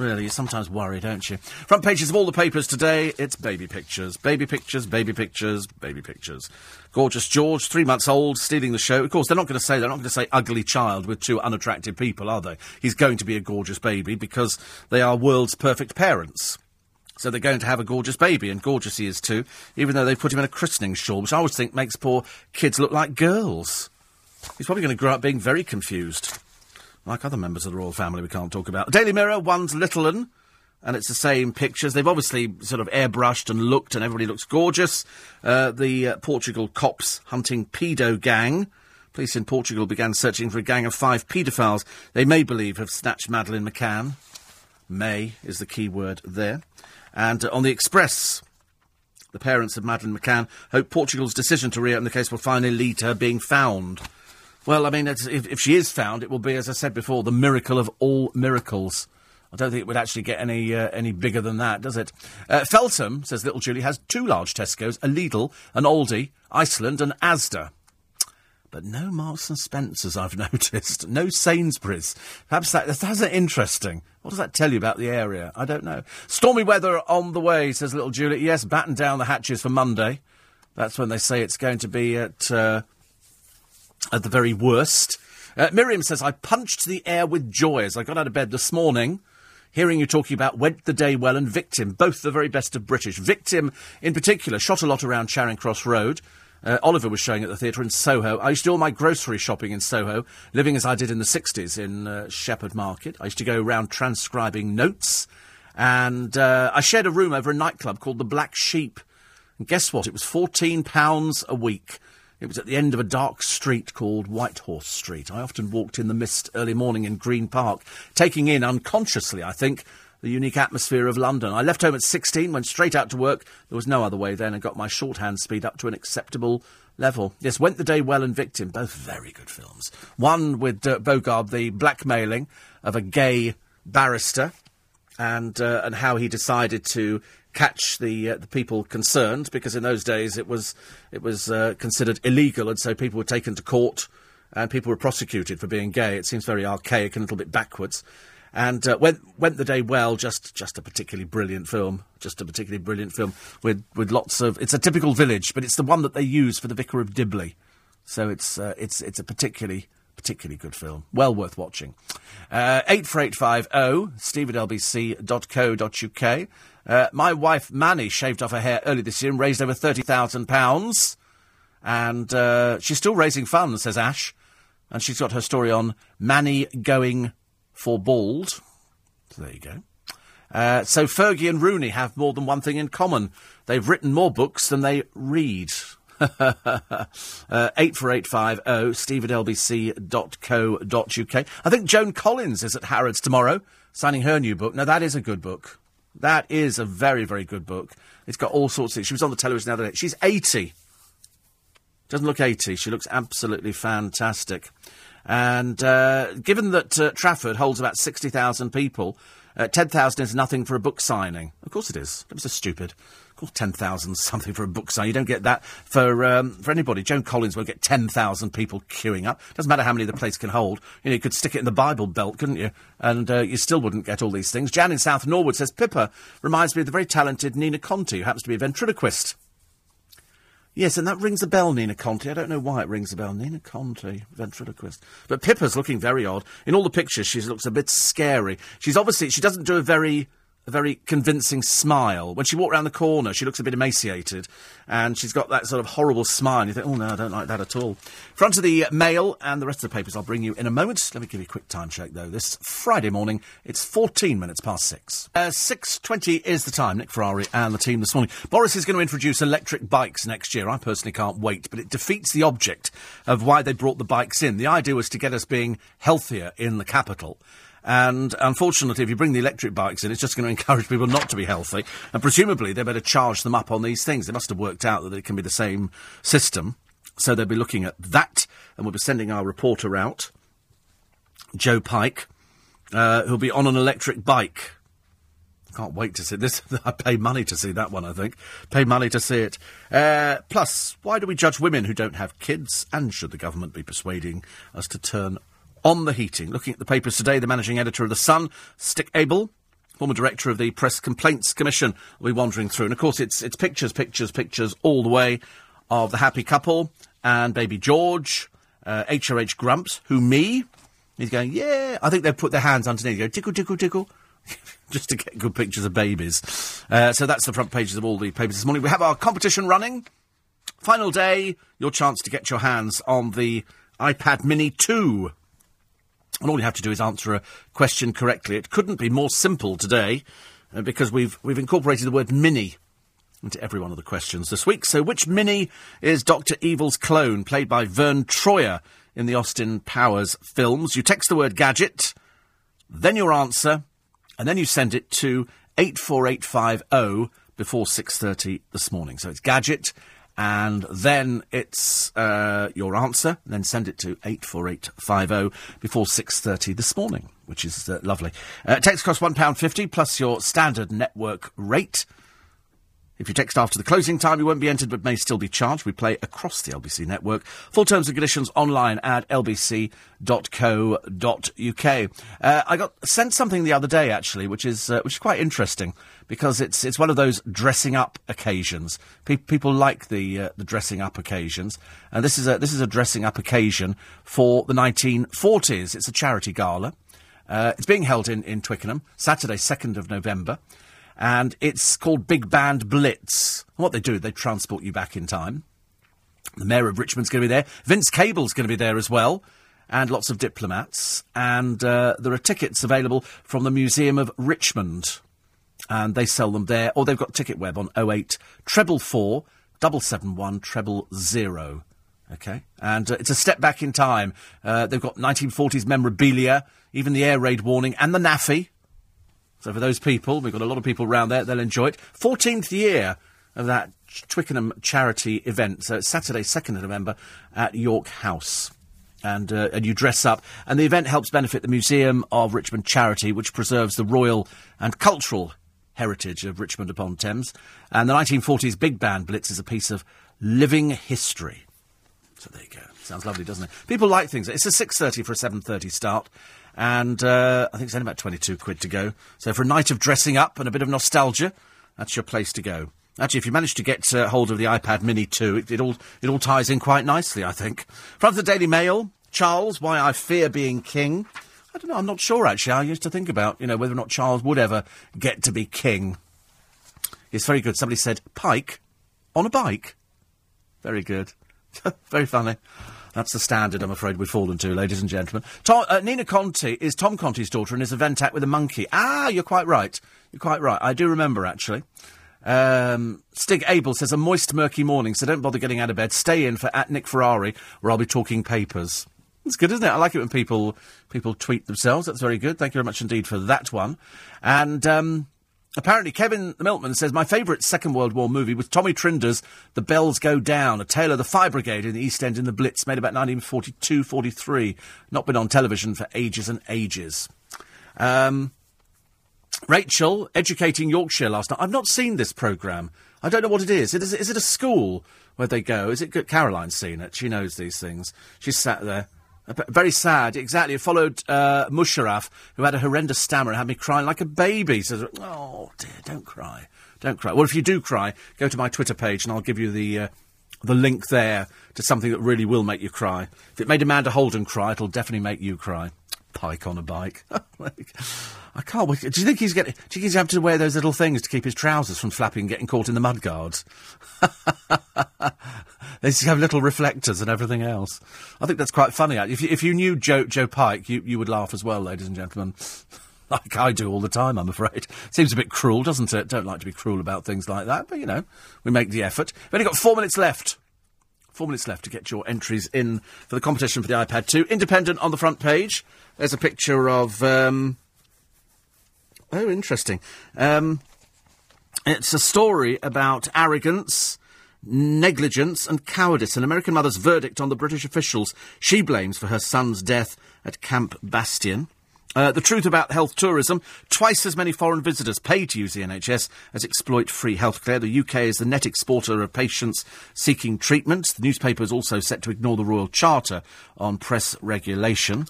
Speaker 2: Really, you sometimes worry, don't you? Front pages of all the papers today, it's baby pictures. Baby pictures, baby pictures, baby pictures. Gorgeous George, three months old, stealing the show. Of course, they're not going to say, they're not going to say ugly child with two unattractive people, are they? He's going to be a gorgeous baby because they are world's perfect parents. So they're going to have a gorgeous baby, and gorgeous he is too, even though they've put him in a christening shawl, which I always think makes poor kids look like girls. He's probably going to grow up being very confused like other members of the royal family we can't talk about. Daily Mirror, one's Little un, and it's the same pictures. They've obviously sort of airbrushed and looked, and everybody looks gorgeous. Uh, the uh, Portugal cops hunting pedo gang. Police in Portugal began searching for a gang of five paedophiles they may believe have snatched Madeleine McCann. May is the key word there. And uh, on the Express, the parents of Madeleine McCann hope Portugal's decision to reopen the case will finally lead to her being found. Well, I mean, if, if she is found, it will be, as I said before, the miracle of all miracles. I don't think it would actually get any uh, any bigger than that, does it? Uh, Feltham, says little Julie, has two large Tesco's, a Lidl, an Aldi, Iceland, and Asda. But no Marks and Spencers, I've noticed. No Sainsbury's. Perhaps that, that's interesting. What does that tell you about the area? I don't know. Stormy weather on the way, says little Julie. Yes, batten down the hatches for Monday. That's when they say it's going to be at uh, at the very worst. Uh, Miriam says, I punched the air with joy as I got out of bed this morning hearing you talking about Went the Day Well and Victim, both the very best of British. Victim, in particular, shot a lot around Charing Cross Road. Uh, Oliver was showing at the theatre in Soho. I used to do all my grocery shopping in Soho, living as I did in the 60s in uh, Shepherd Market. I used to go around transcribing notes. And uh, I shared a room over a nightclub called the Black Sheep. And guess what? It was £14 a week. It was at the end of a dark street called Whitehorse Street. I often walked in the mist early morning in Green Park, taking in unconsciously, I think, the unique atmosphere of London. I left home at 16, went straight out to work. There was no other way then, and got my shorthand speed up to an acceptable level. Yes, Went the Day Well and Victim, both very good films. One with uh, Bogarde, the blackmailing of a gay barrister, and uh, and how he decided to catch the uh, the people concerned because in those days it was it was uh, considered illegal and so people were taken to court and people were prosecuted for being gay. It seems very archaic and a little bit backwards. And uh, went went the day well. Just just a particularly brilliant film. Just a particularly brilliant film with with lots of. It's a typical village, but it's the one that they use for the Vicar of Dibley. So it's uh, it's it's a particularly particularly good film. Well worth watching. Uh, 84850 steve at lbc.co.uk. Uh, my wife Manny shaved off her hair early this year and raised over £30,000. And uh, she's still raising funds, says Ash. And she's got her story on Manny going for bald. So there you go. Uh, so Fergie and Rooney have more than one thing in common. They've written more books than they read. uh, 84850 steve at lbc.co.uk. I think Joan Collins is at Harrods tomorrow, signing her new book. Now, that is a good book. That is a very, very good book. It's got all sorts of things. She was on the television the other day. She's 80. Doesn't look 80. She looks absolutely fantastic. And uh, given that uh, Trafford holds about 60,000 people, uh, 10,000 is nothing for a book signing. Of course it is. It was so stupid. Course, 10,000 something for a book signing. You don't get that for um, for anybody. Joan Collins won't get 10,000 people queuing up. Doesn't matter how many the place can hold. You know, you could stick it in the Bible belt, couldn't you? And uh, you still wouldn't get all these things. Jan in South Norwood says, Pippa reminds me of the very talented Nina Conti, who happens to be a ventriloquist. Yes, and that rings a bell, Nina Conti. I don't know why it rings a bell. Nina Conti, ventriloquist. But Pippa's looking very odd. In all the pictures, she looks a bit scary. She's obviously, she doesn't do a very a very convincing smile. When she walked around the corner, she looks a bit emaciated, and she's got that sort of horrible smile. And you think, oh no, I don't like that at all. Front of the Mail and the rest of the papers I'll bring you in a moment. Let me give you a quick time check though. This Friday morning, it's 14 minutes past six. Uh, 6.20 is the time. Nick Ferrari and the team this morning. Boris is going to introduce electric bikes next year. I personally can't wait, but it defeats the object of why they brought the bikes in. The idea was to get us being healthier in the capital. And unfortunately, if you bring the electric bikes in, it's just going to encourage people not to be healthy. And presumably, they better charge them up on these things. They must have worked out that it can be the same system. So they'll be looking at that. And we'll be sending our reporter out, Joe Pike, uh, who'll be on an electric bike. Can't wait to see this. I pay money to see that one, I think. Pay money to see it. Uh, plus, why do we judge women who don't have kids? And should the government be persuading us to turn on the heating. Looking at the papers today, the managing editor of The Sun, Stig Abell, former director of the Press Complaints Commission, will be wandering through. And of course, it's, it's pictures, pictures, pictures all the way of the happy couple and baby George, uh, HRH Grumps, who me. He's going, yeah. I think they've put their hands underneath. Go, tickle, tickle, tickle. Just to get good pictures of babies. Uh, so that's the front pages of all the papers this morning. We have our competition running. Final day, your chance to get your hands on the iPad Mini 2. And all you have to do is answer a question correctly. It couldn't be more simple today uh, because we've, we've incorporated the word mini into every one of the questions this week. So, which mini is Dr. Evil's clone, played by Verne Troyer in the Austin Powers films? You text the word gadget, then your answer, and then you send it to 84850 before 6.30 this morning. So it's gadget, and then it's uh, your answer, then send it to 84850 before 6.30 this morning, which is uh, lovely. Uh, text costs £1.50 plus your standard network rate. If you text after the closing time, you won't be entered but may still be charged. We play across the LBC network. Full terms and conditions online at lbc.co.uk. Uh, I got sent something the other day, actually, which is uh, which is quite interesting because it's it's one of those dressing up occasions. Pe- people like the uh, the dressing up occasions, and this is a this is a dressing up occasion for the 1940s. It's a charity gala. Uh, it's being held in, in Twickenham, Saturday, 2nd of November and it's called Big Band Blitz. And what they do, they transport you back in time. The Mayor of Richmond's going to be there. Vince Cable's going to be there as well, and lots of diplomats. And uh, there are tickets available from the Museum of Richmond, and they sell them there. Or they've got Ticket Web on 08 treble four double seven one treble zero. Okay, and uh, it's a step back in time. Uh, they've got 1940s memorabilia, even the air raid warning, and the NAAFI. So for those people, we've got a lot of people around there, they'll enjoy it. 14th year of that Twickenham charity event. So it's Saturday, 2nd of November at York House. And, uh, and you dress up. And the event helps benefit the Museum of Richmond Charity, which preserves the royal and cultural heritage of Richmond upon Thames. And the 1940s Big Band Blitz is a piece of living history. So there you go. Sounds lovely, doesn't it? People like things. It's a 6.30 for a 7.30 start and uh, I think it's only about 22 quid to go. So for a night of dressing up and a bit of nostalgia, that's your place to go. Actually, if you manage to get uh, hold of the iPad Mini 2, it, it, all, it all ties in quite nicely, I think. Of the Daily Mail, Charles, Why I Fear Being King. I don't know, I'm not sure, actually. I used to think about, you know, whether or not Charles would ever get to be king. It's very good. Somebody said, Pike? On a bike? Very good. very funny. That's the standard, I'm afraid, we've fallen to, ladies and gentlemen. Tom, uh, Nina Conti is Tom Conti's daughter and is a Ventat with a monkey. Ah, you're quite right. You're quite right. I do remember, actually. Um, Stig Abell says, a moist, murky morning, so don't bother getting out of bed. Stay in for at Nick Ferrari, where I'll be talking papers. It's good, isn't it? I like it when people people tweet themselves. That's very good. Thank you very much indeed for that one. And um, Apparently, Kevin the Milkman says my favourite Second World War movie was Tommy Trinder's The Bells Go Down, a tale of the fire brigade in the East End in the Blitz, made about 1942 43. Not been on television for ages and ages. Um, Rachel, educating Yorkshire last night. I've not seen this programme. I don't know what it is. Is, is it a school where they go? Is it good? Caroline's seen it. She knows these things. She's sat there. Very sad, exactly. It followed uh, Musharaf, who had a horrendous stammer and had me crying like a baby. Says, "Oh dear, don't cry, don't cry." Well, if you do cry, go to my Twitter page and I'll give you the uh, the link there to something that really will make you cry. If it made Amanda Holden cry, it'll definitely make you cry. Pike on a bike. I can't. Do you think he's getting? Do you think he's having to wear those little things to keep his trousers from flapping and getting caught in the mud guards? they have little reflectors and everything else. I think that's quite funny. If you, if you knew Joe Joe Pike, you, you would laugh as well, ladies and gentlemen. like I do all the time, I'm afraid. Seems a bit cruel, doesn't it? Don't like to be cruel about things like that, but you know, we make the effort. We've only got four minutes left. Four minutes left to get your entries in for the competition for the iPad 2. Independent on the front page. There's a picture of. Um, oh, interesting. Um, it's a story about arrogance, negligence, and cowardice. An American mother's verdict on the British officials she blames for her son's death at Camp Bastion. Uh, the truth about health tourism twice as many foreign visitors pay to use the NHS as exploit free healthcare. The UK is the net exporter of patients seeking treatment. The newspaper is also set to ignore the Royal Charter on press regulation.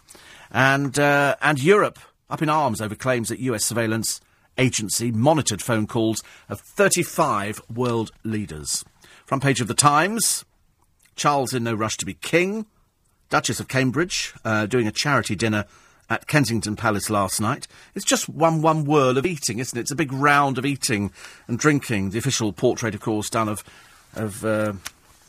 Speaker 2: And, uh, and Europe up in arms over claims that US surveillance agency monitored phone calls of 35 world leaders. Front page of the Times Charles in no rush to be king. Duchess of Cambridge uh, doing a charity dinner at Kensington Palace last night. It's just one one whirl of eating, isn't it? It's a big round of eating and drinking. The official portrait, of course, done of of uh,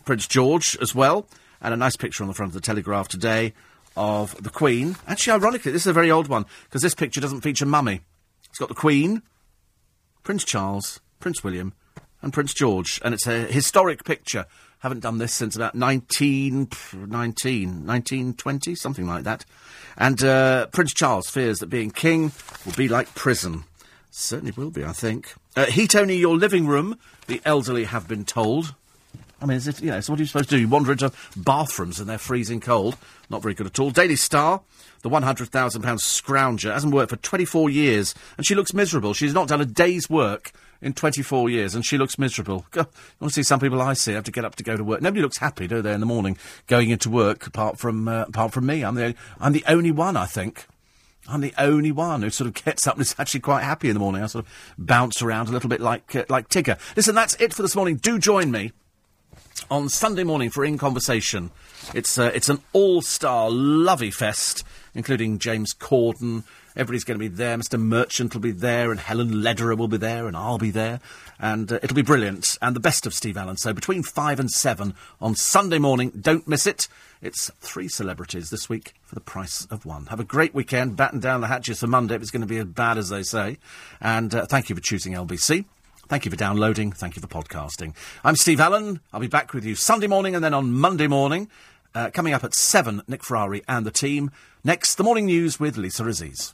Speaker 2: Prince George as well, and a nice picture on the front of the Telegraph today of the Queen. Actually, ironically, this is a very old one because this picture doesn't feature Mummy. It's got the Queen, Prince Charles, Prince William, and Prince George, and it's a historic picture. Haven't done this since about 19, 19, 1920, something like that. And uh, Prince Charles fears that being king will be like prison. Certainly will be, I think. Uh, heat only your living room, the elderly have been told. I mean, is it, you know, so what are you supposed to do? You wander into bathrooms and they're freezing cold. Not very good at all. Daily Star, the £100,000 scrounger, hasn't worked for 24 years and she looks miserable. She's not done a day's work in 24 years and she looks miserable. God, you see some people I see have to get up to go to work. Nobody looks happy, do they, in the morning going into work apart from, uh, apart from me. I'm the, I'm the only one, I think. I'm the only one who sort of gets up and is actually quite happy in the morning. I sort of bounce around a little bit like uh, like Tigger. Listen, that's it for this morning. Do join me on Sunday morning for In Conversation. It's uh, it's an all-star lovey fest, including James Corden. Everybody's going to be there. Mr. Merchant will be there, and Helen Lederer will be there, and I'll be there, and uh, it'll be brilliant. And the best of Steve Allen. So between five and seven on Sunday morning, don't miss it. It's three celebrities this week for the price of one. Have a great weekend. Batten down the hatches for Monday if it's going to be as bad as they say. And uh, thank you for choosing LBC. Thank you for downloading. Thank you for podcasting. I'm Steve Allen. I'll be back with you Sunday morning and then on Monday morning. Uh, coming up at 7, Nick Ferrari and the team. Next, the morning news with Lisa Aziz.